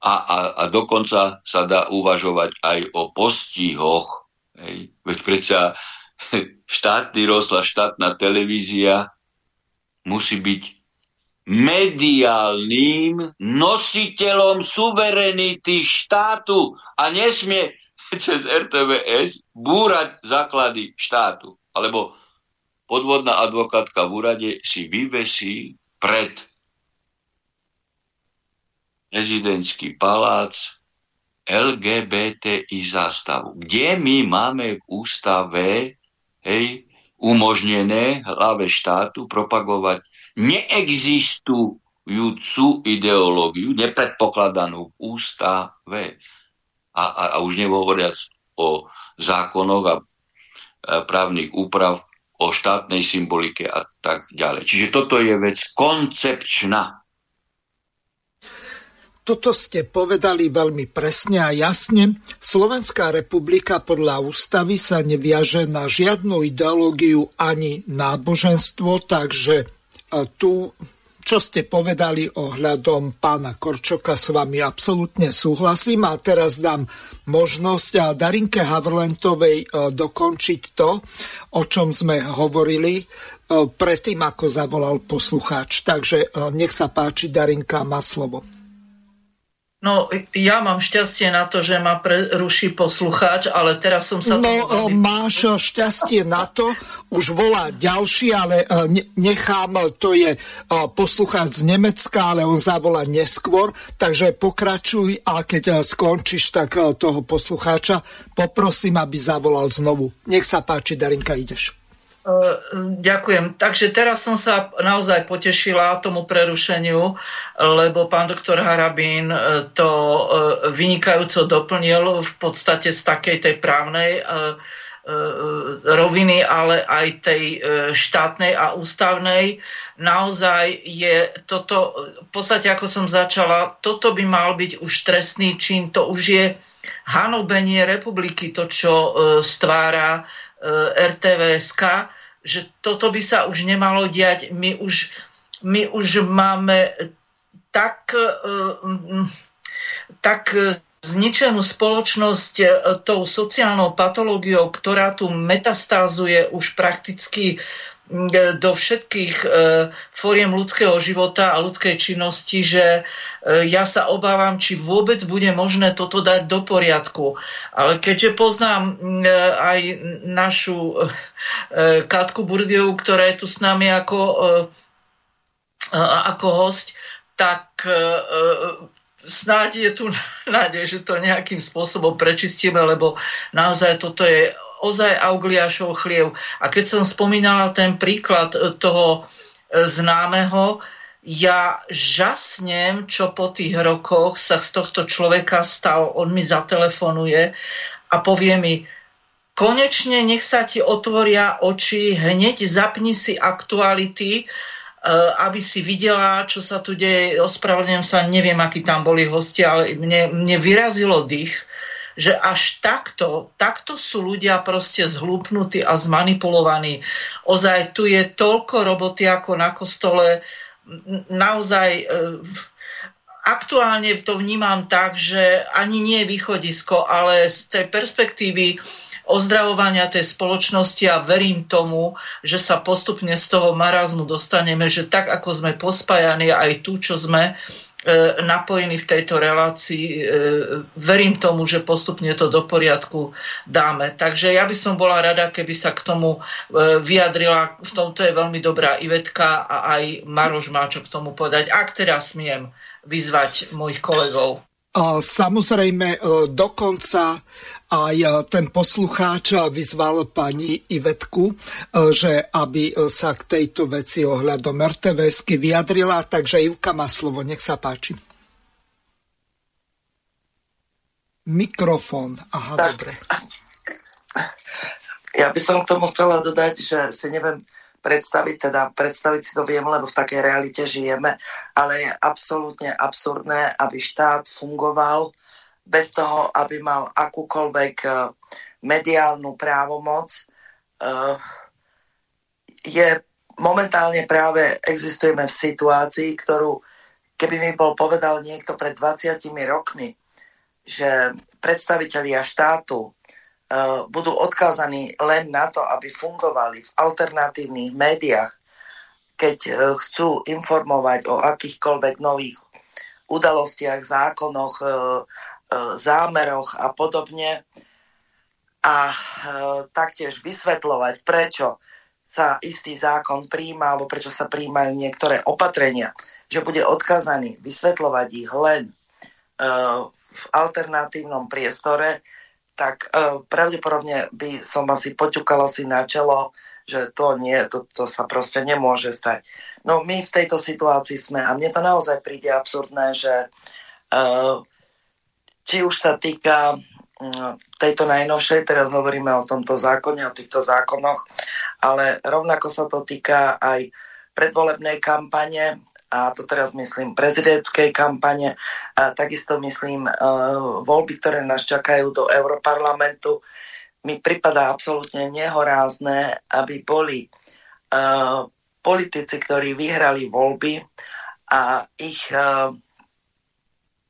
S3: a, a, a dokonca sa dá uvažovať aj o postihoch. Hej. Veď predsa štátny rozhlas, štátna televízia musí byť mediálnym nositeľom suverenity štátu a nesmie cez RTVS búrať základy štátu. Alebo podvodná advokátka v úrade si vyvesí pred prezidentský palác LGBTI zástavu, kde my máme v ústave hej, umožnené hlave štátu propagovať neexistujúcu ideológiu, nepredpokladanú v ústave. A, a, a už nehovoriac o zákonoch a, a právnych úprav o štátnej symbolike a tak ďalej. Čiže toto je vec koncepčná.
S2: Toto ste povedali veľmi presne a jasne. Slovenská republika podľa ústavy sa neviaže na žiadnu ideológiu ani náboženstvo, takže tu čo ste povedali ohľadom pána Korčoka, s vami absolútne súhlasím a teraz dám možnosť Darinke Havrlentovej e, dokončiť to, o čom sme hovorili e, predtým, ako zavolal poslucháč. Takže e, nech sa páči, Darinka má slovo.
S4: No, ja mám šťastie na to, že ma preruší poslucháč, ale teraz som sa...
S2: No, veľmi... máš šťastie na to, už volá ďalší, ale e, nechám, to je poslucháč z Nemecka, ale on zavolá neskôr, takže pokračuj a keď skončíš, tak toho poslucháča poprosím, aby zavolal znovu. Nech sa páči, Darinka, ideš.
S4: Ďakujem. Takže teraz som sa naozaj potešila tomu prerušeniu, lebo pán doktor Harabín e, to e, vynikajúco doplnil v podstate z takej tej právnej roviny, ale aj tej štátnej a ústavnej. Naozaj je toto, v podstate ako som začala, toto by mal byť už trestný čin, to už je hanobenie republiky, to čo stvára RTVSK že toto by sa už nemalo diať. My už, my už máme tak, eh, tak zničenú spoločnosť e, tou sociálnou patológiou, ktorá tu metastázuje už prakticky do všetkých e, fóriem ľudského života a ľudskej činnosti, že e, ja sa obávam, či vôbec bude možné toto dať do poriadku. Ale keďže poznám aj našu Katku Burdiovu, ktorá je tu s nami ako, ako host, tak snáď je tu nádej, že to nejakým spôsobom prečistíme, lebo naozaj toto je ozaj Augliášov chliev. A keď som spomínala ten príklad e, toho e, známeho, ja žasnem, čo po tých rokoch sa z tohto človeka stalo. On mi zatelefonuje a povie mi, konečne nech sa ti otvoria oči, hneď zapni si aktuality, Eh, aby si videla, čo sa tu deje. Ospravedlňujem sa, neviem, akí tam boli hostia, ale mne, mne vyrazilo dých, že až takto, takto sú ľudia proste zhlúpnutí a zmanipulovaní. Ozaj tu je toľko roboty ako na kostole. Naozaj eh, aktuálne to vnímam tak, že ani nie je východisko, ale z tej perspektívy ozdravovania tej spoločnosti a verím tomu, že sa postupne z toho marazmu dostaneme, že tak ako sme pospájani aj tu, čo sme, e, napojení v tejto relácii. E, verím tomu, že postupne to do poriadku dáme. Takže ja by som bola rada, keby sa k tomu e, vyjadrila. V tomto je veľmi dobrá Ivetka a aj Maroš má čo k tomu povedať. Ak teraz smiem vyzvať mojich kolegov.
S2: Samozrejme, dokonca aj e, ten poslucháč vyzval pani Ivetku, e, že aby e, sa k tejto veci ohľadom RTVSky vyjadrila, takže Ivka má slovo, nech sa páči. Mikrofón, aha, tak. dobre.
S6: Ja by som k tomu chcela dodať, že si neviem predstaviť, teda predstaviť si to viem, lebo v takej realite žijeme, ale je absolútne absurdné, aby štát fungoval bez toho, aby mal akúkoľvek eh, mediálnu právomoc. Eh, je momentálne práve existujeme v situácii, ktorú keby mi bol povedal niekto pred 20 rokmi, že predstavitelia štátu uh, budú odkázaní len na to, aby fungovali v alternatívnych médiách, keď chcú informovať o akýchkoľvek nových udalostiach, zákonoch, zámeroch a podobne. A e, taktiež vysvetľovať, prečo sa istý zákon príjma, alebo prečo sa príjmajú niektoré opatrenia, že bude odkazaný vysvetľovať ich len e, v alternatívnom priestore, tak pravdepodobne by som asi poťukala si na čelo, že to nie, to, to sa proste nemôže stať. No my v tejto situácii sme a mne to naozaj príde absurdné, že uh, či už sa týka mm, tejto najnovšej, teraz hovoríme o tomto zákone, o týchto zákonoch, ale rovnako sa to týka aj predvolebnej kampane, a to teraz myslím prezidentskej kampane, a takisto myslím uh, voľby, ktoré nás čakajú do Europarlamentu. Mi pripadá absolútne nehorázne, aby boli uh, politici, ktorí vyhrali voľby a ich uh,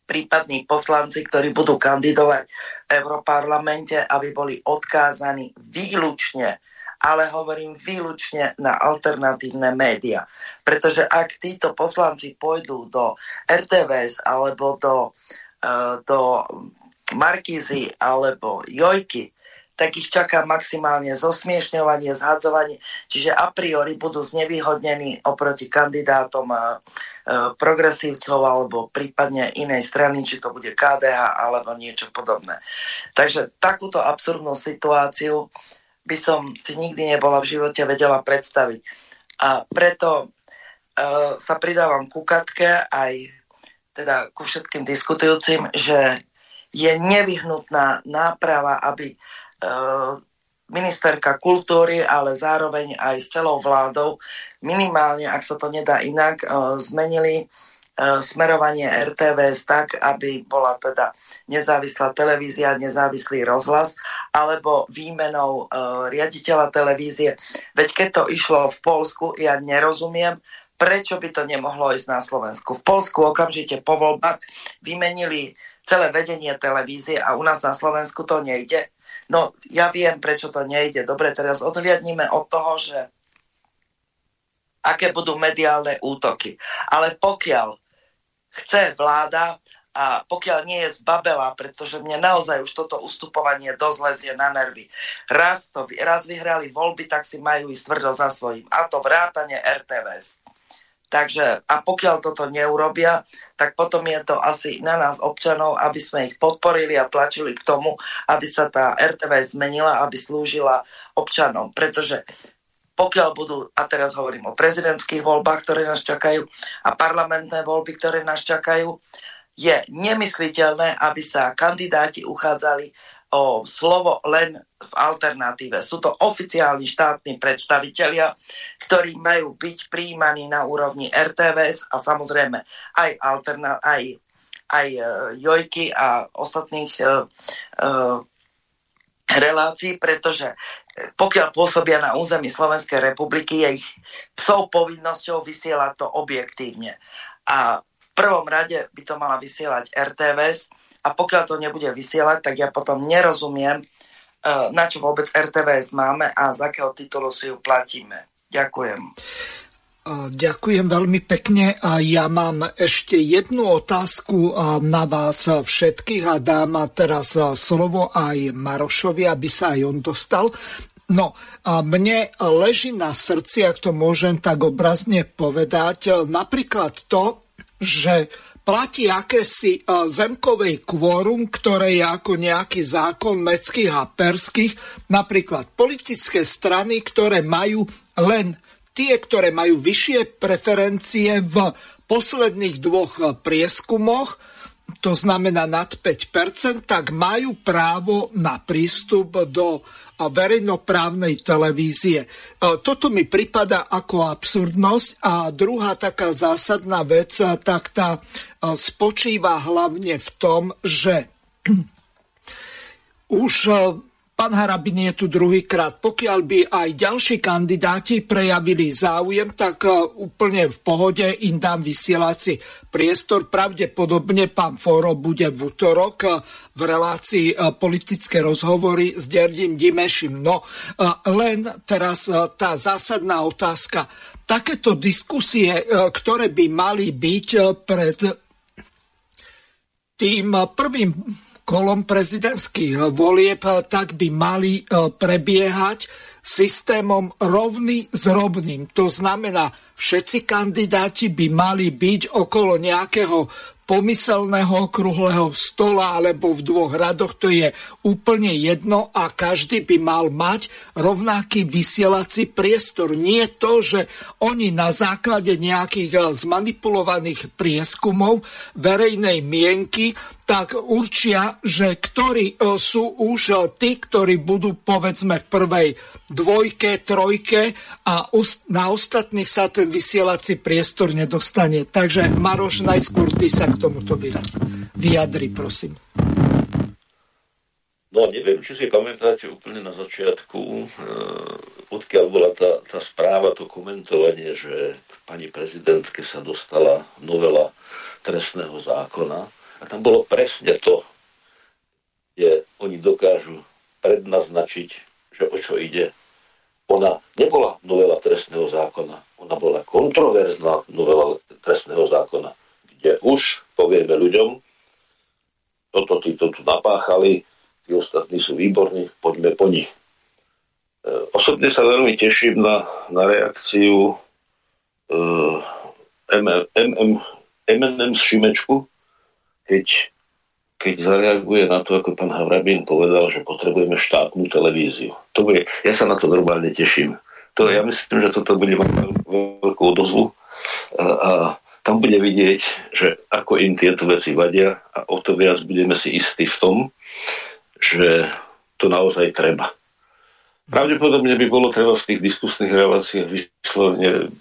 S6: prípadní poslanci, ktorí budú kandidovať v Európarlamente, aby boli odkázaní výlučne, ale hovorím výlučne na alternatívne médiá. Pretože ak títo poslanci pôjdu do RTVS alebo do, uh, do Markízy alebo Jojky, tak ich čaká maximálne zosmiešňovanie, zhadzovanie, čiže a priori budú znevýhodnení oproti kandidátom uh, E, progresívcov alebo prípadne inej strany, či to bude KDH alebo niečo podobné. Takže takúto absurdnú situáciu by som si nikdy nebola v živote vedela predstaviť. A preto uh, sa pridávam ku Katke aj teda ku všetkým diskutujúcim, že je nevyhnutná náprava, aby uh, ministerka kultúry, ale zároveň aj s celou vládou, minimálne, ak sa to nedá inak, e, zmenili e, smerovanie RTVS tak, aby bola teda nezávislá televízia, nezávislý rozhlas, alebo výmenou e, riaditeľa televízie. Veď keď to išlo v Polsku, ja nerozumiem, prečo by to nemohlo ísť na Slovensku. V Polsku okamžite po voľbách vymenili celé vedenie televízie a u nás na Slovensku to nejde. No ja viem, prečo to nejde. Dobre, teraz odhliadníme od toho, že aké budú mediálne útoky. Ale pokiaľ chce vláda a pokiaľ nie je zbabela, pretože mne naozaj už toto ustupovanie dosť lezie na nervy. Raz, to, raz vyhrali voľby, tak si majú ísť tvrdo za svojím. A to vrátanie RTVS. Takže a pokiaľ toto neurobia, tak potom je to asi na nás občanov, aby sme ich podporili a tlačili k tomu, aby sa tá RTV zmenila, aby slúžila občanom. Pretože pokiaľ budú, a teraz hovorím o prezidentských voľbách, ktoré nás čakajú, a parlamentné voľby, ktoré nás čakajú, je nemysliteľné, aby sa kandidáti uchádzali o slovo len v alternatíve. Sú to oficiálni štátni predstavitelia, ktorí majú byť príjmaní na úrovni RTVS a samozrejme aj, alterna- aj, aj uh, Jojky a ostatných uh, uh, relácií, pretože pokiaľ pôsobia na území Slovenskej republiky, je ich psov povinnosťou vysielať to objektívne. A prvom rade by to mala vysielať RTVS a pokiaľ to nebude vysielať, tak ja potom nerozumiem, e, na čo vôbec RTVS máme a z akého titulu si ju platíme. Ďakujem.
S2: Ďakujem veľmi pekne a ja mám ešte jednu otázku e, na vás všetkých a dám teraz slovo aj Marošovi, aby sa aj on dostal. No, a mne leží na srdci, ak to môžem tak obrazne povedať, napríklad to, že platí akési e, zemkovej kvórum, ktoré je ako nejaký zákon meckých a perských, napríklad politické strany, ktoré majú len tie, ktoré majú vyššie preferencie v posledných dvoch prieskumoch, to znamená nad 5%, tak majú právo na prístup do verejnoprávnej televízie. E, toto mi pripada ako absurdnosť a druhá taká zásadná vec, e, tak tá e, spočíva hlavne v tom, že už Pán Harabin je tu druhýkrát. Pokiaľ by aj ďalší kandidáti prejavili záujem, tak e, úplne v pohode im dám vysielací priestor. Pravdepodobne pán Foro bude v útorok e, v relácii e, politické rozhovory s Derdim Dimešim. No len teraz tá zásadná otázka. Takéto diskusie, ktoré by mali byť pred tým prvým kolom prezidentských volieb, tak by mali e, prebiehať systémom rovný s rovným. To znamená, všetci kandidáti by mali byť okolo nejakého pomyselného okrúhleho stola alebo v dvoch radoch, to je úplne jedno a každý by mal mať rovnaký vysielací priestor. Nie to, že oni na základe nejakých zmanipulovaných prieskumov verejnej mienky tak určia, že ktorí e, sú už e, tí, ktorí budú povedzme v prvej dvojke, trojke a na ostatných sa ten vysielací priestor nedostane. Takže Maroš, najskôr ty sa k tomuto vyjadri, prosím.
S5: No neviem, či si pamätáte úplne na začiatku, e, odkiaľ bola tá, tá správa, to komentovanie, že pani prezidentke sa dostala novela trestného zákona, a tam bolo presne to, kde oni dokážu prednaznačiť, že o čo ide. Ona nebola novela trestného zákona, ona bola kontroverzná novela trestného zákona, kde už povieme ľuďom, toto títo tu napáchali, tí ostatní sú výborní, poďme po nich. E, osobne sa veľmi teším na, na reakciu e, MM, MM Šimečku, keď, keď zareaguje na to, ako pán Havrabin povedal, že potrebujeme štátnu televíziu. To bude, ja sa na to normálne teším. To, ja myslím, že toto bude mať veľkú odozvu a, a tam bude vidieť, že ako im tieto veci vadia a o to viac budeme si istí v tom, že to naozaj treba. Pravdepodobne by bolo treba v tých diskusných reláciách vyslovene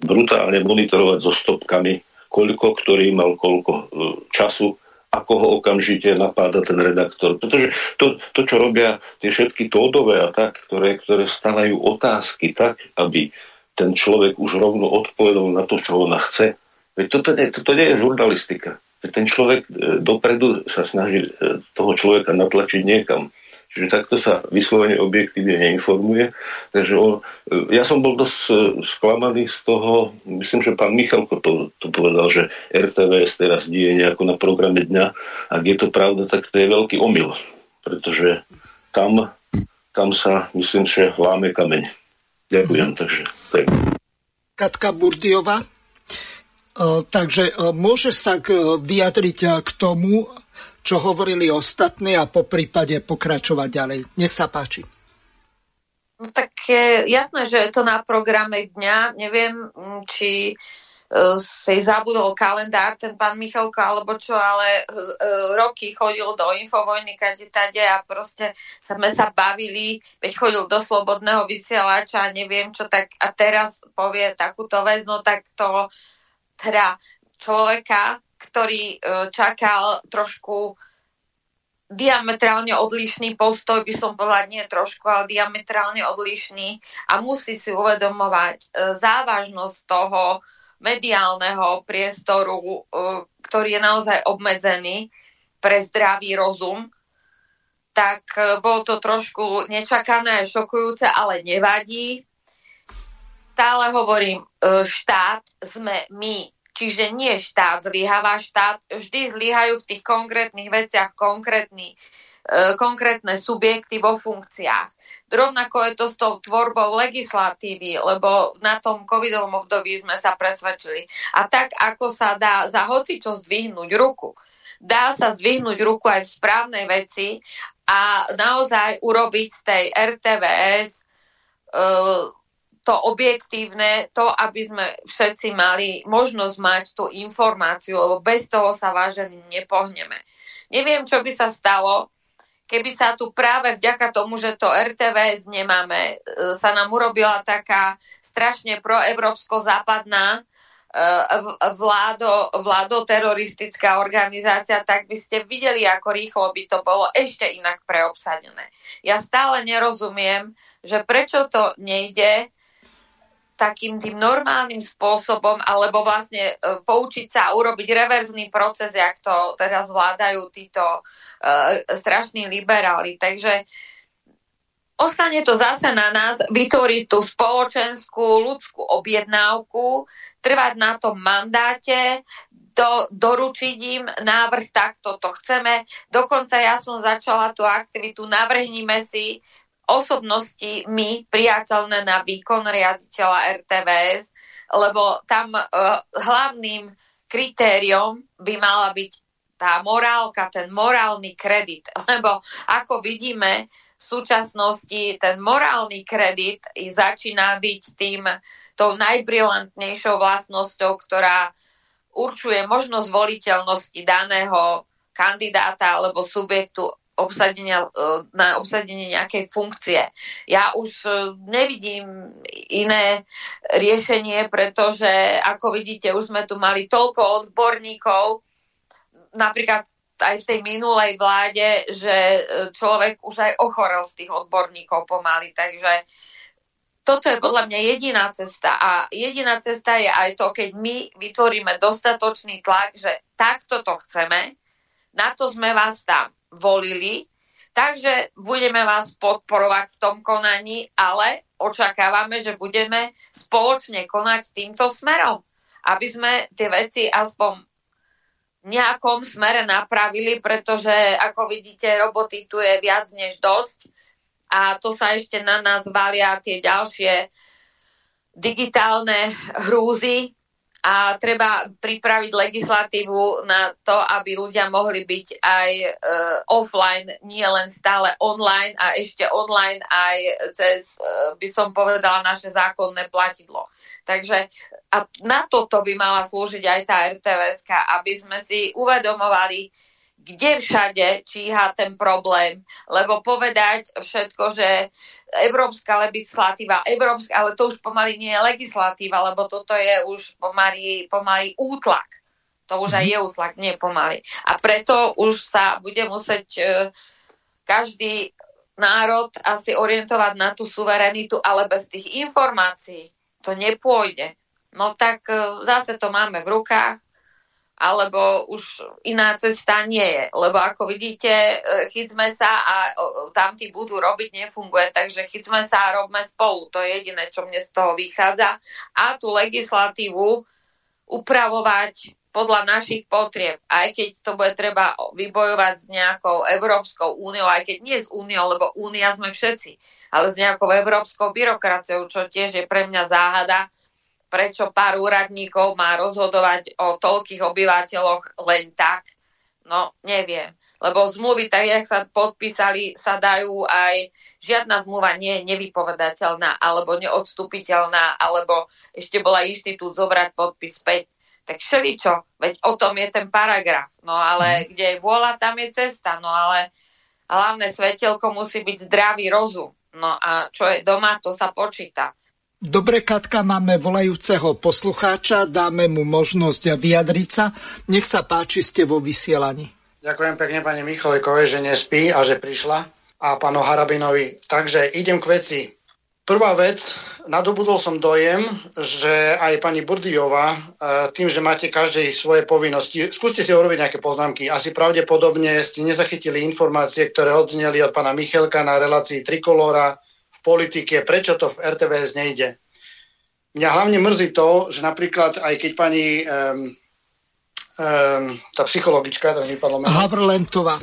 S5: brutálne monitorovať so stopkami koľko ktorý mal koľko e, času, ako ho okamžite napáda ten redaktor. Pretože to, to čo robia tie všetky tódové a tak, ktoré, ktoré stavajú otázky tak, aby ten človek už rovno odpovedal na to, čo ona chce. Veď toto nie, toto nie je žurnalistika. To ten človek e, dopredu sa snaží e, toho človeka natlačiť niekam. Čiže takto sa vyslovene objektívne neinformuje. Takže on, ja som bol dosť sklamaný z toho, myslím, že pán Michalko to, to povedal, že RTVS teraz die nejako na programe dňa. Ak je to pravda, tak to je veľký omyl, pretože tam, tam sa, myslím, že láme kameň. Ďakujem, takže to je.
S2: Katka Burdiova. E, takže e, môže sa vyjadriť e, k tomu, čo hovorili ostatní a po prípade pokračovať ďalej. Nech sa páči.
S7: No tak je jasné, že je to na programe dňa. Neviem, mm, či uh, si zabudol kalendár ten pán Michalko alebo čo, ale uh, roky chodil do Infovojny kade tade a proste sme sa bavili, veď chodil do Slobodného vysielača a neviem čo, tak a teraz povie takúto vec, no tak to teda človeka, ktorý uh, čakal trošku diametrálne odlišný postoj, by som povedala nie trošku, ale diametrálne odlišný a musí si uvedomovať e, závažnosť toho mediálneho priestoru, e, ktorý je naozaj obmedzený pre zdravý rozum, tak e, bolo to trošku nečakané a šokujúce, ale nevadí. Stále hovorím, štát sme my, Čiže nie štát zlyháva, štát vždy zlyhajú v tých konkrétnych veciach konkrétny, e, konkrétne subjekty vo funkciách. Rovnako je to s tou tvorbou legislatívy, lebo na tom covidovom období sme sa presvedčili. A tak, ako sa dá za hoci čo zdvihnúť ruku, dá sa zdvihnúť ruku aj v správnej veci a naozaj urobiť z tej RTVS e, to objektívne, to, aby sme všetci mali možnosť mať tú informáciu, lebo bez toho sa vážení nepohneme. Neviem, čo by sa stalo, keby sa tu práve vďaka tomu, že to RTVS nemáme, e, sa nám urobila taká strašne proevropsko-západná e, vládo, vládo-teroristická organizácia, tak by ste videli, ako rýchlo by to bolo ešte inak preobsadené. Ja stále nerozumiem, že prečo to nejde takým tým normálnym spôsobom, alebo vlastne e, poučiť sa a urobiť reverzný proces, jak to teraz zvládajú títo uh, strašní liberáli. Takže ostane to zase na nás vytvoriť tú spoločenskú ľudskú objednávku, trvať na tom mandáte, do, doručiť im návrh, takto to chceme. Dokonca ja som začala tú aktivitu, navrhnime si osobnosti my priateľné na výkon riaditeľa RTVS, lebo tam uh, hlavným kritériom by mala byť tá morálka, ten morálny kredit. Lebo ako vidíme, v súčasnosti ten morálny kredit začína byť tým tou najbrilantnejšou vlastnosťou, ktorá určuje možnosť voliteľnosti daného kandidáta alebo subjektu obsadenia, e, na obsadenie nejakej funkcie. Ja už e, nevidím iné riešenie, pretože ako vidíte, už sme tu mali toľko odborníkov, napríklad aj v tej minulej vláde, že e, človek už aj ochorel z tých odborníkov pomaly, takže toto je podľa mňa jediná cesta a jediná cesta je aj to, keď my vytvoríme dostatočný tlak, že takto to chceme, na to sme vás tam volili, takže budeme vás podporovať v tom konaní, ale očakávame, že budeme spoločne konať týmto smerom, aby sme tie veci aspoň nejakom smere napravili, pretože ako vidíte, roboty tu je viac než dosť a to sa ešte na nás valia tie ďalšie digitálne hrúzy, a treba pripraviť legislatívu na to, aby ľudia mohli byť aj uh, offline, nie len stále online a ešte online aj cez, uh, by som povedala, naše zákonné platidlo. Takže a na toto by mala slúžiť aj tá RTVS, aby sme si uvedomovali, kde všade číha ten problém, lebo povedať všetko, že európska legislatíva, európska, ale to už pomaly nie je legislatíva, lebo toto je už pomaly, pomaly útlak. To už aj je útlak, nie pomaly. A preto už sa bude musieť uh, každý národ asi orientovať na tú suverenitu, ale bez tých informácií to nepôjde. No tak uh, zase to máme v rukách alebo už iná cesta nie je. Lebo ako vidíte, e, chytme sa a tamtí budú robiť, nefunguje, takže chytme sa a robme spolu. To je jediné, čo mne z toho vychádza. A tú legislatívu upravovať podľa našich potrieb, aj keď to bude treba vybojovať s nejakou Európskou úniou, aj keď nie s úniou, lebo únia sme všetci, ale s nejakou európskou byrokraciou, čo tiež je pre mňa záhada, prečo pár úradníkov má rozhodovať o toľkých obyvateľoch len tak. No, neviem. Lebo zmluvy, tak jak sa podpísali, sa dajú aj... Žiadna zmluva nie je nevypovedateľná alebo neodstupiteľná, alebo ešte bola inštitút zobrať podpis späť. Tak všeličo, veď o tom je ten paragraf. No ale mm. kde je vôľa, tam je cesta. No ale hlavné svetelko musí byť zdravý rozum. No a čo je doma, to sa počíta.
S2: Dobre, Katka, máme volajúceho poslucháča, dáme mu možnosť vyjadriť sa. Nech sa páči, ste vo vysielaní.
S21: Ďakujem pekne pani Michalíkovej, že nespí a že prišla. A pánu Harabinovi. Takže idem k veci. Prvá vec, nadobudol som dojem, že aj pani Burdijová, e, tým, že máte každej svoje povinnosti, skúste si urobiť nejaké poznámky. Asi pravdepodobne ste nezachytili informácie, ktoré odzneli od pána Michelka na relácii Trikolora, politike, prečo to v RTVS nejde. Mňa hlavne mrzí to, že napríklad aj keď pani um, um, tá psychologička, to vypadlo meno.
S2: Havrlentová.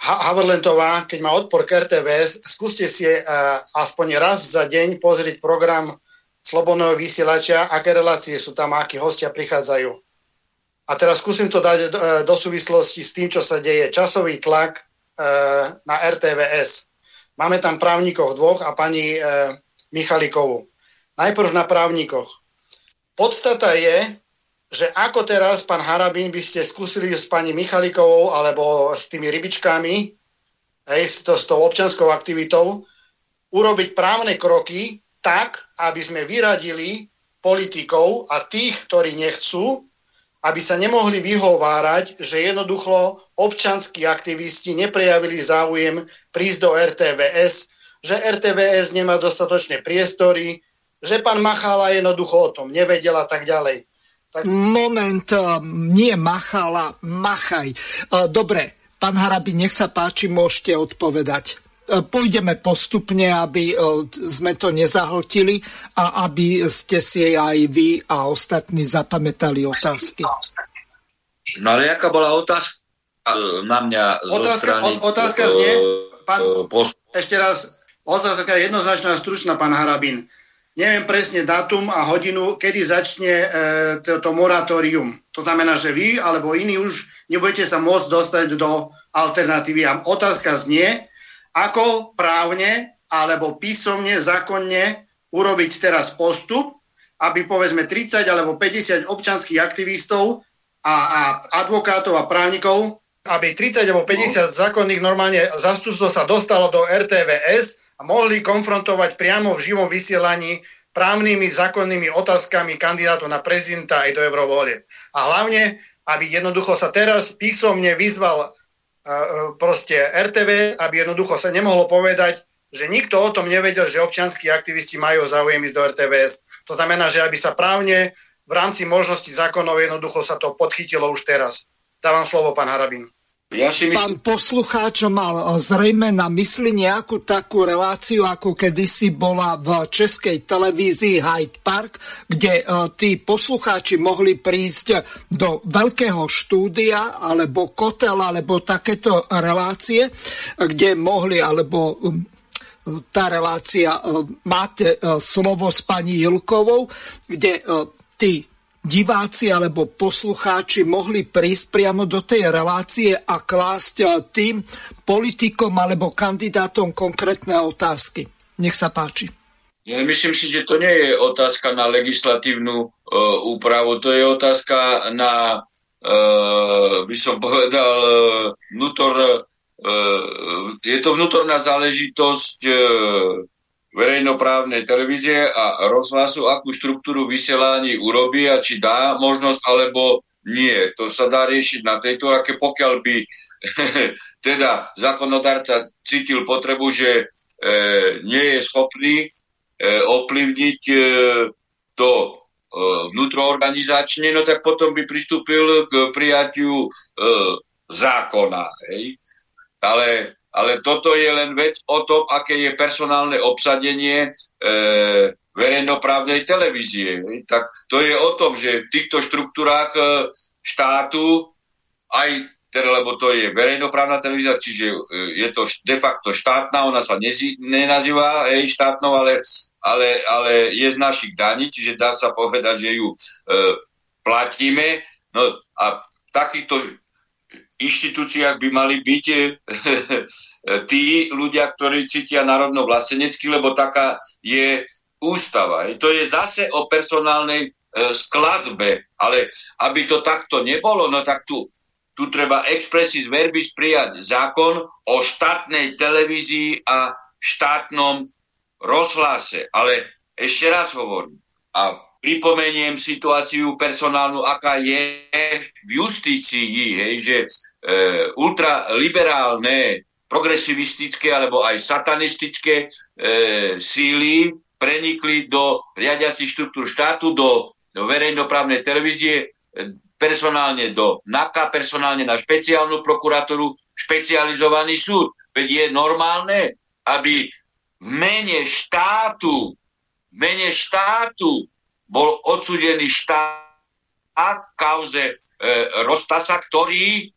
S21: Ha- Havrlentová, keď má odpor k RTVS, skúste si uh, aspoň raz za deň pozrieť program Slobodného vysielača, aké relácie sú tam, akí hostia prichádzajú. A teraz skúsim to dať do, e, do súvislosti s tým, čo sa deje. Časový tlak uh, na RTVS. Máme tam právnikov dvoch a pani e, Michalikovú. Najprv na právnikoch. Podstata je, že ako teraz, pán Harabín, by ste skúsili s pani Michalikovou alebo s tými rybičkami, hej, s, to, s tou občanskou aktivitou, urobiť právne kroky tak, aby sme vyradili politikov a tých, ktorí nechcú, aby sa nemohli vyhovárať, že jednoducho občanskí aktivisti neprejavili záujem prísť do RTVS, že RTVS nemá dostatočné priestory, že pán Machala jednoducho o tom nevedel a tak ďalej.
S2: Tak... Moment, eh, nie Machala, Machaj. Eh, dobre, pán Harabi, nech sa páči, môžete odpovedať. E, pôjdeme postupne, aby e, sme to nezahltili a aby ste si aj vy a ostatní zapamätali otázky.
S3: No ale aká bola otázka e, na mňa
S21: otázka, strany, o, otázka znie, pán, ešte raz, otázka je jednoznačná stručná, pán Harabín. Neviem presne dátum a hodinu, kedy začne e, toto moratórium. To znamená, že vy alebo iní už nebudete sa môcť dostať do alternatívy. A otázka znie, ako právne alebo písomne, zákonne urobiť teraz postup, aby povedzme 30 alebo 50 občanských aktivistov a, a advokátov a právnikov, aby 30 alebo 50 no. zákonných normálne zastupcov sa dostalo do RTVS a mohli konfrontovať priamo v živom vysielaní právnymi zákonnými otázkami kandidátov na prezidenta aj do eurovolie. A hlavne, aby jednoducho sa teraz písomne vyzval proste RTV, aby jednoducho sa nemohlo povedať, že nikto o tom nevedel, že občianskí aktivisti majú záujem ísť do RTVS. To znamená, že aby sa právne v rámci možnosti zákonov jednoducho sa to podchytilo už teraz. Dávam slovo, pán Harabín.
S2: Ja si myslím... Pán poslucháč mal zrejme na mysli nejakú takú reláciu, ako kedysi bola v českej televízii Hyde Park, kde uh, tí poslucháči mohli prísť do veľkého štúdia alebo kotel alebo takéto relácie, kde mohli alebo um, tá relácia uh, máte slovo s pani Jilkovou, kde tí diváci alebo poslucháči mohli prísť priamo do tej relácie a klásť eh, tým politikom alebo kandidátom konkrétne otázky. Nech sa páči.
S3: Ja myslím si, že to nie je otázka na legislatívnu uh, úpravu, to je otázka na, uh, by som povedal, uh, vnútor, uh, je to vnútorná záležitosť uh, verejnoprávnej televízie a rozhlasu, akú štruktúru vysielaní urobí a či dá možnosť alebo nie. To sa dá riešiť na tejto, aké pokiaľ by teda zákonodárca cítil potrebu, že e, nie je schopný e, ovplyvniť e, to vnútroorganizačne, no tak potom by pristúpil k prijatiu e, zákona. Hej? Ale, ale toto je len vec o tom, aké je personálne obsadenie e, verejnoprávnej televízie. Tak to je o tom, že v týchto štruktúrách e, štátu aj teda, lebo to je verejnoprávna televízia, čiže e, je to de facto štátna, ona sa nezi, nenazýva hej, štátnou, ale, ale, ale je z našich daní, čiže dá sa povedať, že ju e, platíme. No a v takýchto inštitúciách by mali byť e, tí ľudia, ktorí cítia národno vlastenecky, lebo taká je ústava. To je zase o personálnej e, skladbe, ale aby to takto nebolo, no tak tu tu treba expressis verbis prijať zákon o štátnej televízii a štátnom rozhlase. Ale ešte raz hovorím a pripomeniem situáciu personálnu, aká je v justícii, hej, že ultraliberálne, progresivistické alebo aj satanistické e, síly prenikli do riadiacich štruktúr štátu, do, do verejnoprávnej televízie, personálne do NAKA, personálne na špeciálnu prokuratúru, špecializovaný súd. Veď je normálne, aby v mene štátu, v mene štátu bol odsudený štát v kauze e, Rostasa, ktorý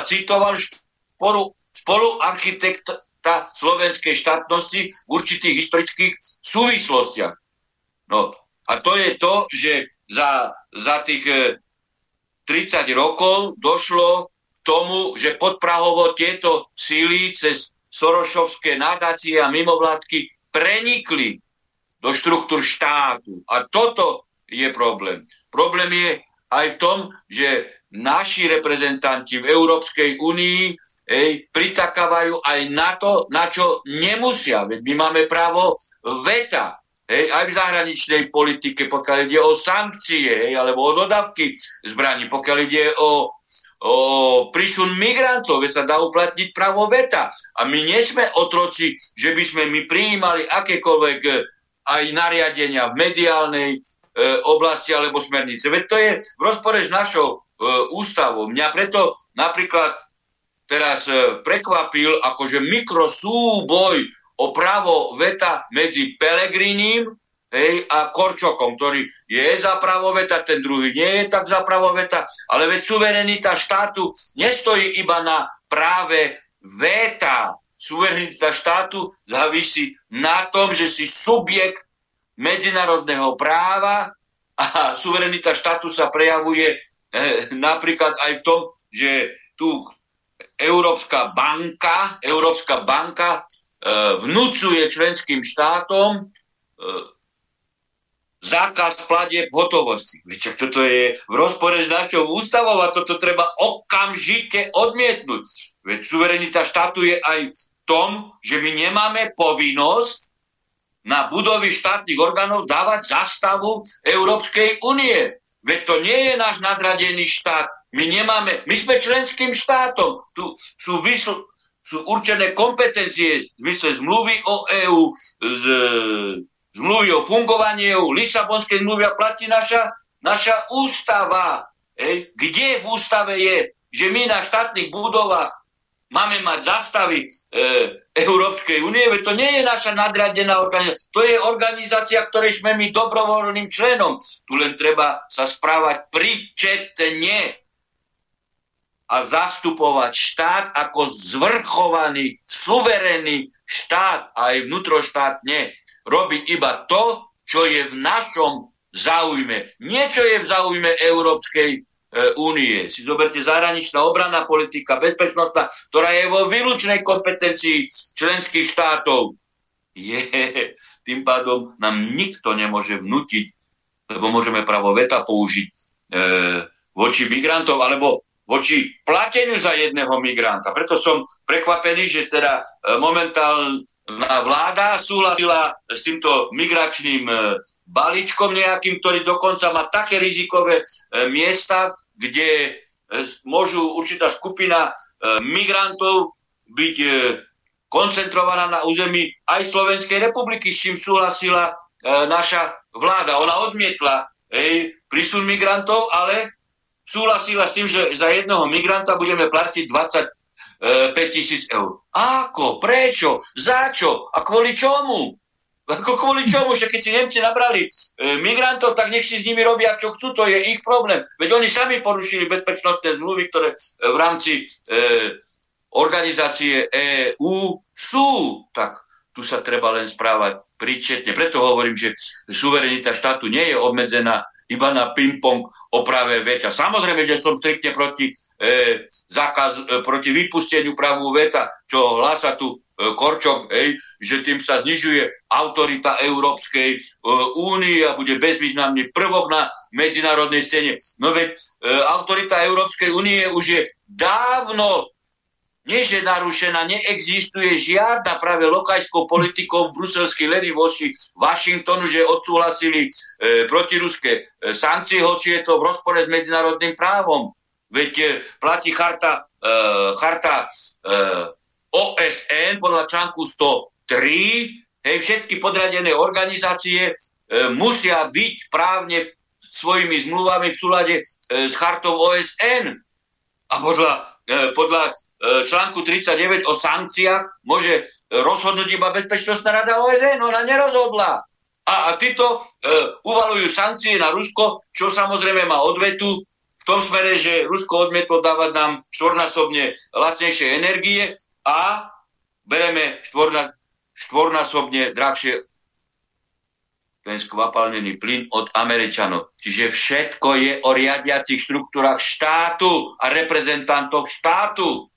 S3: citoval spolu, spolu architekta slovenskej štátnosti v určitých historických súvislostiach. No, a to je to, že za, za tých 30 e, rokov došlo k tomu, že podprahovo tieto síly cez Sorošovské nadácie a mimovládky prenikli do štruktúr štátu. A toto je problém. Problém je aj v tom, že naši reprezentanti v Európskej únii ej, pritakávajú aj na to, na čo nemusia. Veď my máme právo veta. Hej, aj v zahraničnej politike, pokiaľ ide o sankcie, hej, alebo o dodavky zbraní, pokiaľ ide o, o prísun migrantov, sa dá uplatniť právo veta. A my nie sme otroci, že by sme my prijímali akékoľvek e, aj nariadenia v mediálnej e, oblasti alebo smernice. Veď to je v rozpore s našou e, ústavou. Mňa preto napríklad teraz e, prekvapil akože mikrosúboj o právo veta medzi Pelegrinim hej, a Korčokom, ktorý je za právo veta, ten druhý nie je tak za právo veta, ale veď suverenita štátu nestojí iba na práve veta. Suverenita štátu závisí na tom, že si subjekt medzinárodného práva a suverenita štátu sa prejavuje napríklad aj v tom, že tu Európska banka, Európska banka E, vnúcuje členským štátom e, zákaz platieb hotovosti. Viete, toto je v rozpore s našou ústavou a toto treba okamžite odmietnúť. Veď suverenita štátu je aj v tom, že my nemáme povinnosť na budovy štátnych orgánov dávať zastavu Európskej únie. Veď to nie je náš nadradený štát. My nemáme, my sme členským štátom. Tu sú vysl- sú určené kompetencie v zmysle zmluvy o EÚ, z, zmluvy o fungovaní EÚ, Lisabonskej zmluvy a platí naša, naša ústava. Ej, kde v ústave je, že my na štátnych budovách máme mať zastavy e, Európskej únie, veď to nie je naša nadradená organizácia, to je organizácia, ktorej sme my dobrovoľným členom. Tu len treba sa správať pričetne a zastupovať štát ako zvrchovaný, suverénny štát a aj vnútroštátne robiť iba to, čo je v našom záujme. Niečo je v záujme Európskej únie. Si zoberte zahraničná obranná politika, bezpečnostná, ktorá je vo výlučnej kompetencii členských štátov. Je, tým pádom nám nikto nemôže vnútiť, lebo môžeme právo veta použiť e, voči migrantom, alebo voči plateniu za jedného migranta. Preto som prekvapený, že teda e, momentálna vláda súhlasila s týmto migračným e, balíčkom nejakým, ktorý dokonca má také rizikové e, miesta, kde môžu určitá skupina migrantov byť koncentrovaná na území aj Slovenskej republiky, s čím súhlasila naša vláda. Ona odmietla hej, prísun migrantov, ale súhlasila s tým, že za jedného migranta budeme platiť 25 tisíc eur. Ako? Prečo? Za čo? A kvôli čomu? Ako kvôli čomu, že keď si Nemci nabrali e, migrantov, tak nech si s nimi robia, čo chcú, to je ich problém. Veď oni sami porušili bezpečnostné zmluvy, ktoré e, v rámci e, organizácie EU sú. Tak tu sa treba len správať príčetne. Preto hovorím, že suverenita štátu nie je obmedzená iba na ping-pong o práve veta. Samozrejme, že som striktne proti, e, zákaz, e, proti vypusteniu právu veta, čo hlása tu e, Korčok, ej, že tým sa znižuje autorita Európskej e, únie a bude bezvýznamný prvok na medzinárodnej scéne. No veď e, autorita Európskej únie už je dávno nie, narušená, neexistuje žiadna práve lokajskou politikou v bruselskej ledy voči Washingtonu, že odsúhlasili e, protiruské e, sankcie, hoci je to v rozpore s medzinárodným právom. Veď e, platí charta, e, charta e, OSN podľa článku 103, hej, všetky podradené organizácie e, musia byť právne svojimi zmluvami v súlade e, s chartou OSN. A podľa, e, podľa E, článku 39 o sankciách môže rozhodnúť iba Bezpečnostná rada OSN, ona nerozhodla. A, a títo e, uvalujú sankcie na Rusko, čo samozrejme má odvetu v tom smere, že Rusko odmietlo dávať nám štvornásobne lacnejšie energie a bereme štvorna, štvornásobne drahšie ten skvapalnený plyn od Američanov. Čiže všetko je o riadiacich štruktúrach štátu a reprezentantoch štátu.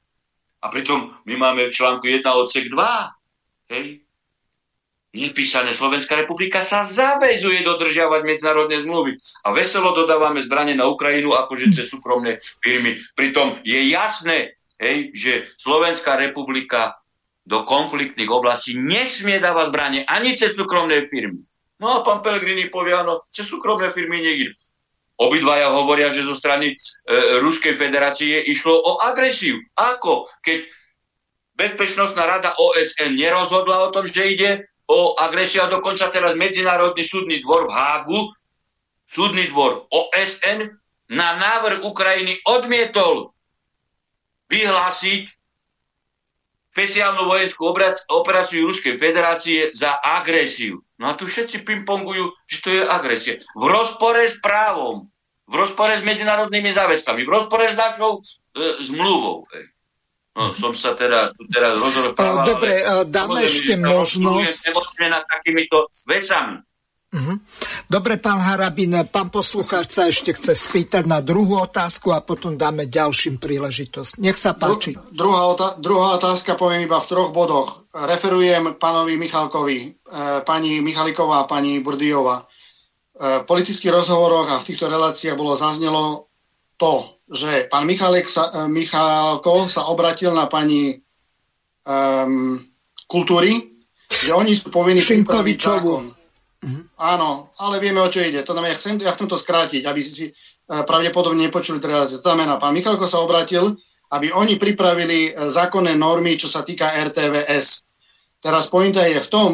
S3: A pritom my máme v článku 1 odsek 2. Hej. Nepísané Slovenská republika sa zavezuje dodržiavať medzinárodné zmluvy. A veselo dodávame zbranie na Ukrajinu akože cez súkromné firmy. Pritom je jasné, hej, že Slovenská republika do konfliktných oblastí nesmie dávať zbranie ani cez súkromné firmy. No a pán Pellegrini povie, áno, cez súkromné firmy niekde. Obidvaja hovoria, že zo strany e, Ruskej federácie išlo o agresiu. Ako? Keď Bezpečnostná rada OSN nerozhodla o tom, že ide o agresiu a dokonca teraz Medzinárodný súdny dvor v Hágu, súdny dvor OSN na návrh Ukrajiny odmietol vyhlásiť špeciálnu vojenskú operáciu Ruskej federácie za agresiu. No a tu všetci pingpongujú, že to je agresia. V rozpore s právom, v rozpore s medzinárodnými záväzkami, v rozpore s našou e, zmluvou. No, som sa teda tu teraz rozprával.
S2: Dobre, dáme ešte možnosť...
S3: Nemôžeme nad takýmito vecami.
S2: Uh-huh. Dobre, pán Harabin, pán poslucháč sa ešte chce spýtať na druhú otázku a potom dáme ďalším príležitosť. Nech sa páči.
S21: Dru- druhá, otá- druhá otázka poviem iba v troch bodoch. Referujem pánovi Michalkovi, e, pani Michaliková a pani Burdijová. E, v politických rozhovoroch a v týchto reláciách bolo zaznelo to, že pán Michalek sa, e, Michalko sa obratil na pani um, kultúry, že oni sú povinní pripraviť zákon Mm-hmm. Áno, ale vieme, o čo ide. To znamená, ja chcem, ja chcem to skrátiť, aby si uh, pravdepodobne nepočuli reláciu. To znamená, pán Michalko sa obratil, aby oni pripravili uh, zákonné normy, čo sa týka RTVS. Teraz pointa je v tom,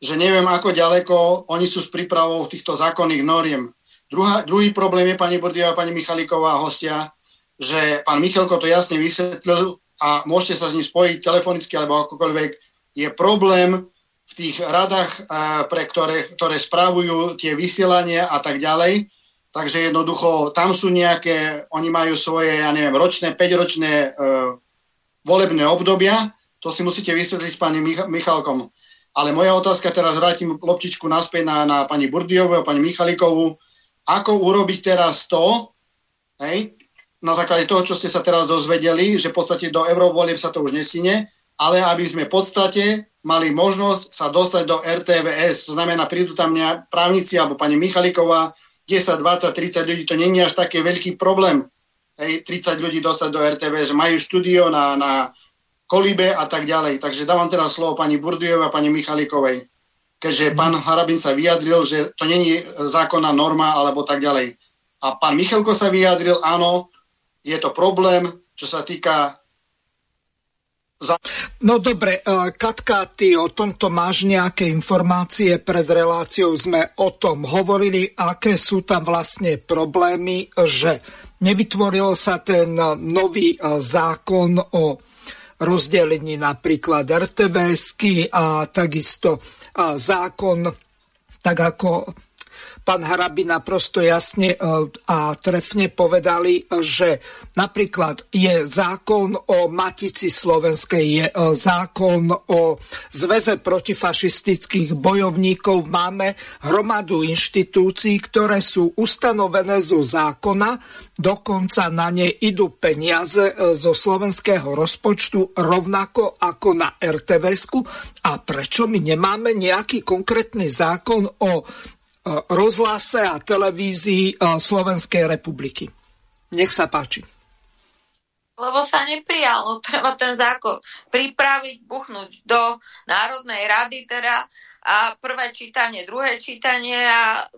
S21: že neviem, ako ďaleko oni sú s prípravou týchto zákonných noriem. Druhá, druhý problém je, pani Bordiová, pani Michaliková, hostia, že pán Michalko to jasne vysvetlil a môžete sa s ním spojiť telefonicky alebo akokoľvek, je problém v tých radách, pre ktoré, ktoré správujú tie vysielania a tak ďalej. Takže jednoducho tam sú nejaké, oni majú svoje, ja neviem, ročné, 5-ročné e, volebné obdobia. To si musíte vysvetliť s pani Mich- Michalkom. Ale moja otázka, teraz vrátim loptičku naspäť na, na pani Burdiovu a pani Michalikovú. Ako urobiť teraz to, hej, na základe toho, čo ste sa teraz dozvedeli, že v podstate do eurovolieb sa to už nesine, ale aby sme v podstate mali možnosť sa dostať do RTVS. To znamená, prídu tam právnici alebo pani Michaliková, 10, 20, 30 ľudí, to není až taký veľký problém. Hej, 30 ľudí dostať do RTVS, majú štúdio na, na Kolibe a tak ďalej. Takže dávam teraz slovo pani Burdujovej a pani Michalikovej. Keďže pán Harabin sa vyjadril, že to není zákonná norma alebo tak ďalej. A pán Michalko sa vyjadril, áno, je to problém, čo sa týka
S2: No dobre, e, Katka, ty o tomto máš nejaké informácie? Pred reláciou sme o tom hovorili, aké sú tam vlastne problémy, že nevytvoril sa ten nový e, zákon o rozdelení napríklad rtvs a takisto e, zákon, tak ako pán Harabina prosto jasne e, a trefne povedali, že napríklad je zákon o Matici Slovenskej, je e, zákon o Zveze protifašistických bojovníkov. Máme hromadu inštitúcií, ktoré sú ustanovené zo zákona, dokonca na ne idú peniaze e, zo slovenského rozpočtu rovnako ako na RTVS. A prečo my nemáme nejaký konkrétny zákon o rozhlase a televízii Slovenskej republiky. Nech sa páči.
S7: Lebo sa neprijal, no treba ten zákon pripraviť, buchnúť do Národnej rady teda a prvé čítanie, druhé čítanie a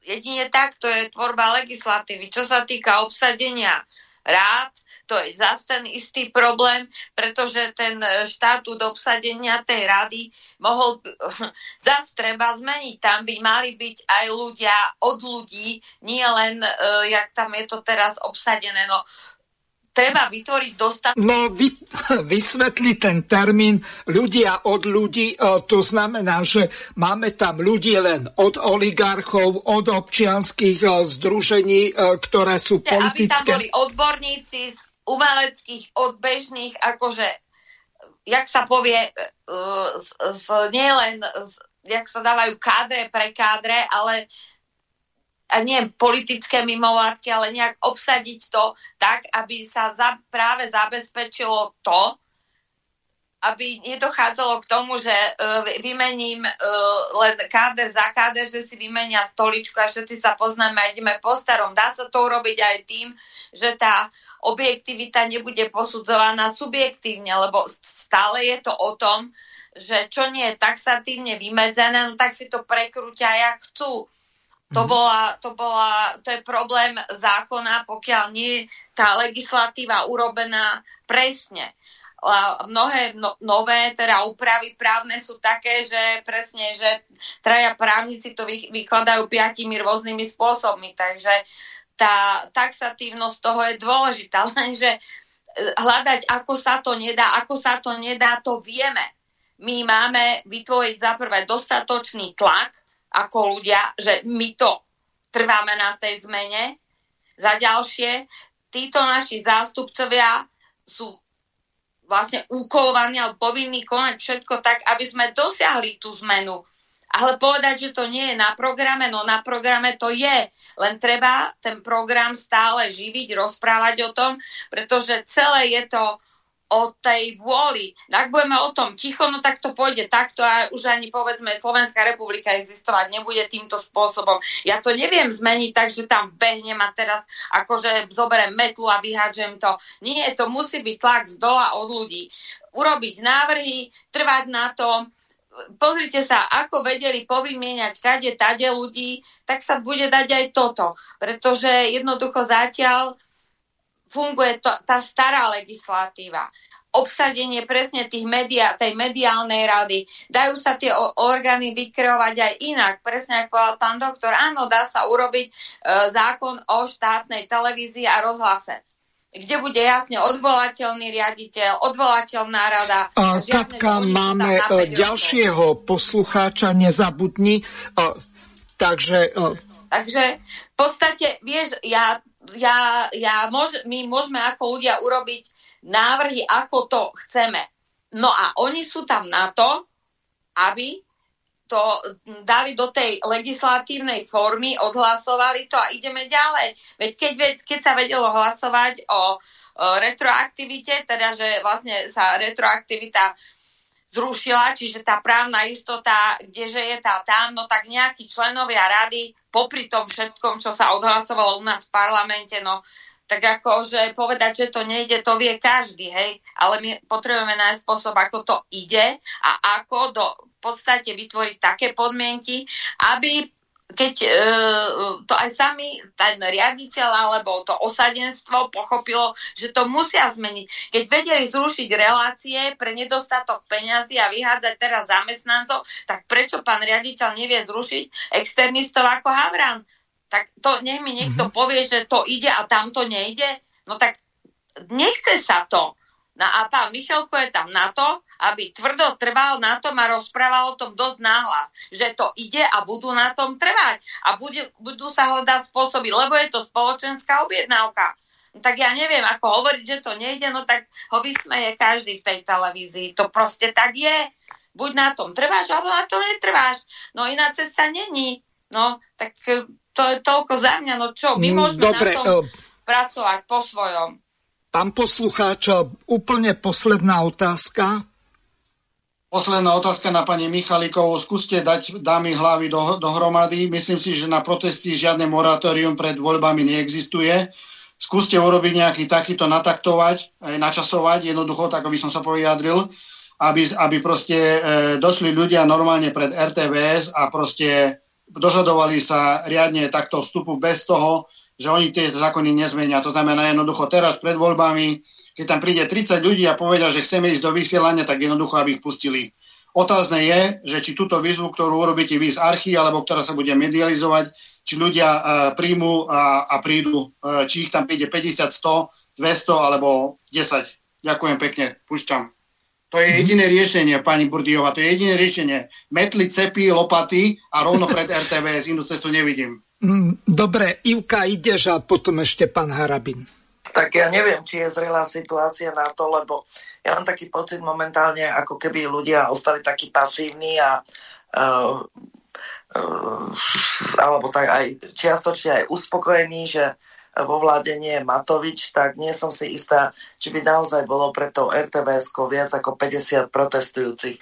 S7: jedine tak to je tvorba legislatívy. Čo sa týka obsadenia rád, to je zase ten istý problém, pretože ten e, štatút obsadenia tej rady mohol zase treba zmeniť. Tam by mali byť aj ľudia od ľudí, nie len, uh, jak tam je to teraz obsadené. No, treba vytvoriť dostatok...
S2: No, vy, vysvetli ten termín ľudia od ľudí, e, to znamená, že máme tam ľudí len od oligarchov, od občianských združení, ktoré sú politické.
S7: Aby tam boli odborníci z umeleckých, od bežných, akože, jak sa povie, uh, z, z, nie len, z, jak sa dávajú kádre pre kádre, ale a nie politické mimovládky, ale nejak obsadiť to tak, aby sa za, práve zabezpečilo to, aby nedochádzalo k tomu, že uh, vymením uh, len káder za káder, že si vymenia stoličku a všetci sa poznáme a ideme po starom. Dá sa to urobiť aj tým, že tá objektivita nebude posudzovaná subjektívne, lebo stále je to o tom, že čo nie je taxatívne vymedzené, no tak si to prekrúťa, jak chcú. To, mhm. bola, to, bola, to je problém zákona, pokiaľ nie je tá legislatíva urobená presne. Mnohé no, nové teda úpravy právne sú také, že presne, že traja právnici to vy, vykladajú piatimi rôznymi spôsobmi, takže tá taxatívnosť toho je dôležitá, lenže e, hľadať, ako sa to nedá, ako sa to nedá, to vieme. My máme vytvoriť za prvé dostatočný tlak ako ľudia, že my to trváme na tej zmene. Za ďalšie, títo naši zástupcovia sú vlastne úkolovaní alebo povinní konať všetko tak, aby sme dosiahli tú zmenu ale povedať, že to nie je na programe, no na programe to je. Len treba ten program stále živiť, rozprávať o tom, pretože celé je to o tej vôli. Ak budeme o tom ticho, no tak to pôjde takto a už ani povedzme Slovenská republika existovať nebude týmto spôsobom. Ja to neviem zmeniť tak, že tam vbehnem a teraz akože zoberiem metlu a vyhádžem to. Nie, to musí byť tlak z dola od ľudí. Urobiť návrhy, trvať na tom, pozrite sa, ako vedeli povymieňať kade, tade ľudí, tak sa bude dať aj toto. Pretože jednoducho zatiaľ funguje to, tá stará legislatíva. Obsadenie presne tých media, tej mediálnej rady. Dajú sa tie orgány vykreovať aj inak. Presne ako povedal pán doktor, áno, dá sa urobiť e, zákon o štátnej televízii a rozhlase kde bude jasne odvolateľný riaditeľ, odvolateľná rada.
S2: A, Katka, máme e, ďalšieho poslucháča, nezabudni. A, takže... A...
S7: Takže v podstate, vieš, ja, ja, ja môž, my môžeme ako ľudia urobiť návrhy, ako to chceme. No a oni sú tam na to, aby to dali do tej legislatívnej formy, odhlasovali to a ideme ďalej. Veď keď, keď sa vedelo hlasovať o, o retroaktivite, teda že vlastne sa retroaktivita zrušila, čiže tá právna istota, kdeže je tá tam, no tak nejakí členovia rady, popri tom všetkom, čo sa odhlasovalo u nás v parlamente, no tak ako, že povedať, že to nejde, to vie každý, hej, ale my potrebujeme nájsť spôsob, ako to ide a ako do, v podstate vytvoriť také podmienky, aby keď e, to aj sami ten riaditeľ alebo to osadenstvo pochopilo, že to musia zmeniť. Keď vedeli zrušiť relácie pre nedostatok peňazí a vyhádzať teraz zamestnancov, tak prečo pán riaditeľ nevie zrušiť externistov ako Havran? Tak to nech mi niekto mm-hmm. povie, že to ide a tamto nejde. No tak nechce sa to. No a pán Michalko je tam na to, aby tvrdo trval na tom a rozprával o tom dosť náhlas, že to ide a budú na tom trvať a bude, budú sa hľadať spôsoby, lebo je to spoločenská objednávka. No tak ja neviem, ako hovoriť, že to nejde, no tak ho vysmeje každý v tej televízii. To proste tak je. Buď na tom trváš, alebo na tom netrváš. No iná cesta není. No, tak e, to je toľko za mňa. No čo, my mm, môžeme Dobre, na tom uh... pracovať po svojom.
S2: Pán poslucháč, úplne posledná otázka.
S21: Posledná otázka na pani Michalikovú. Skúste dať dámy hlavy do, dohromady. Myslím si, že na protesty žiadne moratórium pred voľbami neexistuje. Skúste urobiť nejaký takýto nataktovať, aj načasovať, jednoducho, tak aby som sa vyjadril, aby, aby proste e, došli ľudia normálne pred RTVS a proste dožadovali sa riadne takto vstupu bez toho, že oni tie zákony nezmenia. To znamená jednoducho teraz pred voľbami, keď tam príde 30 ľudí a povedia, že chceme ísť do vysielania, tak jednoducho, aby ich pustili. Otázne je, že či túto výzvu, ktorú urobíte vy z archy, alebo ktorá sa bude medializovať, či ľudia uh, príjmu a, a prídu, uh, či ich tam príde 50, 100, 200 alebo 10. Ďakujem pekne, púšťam. To je jediné riešenie, pani Burdiova, to je jediné riešenie. Metli, cepy, lopaty a rovno pred RTVS, inú cestu nevidím.
S2: Mm, dobre, Ivka, ideš a potom ešte pán Harabin.
S6: Tak ja neviem, či je zrelá situácia na to, lebo ja mám taký pocit momentálne, ako keby ľudia ostali takí pasívni a uh, uh, alebo tak aj čiastočne aj uspokojení, že vo vláde nie je Matovič, tak nie som si istá, či by naozaj bolo pre to rtvs viac ako 50 protestujúcich.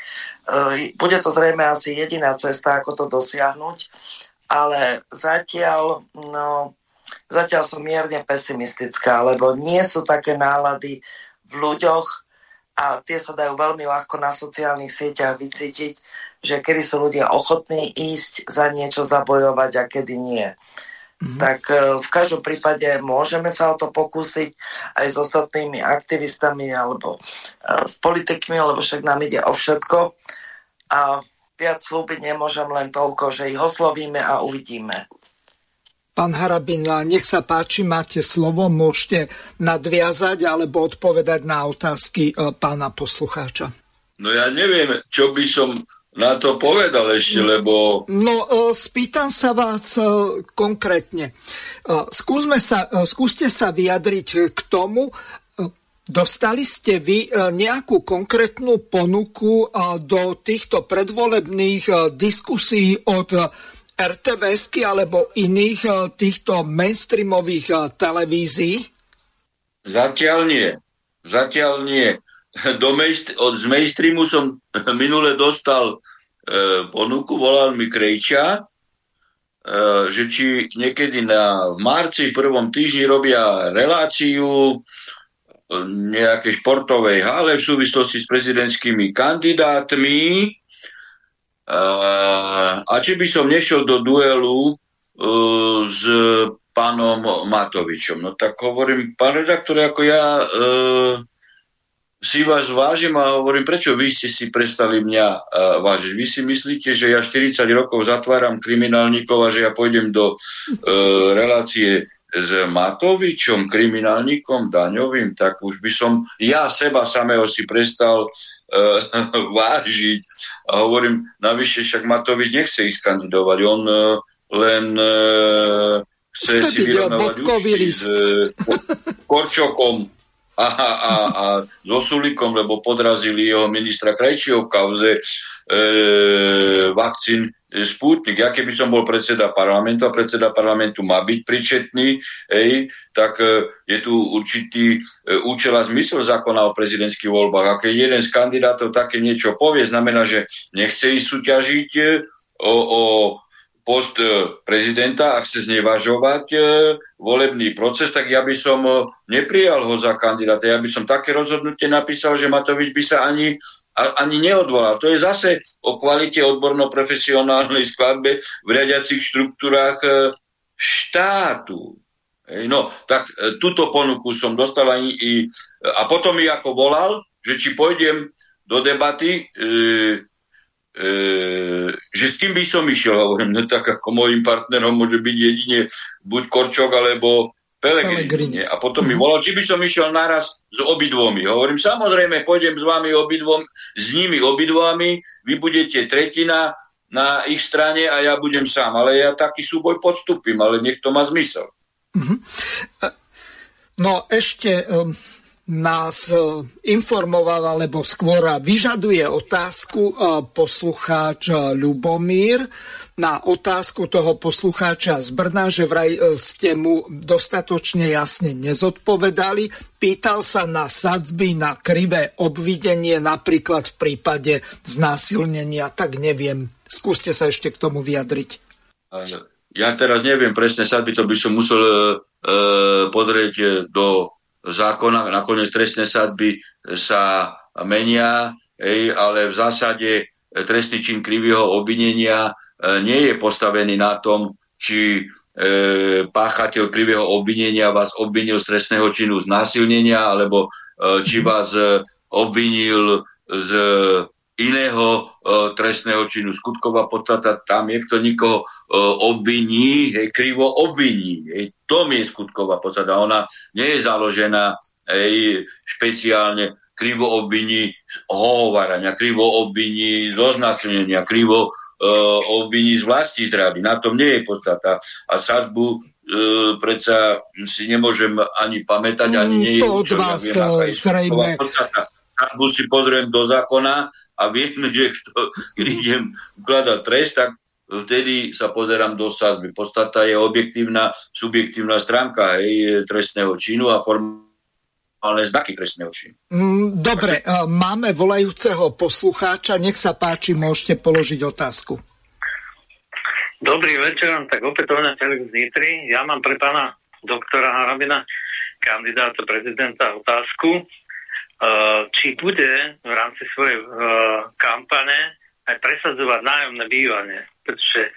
S6: Bude to zrejme asi jediná cesta, ako to dosiahnuť ale zatiaľ, no, zatiaľ som mierne pesimistická, lebo nie sú také nálady v ľuďoch a tie sa dajú veľmi ľahko na sociálnych sieťach vycítiť, že kedy sú ľudia ochotní ísť za niečo zabojovať a kedy nie. Mm-hmm. Tak e, v každom prípade môžeme sa o to pokúsiť aj s ostatnými aktivistami alebo e, s politikmi, lebo však nám ide o všetko. A viac slúbiť nemôžem len toľko, že ich oslovíme a uvidíme.
S2: Pán Harabin, nech sa páči, máte slovo, môžete nadviazať alebo odpovedať na otázky e, pána poslucháča.
S3: No ja neviem, čo by som na to povedal ešte, lebo...
S2: No, e, spýtam sa vás e, konkrétne. Skúsme sa, skúste sa vyjadriť k tomu, Dostali ste vy nejakú konkrétnu ponuku do týchto predvolebných diskusí od RTVSky alebo iných týchto mainstreamových televízií?
S3: Zatiaľ nie. Zatiaľ nie. Do mainst- od, z mainstreamu som minule dostal e, ponuku, volal mi Krejča, e, že či niekedy na, v marci, v prvom týždni robia reláciu nejakej športovej hale v súvislosti s prezidentskými kandidátmi a či by som nešiel do duelu e, s pánom Matovičom. No tak hovorím, pán redaktor, ako ja e, si vás vážim a hovorím, prečo vy ste si prestali mňa e, vážiť. Vy si myslíte, že ja 40 rokov zatváram kriminálnikov a že ja pôjdem do e, relácie s Matovičom, kriminálnikom daňovým, tak už by som ja seba samého si prestal uh, vážiť. A hovorím, navyše však Matovič nechce ísť kandidovať, on uh, len uh, chce, chce si vyrovnávať s uh, Korčokom a, a, a so Sulikom, lebo podrazili jeho ministra Krajčího v kauze e, vakcín Sputnik. Ja keby som bol predseda parlamentu a predseda parlamentu má byť pričetný, ej, tak e, je tu určitý e, účel a zmysel zákona o prezidentských voľbách. A keď jeden z kandidátov také niečo povie, znamená, že nechce ísť súťažiť e, o, o post prezidenta a chce znevažovať e, volebný proces, tak ja by som neprijal ho za kandidáta. Ja by som také rozhodnutie napísal, že Matovič by sa ani ani neodvolal. To je zase o kvalite odborno-profesionálnej skladbe v riadiacich štruktúrách e, štátu. No, tak e, túto ponuku som dostal i, i, a potom mi ako volal, že či pôjdem do debaty, e, e, že s kým by som išiel. Hovorím, no tak ako môjim partnerom môže byť jedine buď Korčok, alebo Pelegrini. A potom mi mhm. volal, či by som išiel naraz s obidvomi. Hovorím, samozrejme, pôjdem s vami obidvom, s nimi obidvomi, vy budete tretina na ich strane a ja budem sám. Ale ja taký súboj podstúpim, ale nech to má zmysel.
S2: Mhm. No ešte um, nás uh, informoval, alebo skôr vyžaduje otázku uh, poslucháč Ľubomír na otázku toho poslucháča z Brna, že vraj e, ste mu dostatočne jasne nezodpovedali. Pýtal sa na sadzby, na krivé obvidenie, napríklad v prípade znásilnenia, tak neviem. Skúste sa ešte k tomu vyjadriť.
S3: Ja teraz neviem presne sadby, to by som musel e, e podrieť do zákona. Nakoniec trestné sadby sa menia, ej, ale v zásade trestný čin krivého obvinenia E, nie je postavený na tom, či e, páchateľ krivého obvinenia vás obvinil z trestného činu znásilnenia, alebo e, či mhm. vás obvinil z iného trestného činu skutková podstata, tam je kto nikoho obviní, hej, krivo obviní. Hej, to je skutková podstata. Ona nie je založená hej, špeciálne krivo obviní z ohovarania, krivo obviní z oznasilnenia, krivo uh, obviní z vlasti zrady. Na tom nie je podstata. A sadbu uh, predsa si nemôžem ani pamätať, ani nie je
S2: to od vás ja viem, e, zrejme.
S3: Sadbu si pozriem do zákona a viem, že kto, keď idem ukladať trest, tak vtedy sa pozerám do sadby. Podstata je objektívna, subjektívna stránka hej, trestného činu a form ale znaky trestného činu.
S2: Mm, dobre, Takže... máme volajúceho poslucháča, nech sa páči, môžete položiť otázku.
S20: Dobrý večer, tak opätovne Felix Nitri. Ja mám pre pána doktora Harabina, kandidáta prezidenta, otázku, uh, či bude v rámci svojej uh, kampane aj presadzovať nájomné bývanie, pretože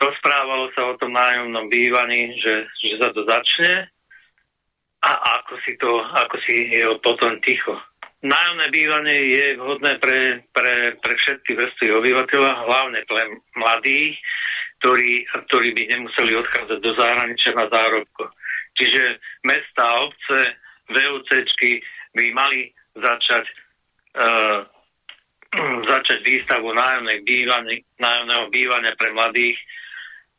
S20: rozprávalo sa o tom nájomnom bývaní, že, že sa to začne a ako si to, ako si je potom ticho. Nájomné bývanie je vhodné pre, pre, pre všetky vrstvy obyvateľa, hlavne pre mladých, ktorí, ktorí by nemuseli odchádzať do zahraničia na zárobko. Čiže mesta, obce, VUCčky by mali začať, uh, začať výstavu nájomného bývania, nájomného bývania pre mladých,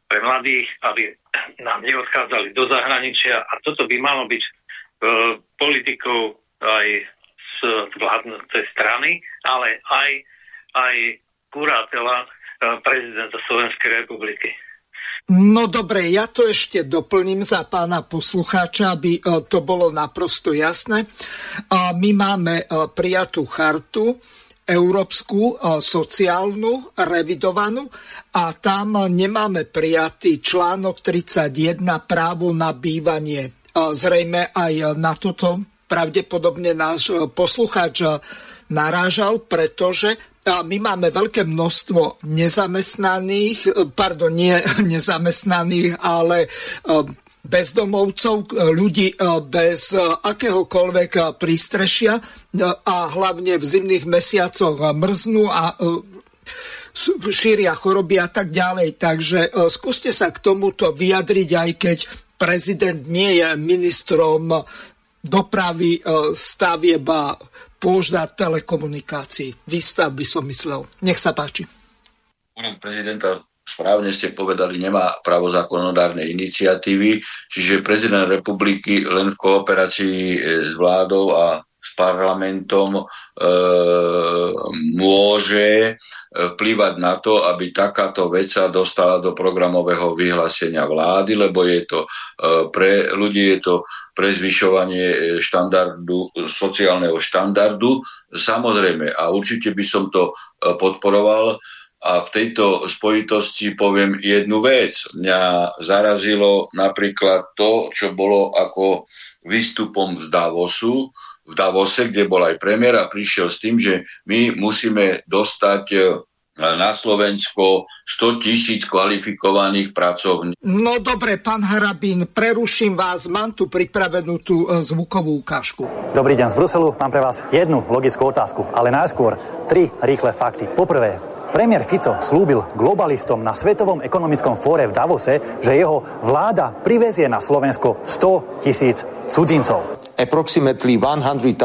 S20: pre mladých, aby nám neodchádzali do zahraničia a toto by malo byť uh, politikou aj z vládnej strany, ale aj, aj kurátora uh, prezidenta Slovenskej republiky.
S2: No dobre, ja to ešte doplním za pána poslucháča, aby uh, to bolo naprosto jasné. My máme prijatú chartu, európsku sociálnu, revidovanú a tam nemáme prijatý článok 31 právo na bývanie. Zrejme aj na toto pravdepodobne náš poslucháč narážal, pretože my máme veľké množstvo nezamestnaných, pardon, nie nezamestnaných, ale bezdomovcov, ľudí bez akéhokoľvek prístrešia a hlavne v zimných mesiacoch mrznú a šíria choroby a tak ďalej. Takže skúste sa k tomuto vyjadriť, aj keď prezident nie je ministrom dopravy, stavieb a pôžda telekomunikácií. Výstav by som myslel. Nech sa páči.
S3: Prezidenta správne ste povedali, nemá právo zákonodárnej iniciatívy, čiže prezident republiky len v kooperácii e, s vládou a s parlamentom e, môže e, vplyvať na to, aby takáto vec sa dostala do programového vyhlásenia vlády, lebo je to e, pre ľudí je to pre zvyšovanie e, štandardu, sociálneho štandardu. Samozrejme, a určite by som to podporoval, a v tejto spojitosti poviem jednu vec. Mňa zarazilo napríklad to, čo bolo ako výstupom z Davosu, v Davose, kde bol aj premiér a prišiel s tým, že my musíme dostať e, na Slovensko 100 tisíc kvalifikovaných pracovníkov.
S2: No dobre, pán Harabín, preruším vás, mám tu pripravenú tú e, zvukovú ukážku.
S22: Dobrý deň z Bruselu, mám pre vás jednu logickú otázku, ale najskôr tri rýchle fakty. Poprvé, Premiér Fico slúbil globalistom na Svetovom ekonomickom fóre v Davose, že jeho vláda privezie na Slovensko 100 tisíc cudzincov.
S23: Approximately 100,000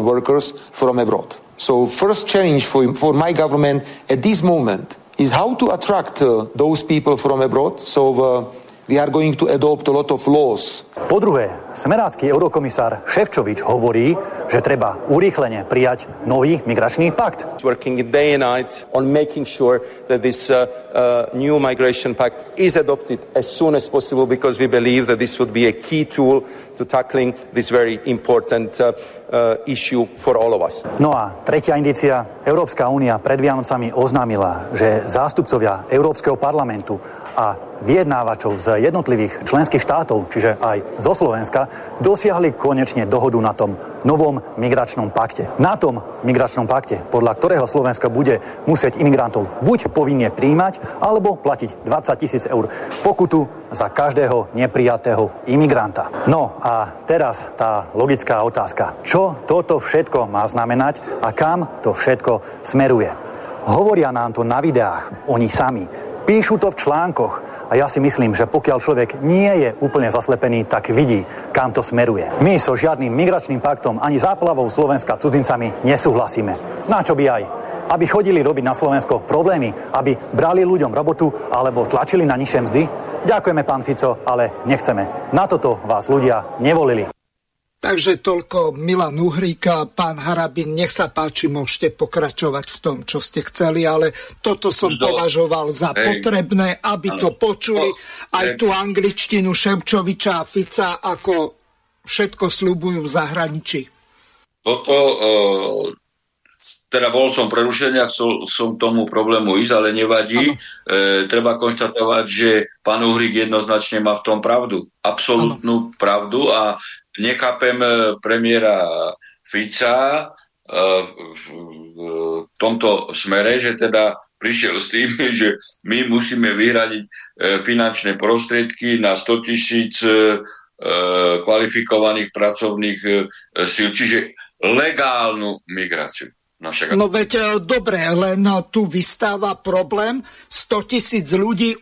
S23: workers from abroad. So first challenge for, for my government at this moment is how to attract uh, those people from abroad. So uh, we are going to adopt a lot of laws.
S22: Po druhé, smerácky eurokomisár Ševčovič hovorí, že treba urýchlene prijať nový migračný pakt.
S23: Working day and night on making sure that this uh, uh, new migration pact is adopted as soon as possible because we believe that this would be a key tool to tackling this very important uh, uh, issue for all of us.
S22: No a tretia indícia. Európska únia pred Vianocami oznámila, že zástupcovia Európskeho parlamentu a vyjednávačov z jednotlivých členských štátov, čiže aj zo Slovenska, dosiahli konečne dohodu na tom novom migračnom pakte. Na tom migračnom pakte, podľa ktorého Slovensko bude musieť imigrantov buď povinne príjmať, alebo platiť 20 tisíc eur pokutu za každého neprijatého imigranta. No a teraz tá logická otázka. Čo toto všetko má znamenať a kam to všetko smeruje? Hovoria nám to na videách, oni sami. Píšu to v článkoch a ja si myslím, že pokiaľ človek nie je úplne zaslepený, tak vidí, kam to smeruje. My so žiadnym migračným paktom ani záplavou Slovenska cudzincami nesúhlasíme. Na čo by aj? Aby chodili robiť na Slovensko problémy, aby brali ľuďom robotu alebo tlačili na nižšie mzdy? Ďakujeme, pán Fico, ale nechceme. Na toto vás ľudia nevolili.
S2: Takže toľko Milan Uhríka. Pán Harabin, nech sa páči, môžete pokračovať v tom, čo ste chceli, ale toto som Do. považoval za Hej. potrebné, aby ano. to počuli aj tú angličtinu Ševčoviča a Fica, ako všetko slúbujú v zahraničí.
S3: Toto, uh, teda bol som prerušený a chcel som tomu problému ísť, ale nevadí. E, treba konštatovať, že pán Uhrík jednoznačne má v tom pravdu. Absolutnú ano. pravdu a nechápem e, premiéra Fica e, v tomto smere, že teda prišiel s tým, že my musíme vyhradiť e, finančné prostriedky na 100 tisíc kvalifikovaných pracovných síl, čiže legálnu migráciu.
S2: No, však... no veď e, dobre, len e, tu vystáva problém 100 tisíc ľudí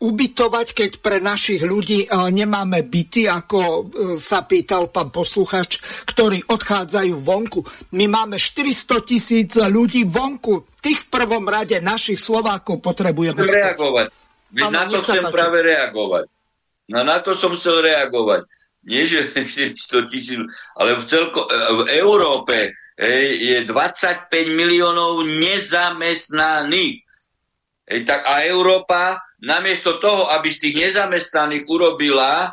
S2: ubytovať, keď pre našich ľudí e, nemáme byty, ako sa pýtal pán posluchač, ktorí odchádzajú vonku. My máme 400 tisíc ľudí vonku. Tých v prvom rade našich Slovákov potrebujeme
S3: reagovať. Veď na to chcem páči. práve reagovať. No, na to som chcel reagovať. Nie, že 400 tisíc, ale v, celko, v Európe je 25 miliónov nezamestnaných. Hej, tak a Európa namiesto toho, aby z tých nezamestnaných urobila e,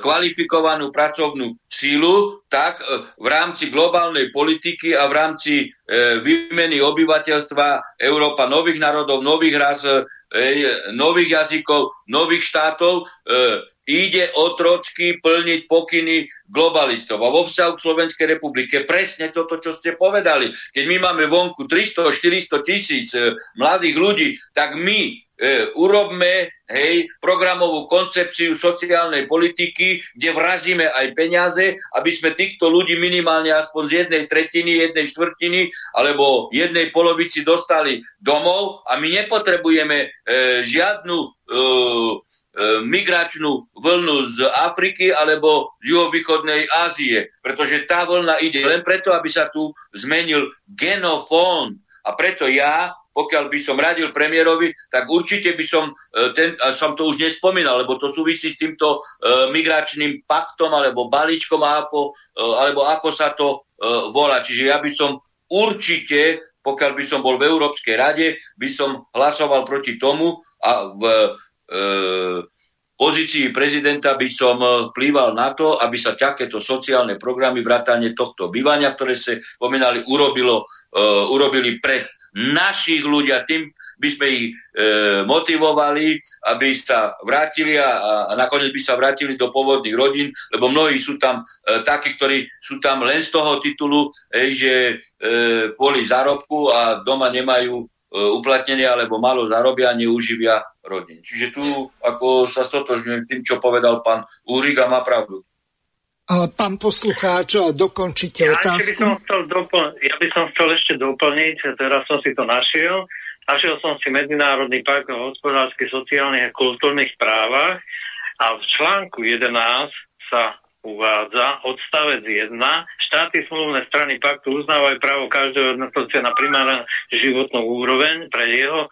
S3: kvalifikovanú pracovnú sílu, tak e, v rámci globálnej politiky a v rámci e, výmeny obyvateľstva Európa nových národov, nových ras, e, nových jazykov, nových štátov e, ide otrocky plniť pokyny globalistov. A vo vzťahu k Slovenskej republike presne toto, čo ste povedali. Keď my máme vonku 300-400 tisíc e, mladých ľudí, tak my e, urobme hej, programovú koncepciu sociálnej politiky, kde vrazíme aj peniaze, aby sme týchto ľudí minimálne aspoň z jednej tretiny, jednej štvrtiny alebo jednej polovici dostali domov a my nepotrebujeme e, žiadnu e, migračnú vlnu z Afriky alebo z juhovýchodnej Ázie, pretože tá vlna ide len preto, aby sa tu zmenil genofón. A preto ja, pokiaľ by som radil premiérovi, tak určite by som, e, ten, som to už nespomínal, lebo to súvisí s týmto e, migračným paktom alebo balíčkom, ako, alebo ako sa to volá. Čiže ja by som určite, pokiaľ by som bol v Európskej rade, by som hlasoval proti tomu a v E, pozícii prezidenta by som vplýval na to, aby sa takéto sociálne programy vrátane tohto bývania, ktoré sa pomenali, urobilo, uh, urobili pred našich ľudí a tým by sme ich e, motivovali, aby sa vrátili a, a nakoniec by sa vrátili do pôvodných rodín, lebo mnohí sú tam e, takí, ktorí sú tam len z toho titulu, e, že e, kvôli zárobku a doma nemajú e, uplatnenie alebo malo zarobia neuživia rodin. Čiže tu ako sa stotožňujem s tým, čo povedal pán Úrik a má pravdu.
S2: Pán poslucháč, dokončite ja, otázku.
S20: By som chcel dopl- ja by som chcel ešte doplniť, teraz som si to našiel. Našiel som si Medzinárodný pakt o hospodárskych, sociálnych a kultúrnych právach a v článku 11 sa uvádza odstavec 1. Štáty smluvné strany paktu uznávajú právo každého jednotlivca na primárnu životnú úroveň pre jeho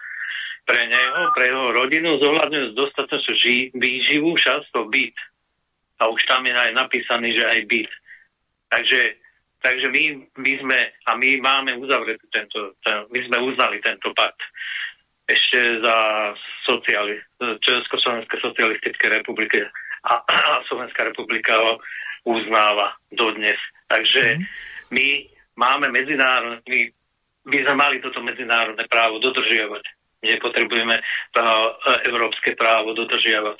S20: pre neho, pre jeho rodinu, zohľadňujú dostatočnú výživu, často byt a už tam je aj napísaný, že aj byt. Takže, takže my, my sme, a my máme uzavretý tento, ten, my sme uznali tento pakt ešte za sociali, Československé socialistické republiky a, a Slovenská republika ho uznáva dodnes. Takže mm. my máme medzinárodné, my, my sme mali toto medzinárodné právo dodržiavať. Nepotrebujeme to európske právo dodržiavať.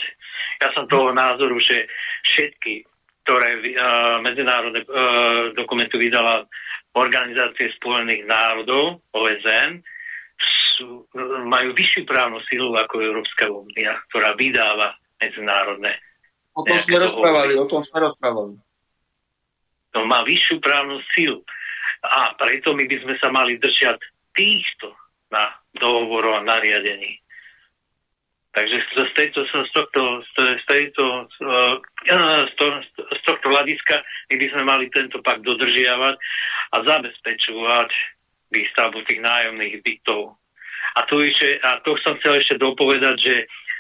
S20: Ja som toho názoru, že všetky, ktoré uh, medzinárodné uh, dokumenty vydala Organizácie spojených národov, OSN, sú, majú vyššiu právnu silu ako Európska únia, ktorá vydáva medzinárodné.
S3: O tom sme rozprávali, o tom sme rozprávali.
S20: To má vyššiu právnu silu. A preto my by sme sa mali držať týchto na dohovoru a nariadení. Takže z, tejto, z tohto, z tejto, z, to, z tohto hľadiska by sme mali tento pakt dodržiavať a zabezpečovať výstavbu tých nájomných bytov. A tu ešte, a to som chcel ešte dopovedať, že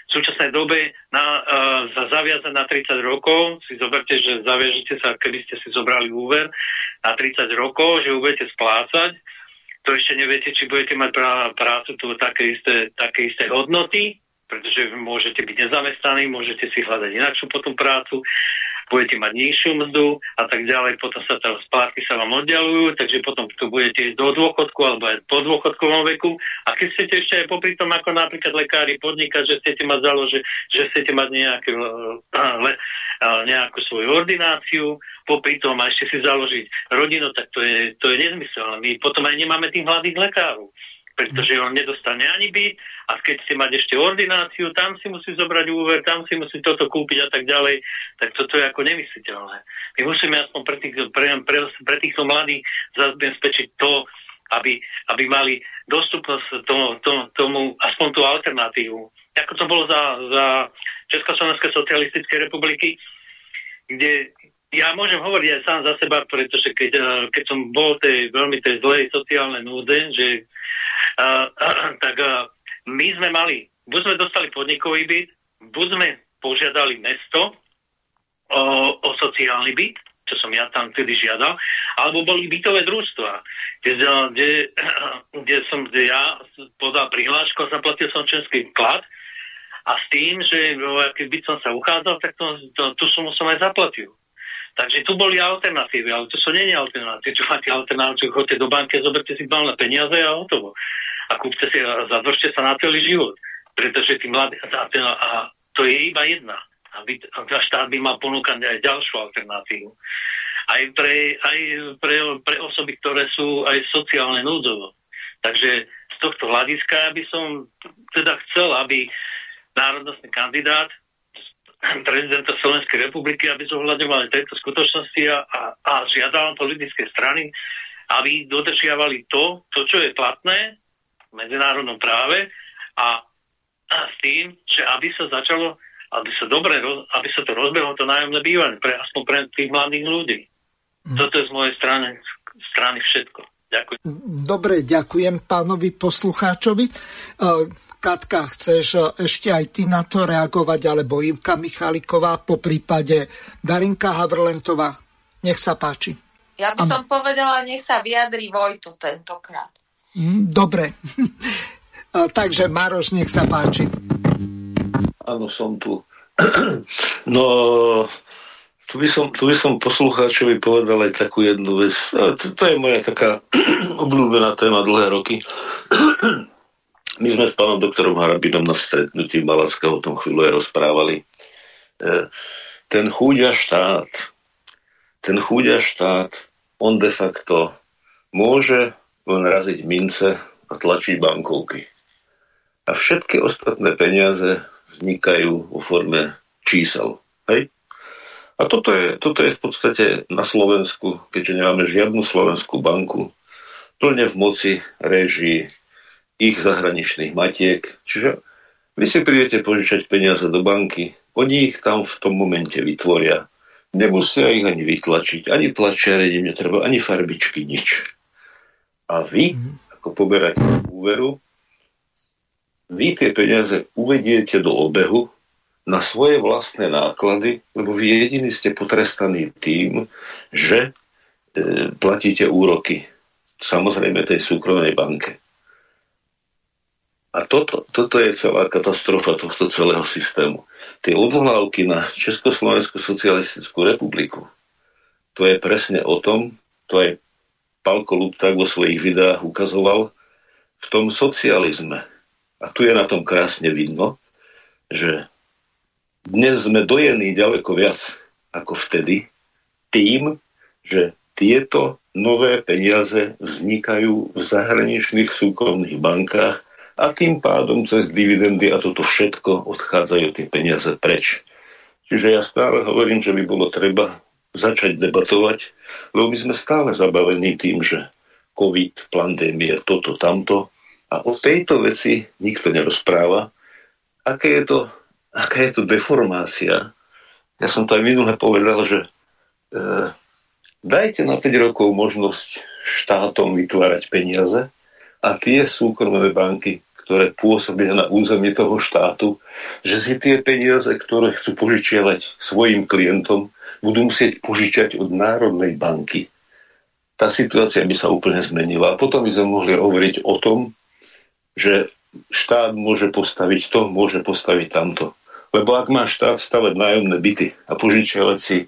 S20: v súčasnej dobe na, uh, za zaviaze na 30 rokov, si zoberte, že zaviažete sa, keby ste si zobrali úver na 30 rokov, že ho budete splácať, to ešte neviete, či budete mať prácu tu také isté, také isté hodnoty, pretože môžete byť nezamestnaní, môžete si hľadať inakšiu potom prácu, budete mať nižšiu mzdu a tak ďalej, potom sa tam splátky sa vám oddialujú, takže potom tu budete ísť do dôchodku alebo aj po dôchodkovom veku. A keď chcete ešte aj popri tom, ako napríklad lekári podnikať, že chcete mať založe, že chcete mať nejaké, le, nejakú svoju ordináciu, popri tom a ešte si založiť rodinu, tak to je, to je nezmysel. My potom aj nemáme tých mladých lekárov pretože on nedostane ani byt a keď si mať ešte ordináciu, tam si musí zobrať úver, tam si musí toto kúpiť a tak ďalej, tak toto je ako nemysliteľné. My musíme aspoň pre, tých, pre, pre, pre týchto mladých zabezpečiť to, aby, aby mali dostupnosť tomu, tomu, tomu, aspoň tú alternatívu. Ako to bolo za, za Československé socialistické republiky, kde ja môžem hovoriť aj sám za seba, pretože keď, keď som bol tej veľmi tej zlej sociálnej núde, že tak uh, my sme mali, buď sme dostali podnikový byt, buď sme požiadali mesto o, o sociálny byt, čo som ja tam vtedy žiadal, alebo boli bytové družstva, kde, kde, kde som, kde ja podal prihlášku a zaplatil som členský vklad a s tým, že keď byt som sa uchádzal, tak to, to, tú sumu som aj zaplatil. Takže tu boli alternatívy, ale to sú nie alternatívy. Čo máte alternatívy, chodte do banky, zoberte si malé peniaze a hotovo. A kúpte si a zadržte sa na celý život. Pretože tí mladí, a, a to je iba jedna. A, by, a štát by mal ponúkať aj ďalšiu alternatívu. Aj pre, aj pre, pre osoby, ktoré sú aj sociálne núdzovo. Takže z tohto hľadiska by som teda chcel, aby národnostný kandidát prezidenta Slovenskej republiky, aby zohľadňovali tejto skutočnosti a, a, a žiadal politické strany, aby dodržiavali to, to, čo je platné v medzinárodnom práve a, a s tým, že aby sa začalo, aby sa dobre, aby sa to rozbehlo to nájomné bývanie, pre, aspoň pre tých mladých ľudí. Mm. Toto je z mojej strany, strany všetko. Ďakujem.
S2: Dobre, ďakujem pánovi poslucháčovi. Katka, chceš e, ešte aj ty na to reagovať, alebo Ivka Michaliková, po prípade Darinka Havrlentová. Nech sa páči.
S7: Ja by ano. som povedala, nech sa vyjadri Vojtu tentokrát.
S2: Mm, dobre. Takže Maroš, nech sa páči.
S5: Áno, som tu. No, tu by som, tu by som poslucháčovi povedal aj takú jednu vec. No, to, to je moja taká obľúbená téma dlhé roky. My sme s pánom doktorom Harabinom na stretnutí Malacka o tom chvíľu aj rozprávali. E, ten chúďa štát, ten chúďa štát, on de facto môže len raziť mince a tlačiť bankovky. A všetky ostatné peniaze vznikajú vo forme čísel. Hej? A toto je, toto je v podstate na Slovensku, keďže nemáme žiadnu slovenskú banku, plne v moci režii ich zahraničných matiek. Čiže vy si prídete požičať peniaze do banky, oni ich tam v tom momente vytvoria. Nemusia ich ani vytlačiť, ani tlačiare im netreba, ani farbičky, nič. A vy, mm-hmm. ako poberáte úveru, vy tie peniaze uvediete do obehu na svoje vlastné náklady, lebo vy jediní ste potrestaní tým, že e, platíte úroky samozrejme tej súkromnej banke. A toto, toto je celá katastrofa tohto celého systému. Tie odvolávky na Československú socialistickú republiku, to je presne o tom, to aj Palko Lupták vo svojich videách ukazoval, v tom socializme. A tu je na tom krásne vidno, že dnes sme dojení ďaleko viac ako vtedy tým, že tieto nové peniaze vznikajú v zahraničných súkromných bankách a tým pádom cez dividendy a toto všetko odchádzajú tie peniaze preč. Čiže ja stále hovorím, že by bolo treba začať debatovať, lebo my sme stále zabavení tým, že COVID, pandémia, toto, tamto a o tejto veci nikto nerozpráva. Aké je to aká je tu deformácia. Ja som to aj minule povedal, že e, dajte na 5 rokov možnosť štátom vytvárať peniaze a tie súkromné banky, ktoré pôsobia na území toho štátu, že si tie peniaze, ktoré chcú požičiavať svojim klientom, budú musieť požičať od Národnej banky. Tá situácia by sa úplne zmenila. A potom by sme mohli hovoriť o tom, že štát môže postaviť to, môže postaviť tamto. Lebo ak má štát stavať nájomné byty a požičiavať si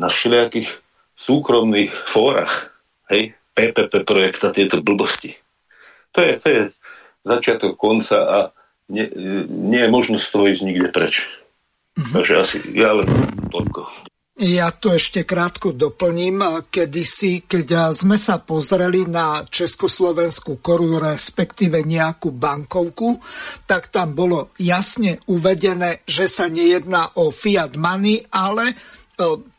S5: na všelijakých súkromných fórach, hej, PPP projekta, tieto blbosti. To je, to je začiatok konca a nie, nie je možnosť z toho ísť nikde preč. Mm-hmm. Takže asi ja len toľko.
S2: Ja to ešte krátko doplním. Kedysi, keď sme sa pozreli na československú korunu, respektíve nejakú bankovku, tak tam bolo jasne uvedené, že sa nejedná o fiat money, ale e,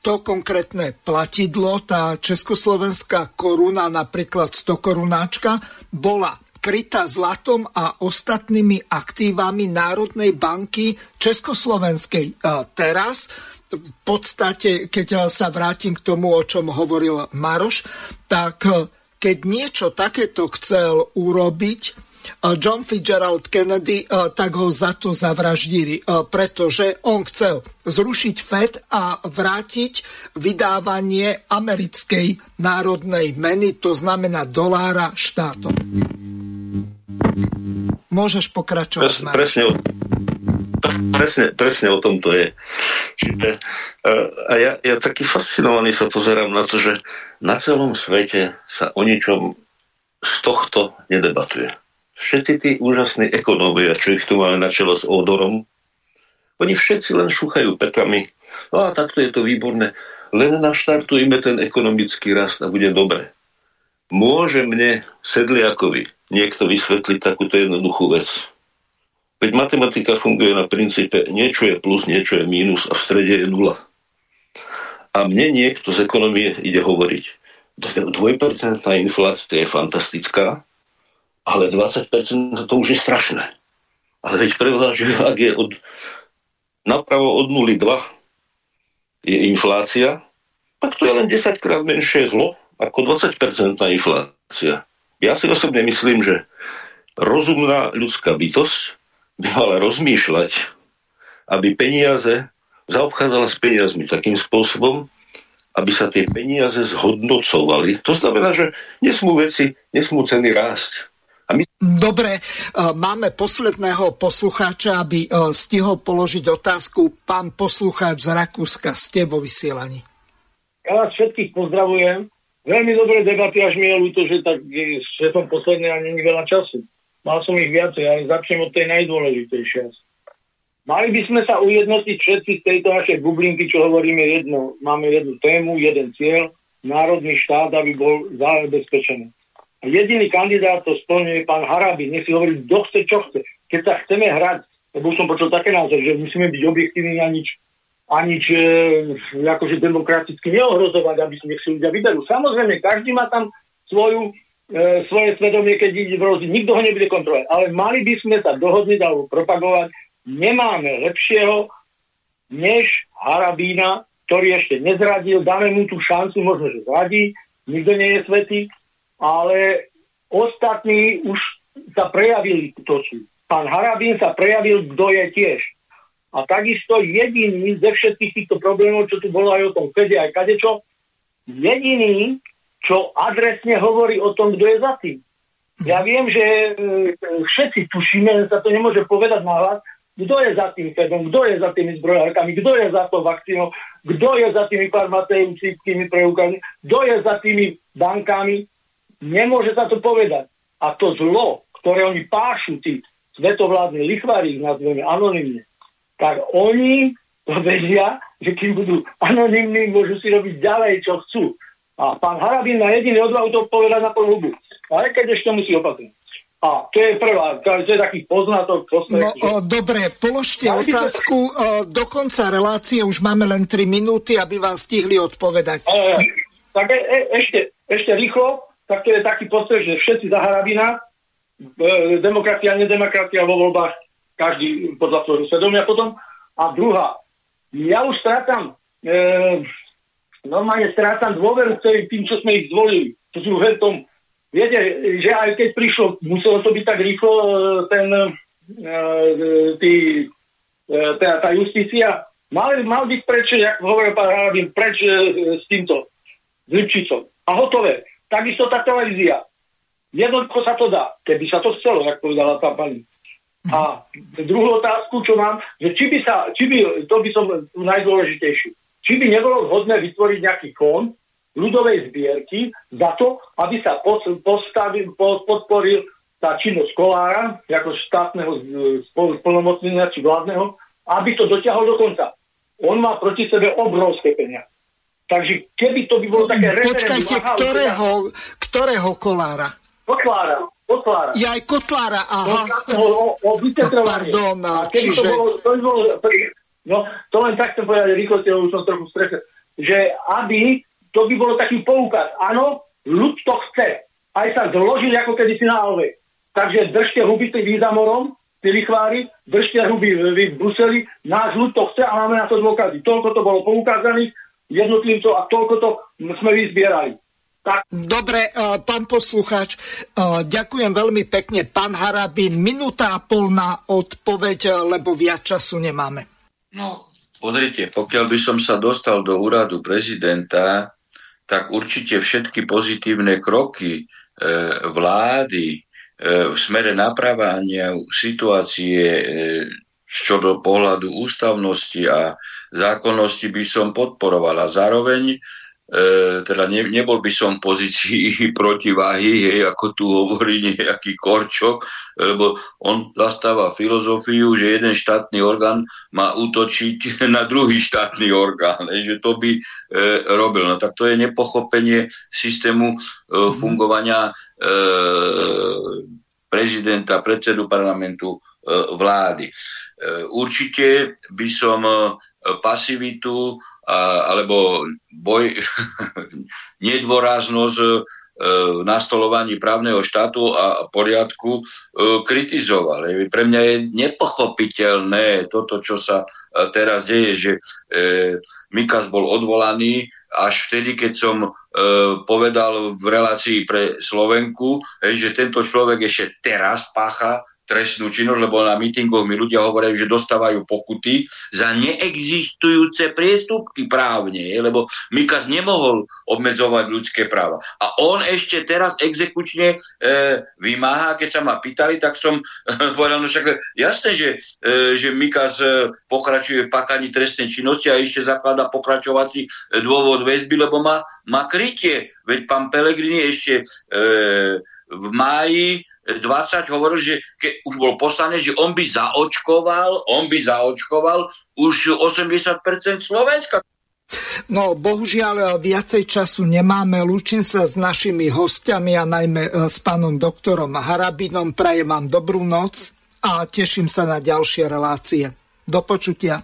S2: to konkrétne platidlo, tá československá koruna, napríklad 100 korunáčka, bola krytá zlatom a ostatnými aktívami Národnej banky Československej. E, teraz v podstate, keď sa vrátim k tomu, o čom hovoril Maroš, tak eh, keď niečo takéto chcel urobiť John Fitzgerald Kennedy, tak ho za to zavraždili, pretože on chcel zrušiť FED a vrátiť vydávanie americkej národnej meny, to znamená dolára štátom. Môžeš pokračovať.
S5: Pres, presne, presne, presne o tom to je. Čiže, a ja, ja taký fascinovaný sa pozerám na to, že na celom svete sa o ničom z tohto nedebatuje. Všetci tí úžasní ekonómovia, čo ich tu máme na čelo s Odorom, oni všetci len šúchajú petami. No a takto je to výborné. Len naštartujeme ten ekonomický rast a bude dobre. Môže mne, Sedliakovi, niekto vysvetliť takúto jednoduchú vec. Veď matematika funguje na princípe niečo je plus, niečo je mínus a v strede je nula. A mne niekto z ekonomie ide hovoriť, dvojpercentná inflácia je fantastická, ale 20% to už je strašné. Ale veď že ak je od, napravo od 0,2 je inflácia, tak to je len 10 krát menšie zlo ako 20% inflácia. Ja si osobne myslím, že rozumná ľudská bytosť by mala rozmýšľať, aby peniaze zaobchádzala s peniazmi takým spôsobom, aby sa tie peniaze zhodnocovali. To znamená, že nesmú veci, nesmú ceny rásť.
S2: my... Dobre, máme posledného poslucháča, aby stihol položiť otázku. Pán poslucháč z Rakúska, ste vo vysielaní.
S24: Ja vás všetkých pozdravujem. Veľmi dobré debaty, až mi je ľúto, že, tak, že som posledný a není veľa času. Mal som ich viacej, ale začnem od tej najdôležitejšej. Mali by sme sa ujednotiť všetci z tejto našej bublinky, čo hovoríme jedno. Máme jednu tému, jeden cieľ, národný štát, aby bol zabezpečený. A jediný kandidát to splňuje pán Harabin. Nech si hovorí, kto chce, čo chce. Keď sa chceme hrať, lebo už som počul také názor, že musíme byť objektívni a nič, a nič e, akože demokraticky neohrozovať, aby si nech si ľudia vyberú. Samozrejme, každý má tam svoju, e, svoje svedomie, keď ide v rozi. Nikto ho nebude kontrolovať. Ale mali by sme sa dohodniť alebo propagovať. Nemáme lepšieho než Harabína, ktorý ešte nezradil. Dáme mu tú šancu, možno, že zradí. Nikto nie je svetý. Ale ostatní už sa prejavili, to sú. Pán Harabín sa prejavil, kto je tiež a takisto jediný ze všetkých týchto problémov, čo tu bolo aj o tom Fede, aj kadečo, jediný, čo adresne hovorí o tom, kto je za tým. Ja viem, že e, všetci tušíme, sa to nemôže povedať na hlas, kto je za tým Fedom, kto je za tými zbrojárkami, kto je za to vakcínou, kto je za tými farmaceutickými preukazmi, kto je za tými bankami. Nemôže sa to povedať. A to zlo, ktoré oni pášu, tí svetovládni lichvári, nazveme anonimne, tak oni to vedia, že kým budú anonimní, môžu si robiť ďalej, čo chcú. A pán Harabín na jediný odvahu to povedať na plnú hubu. Ale keď ešte musí opatrný. A to je prvá, to je taký poznatok. Postrek,
S2: no, o, dobre, položte ja, otázku. O, do konca relácie už máme len 3 minúty, aby vám stihli odpovedať.
S24: E, tak e, e, ešte, ešte rýchlo, tak to je taký postrek, že všetci za Harabina, e, demokracia, nedemokracia vo voľbách každý podľa svojho svedomia potom. A druhá, ja už strátam, e, normálne strátam dôveru tým, čo sme ich zvolili. To sú tom, viete, že aj keď prišlo, muselo to byť tak rýchlo, e, ten, e, tý, e, tá, tá justícia, mal, mal byť preč, jak hovoril pán Harabin, preč e, s týmto, s Lipčicom. A hotové. Takisto tá televízia. Jednoducho sa to dá, keby sa to chcelo, jak povedala tá pani. A druhú otázku, čo mám, že či by sa, či by, to by som najdôležitejší, či by nebolo vhodné vytvoriť nejaký fond ľudovej zbierky za to, aby sa postavil, podporil tá činnosť kolára, ako štátneho spolnomocnenia či vládneho, aby to dotiahol do konca. On má proti sebe obrovské peniaze. Takže keby to by bolo také
S2: Počkajte, ktorého, ktorého kolára?
S24: Kotlára. Kotlára.
S2: Ja aj Kotlára, aha.
S24: O, o, o Pardon, a keby čiže... to bolo, to bolo, no, to len tak chcem povedať lebo už som trochu strese, že aby to by bolo taký poukaz. Áno, ľud to chce. Aj sa zložili ako kedysi na Alve. Takže držte huby tým výzamorom, tí lichvári, držte huby v Bruseli, náš ľud to chce a máme na to dôkazy. Toľko to bolo poukázaných jednotlivcov a toľko to sme vyzbierali.
S2: Tak. Dobre, uh, pán poslucháč, uh, ďakujem veľmi pekne. Pán Harabín, minúta a pol na odpoveď, uh, lebo viac času nemáme.
S3: No, pozrite, pokiaľ by som sa dostal do úradu prezidenta, tak určite všetky pozitívne kroky e, vlády e, v smere napravania situácie e, čo do pohľadu ústavnosti a zákonnosti by som podporoval. A zároveň E, teda ne, nebol by som v pozícii protiváhy, hej, ako tu hovorí nejaký Korčok, lebo on zastáva filozofiu, že jeden štátny orgán má útočiť na druhý štátny orgán, hej, že to by e, robil. No tak to je nepochopenie systému e, mhm. fungovania e, prezidenta, predsedu parlamentu, e, vlády. E, určite by som e, pasivitu a, alebo boj, nedôraznosť e, v nastolovaní právneho štátu a poriadku e, kritizoval. Pre mňa je nepochopiteľné toto, čo sa e, teraz deje, že Mikas bol odvolaný až vtedy, keď som povedal v relácii pre Slovenku, že tento človek ešte teraz pácha trestnú činnosť, lebo na mítingoch mi ľudia hovoria, že dostávajú pokuty za neexistujúce priestupky právne, je, lebo Mikas nemohol obmedzovať ľudské práva. A on ešte teraz exekučne e, vymáha, keď sa ma pýtali, tak som e, povedal, no však jasné, že, e, že Mikas e, pokračuje v pákaní trestnej činnosti a ešte zaklada pokračovací e, dôvod väzby, lebo má, má krytie. Veď pán Pelegrini ešte e, v máji 20 hovoril, že keď už bol poslanec, že on by zaočkoval, on by zaočkoval už 80% Slovenska.
S2: No, bohužiaľ, viacej času nemáme. Lúčim sa s našimi hostiami a najmä e, s pánom doktorom Harabinom. Prajem vám dobrú noc a teším sa na ďalšie relácie. Do počutia.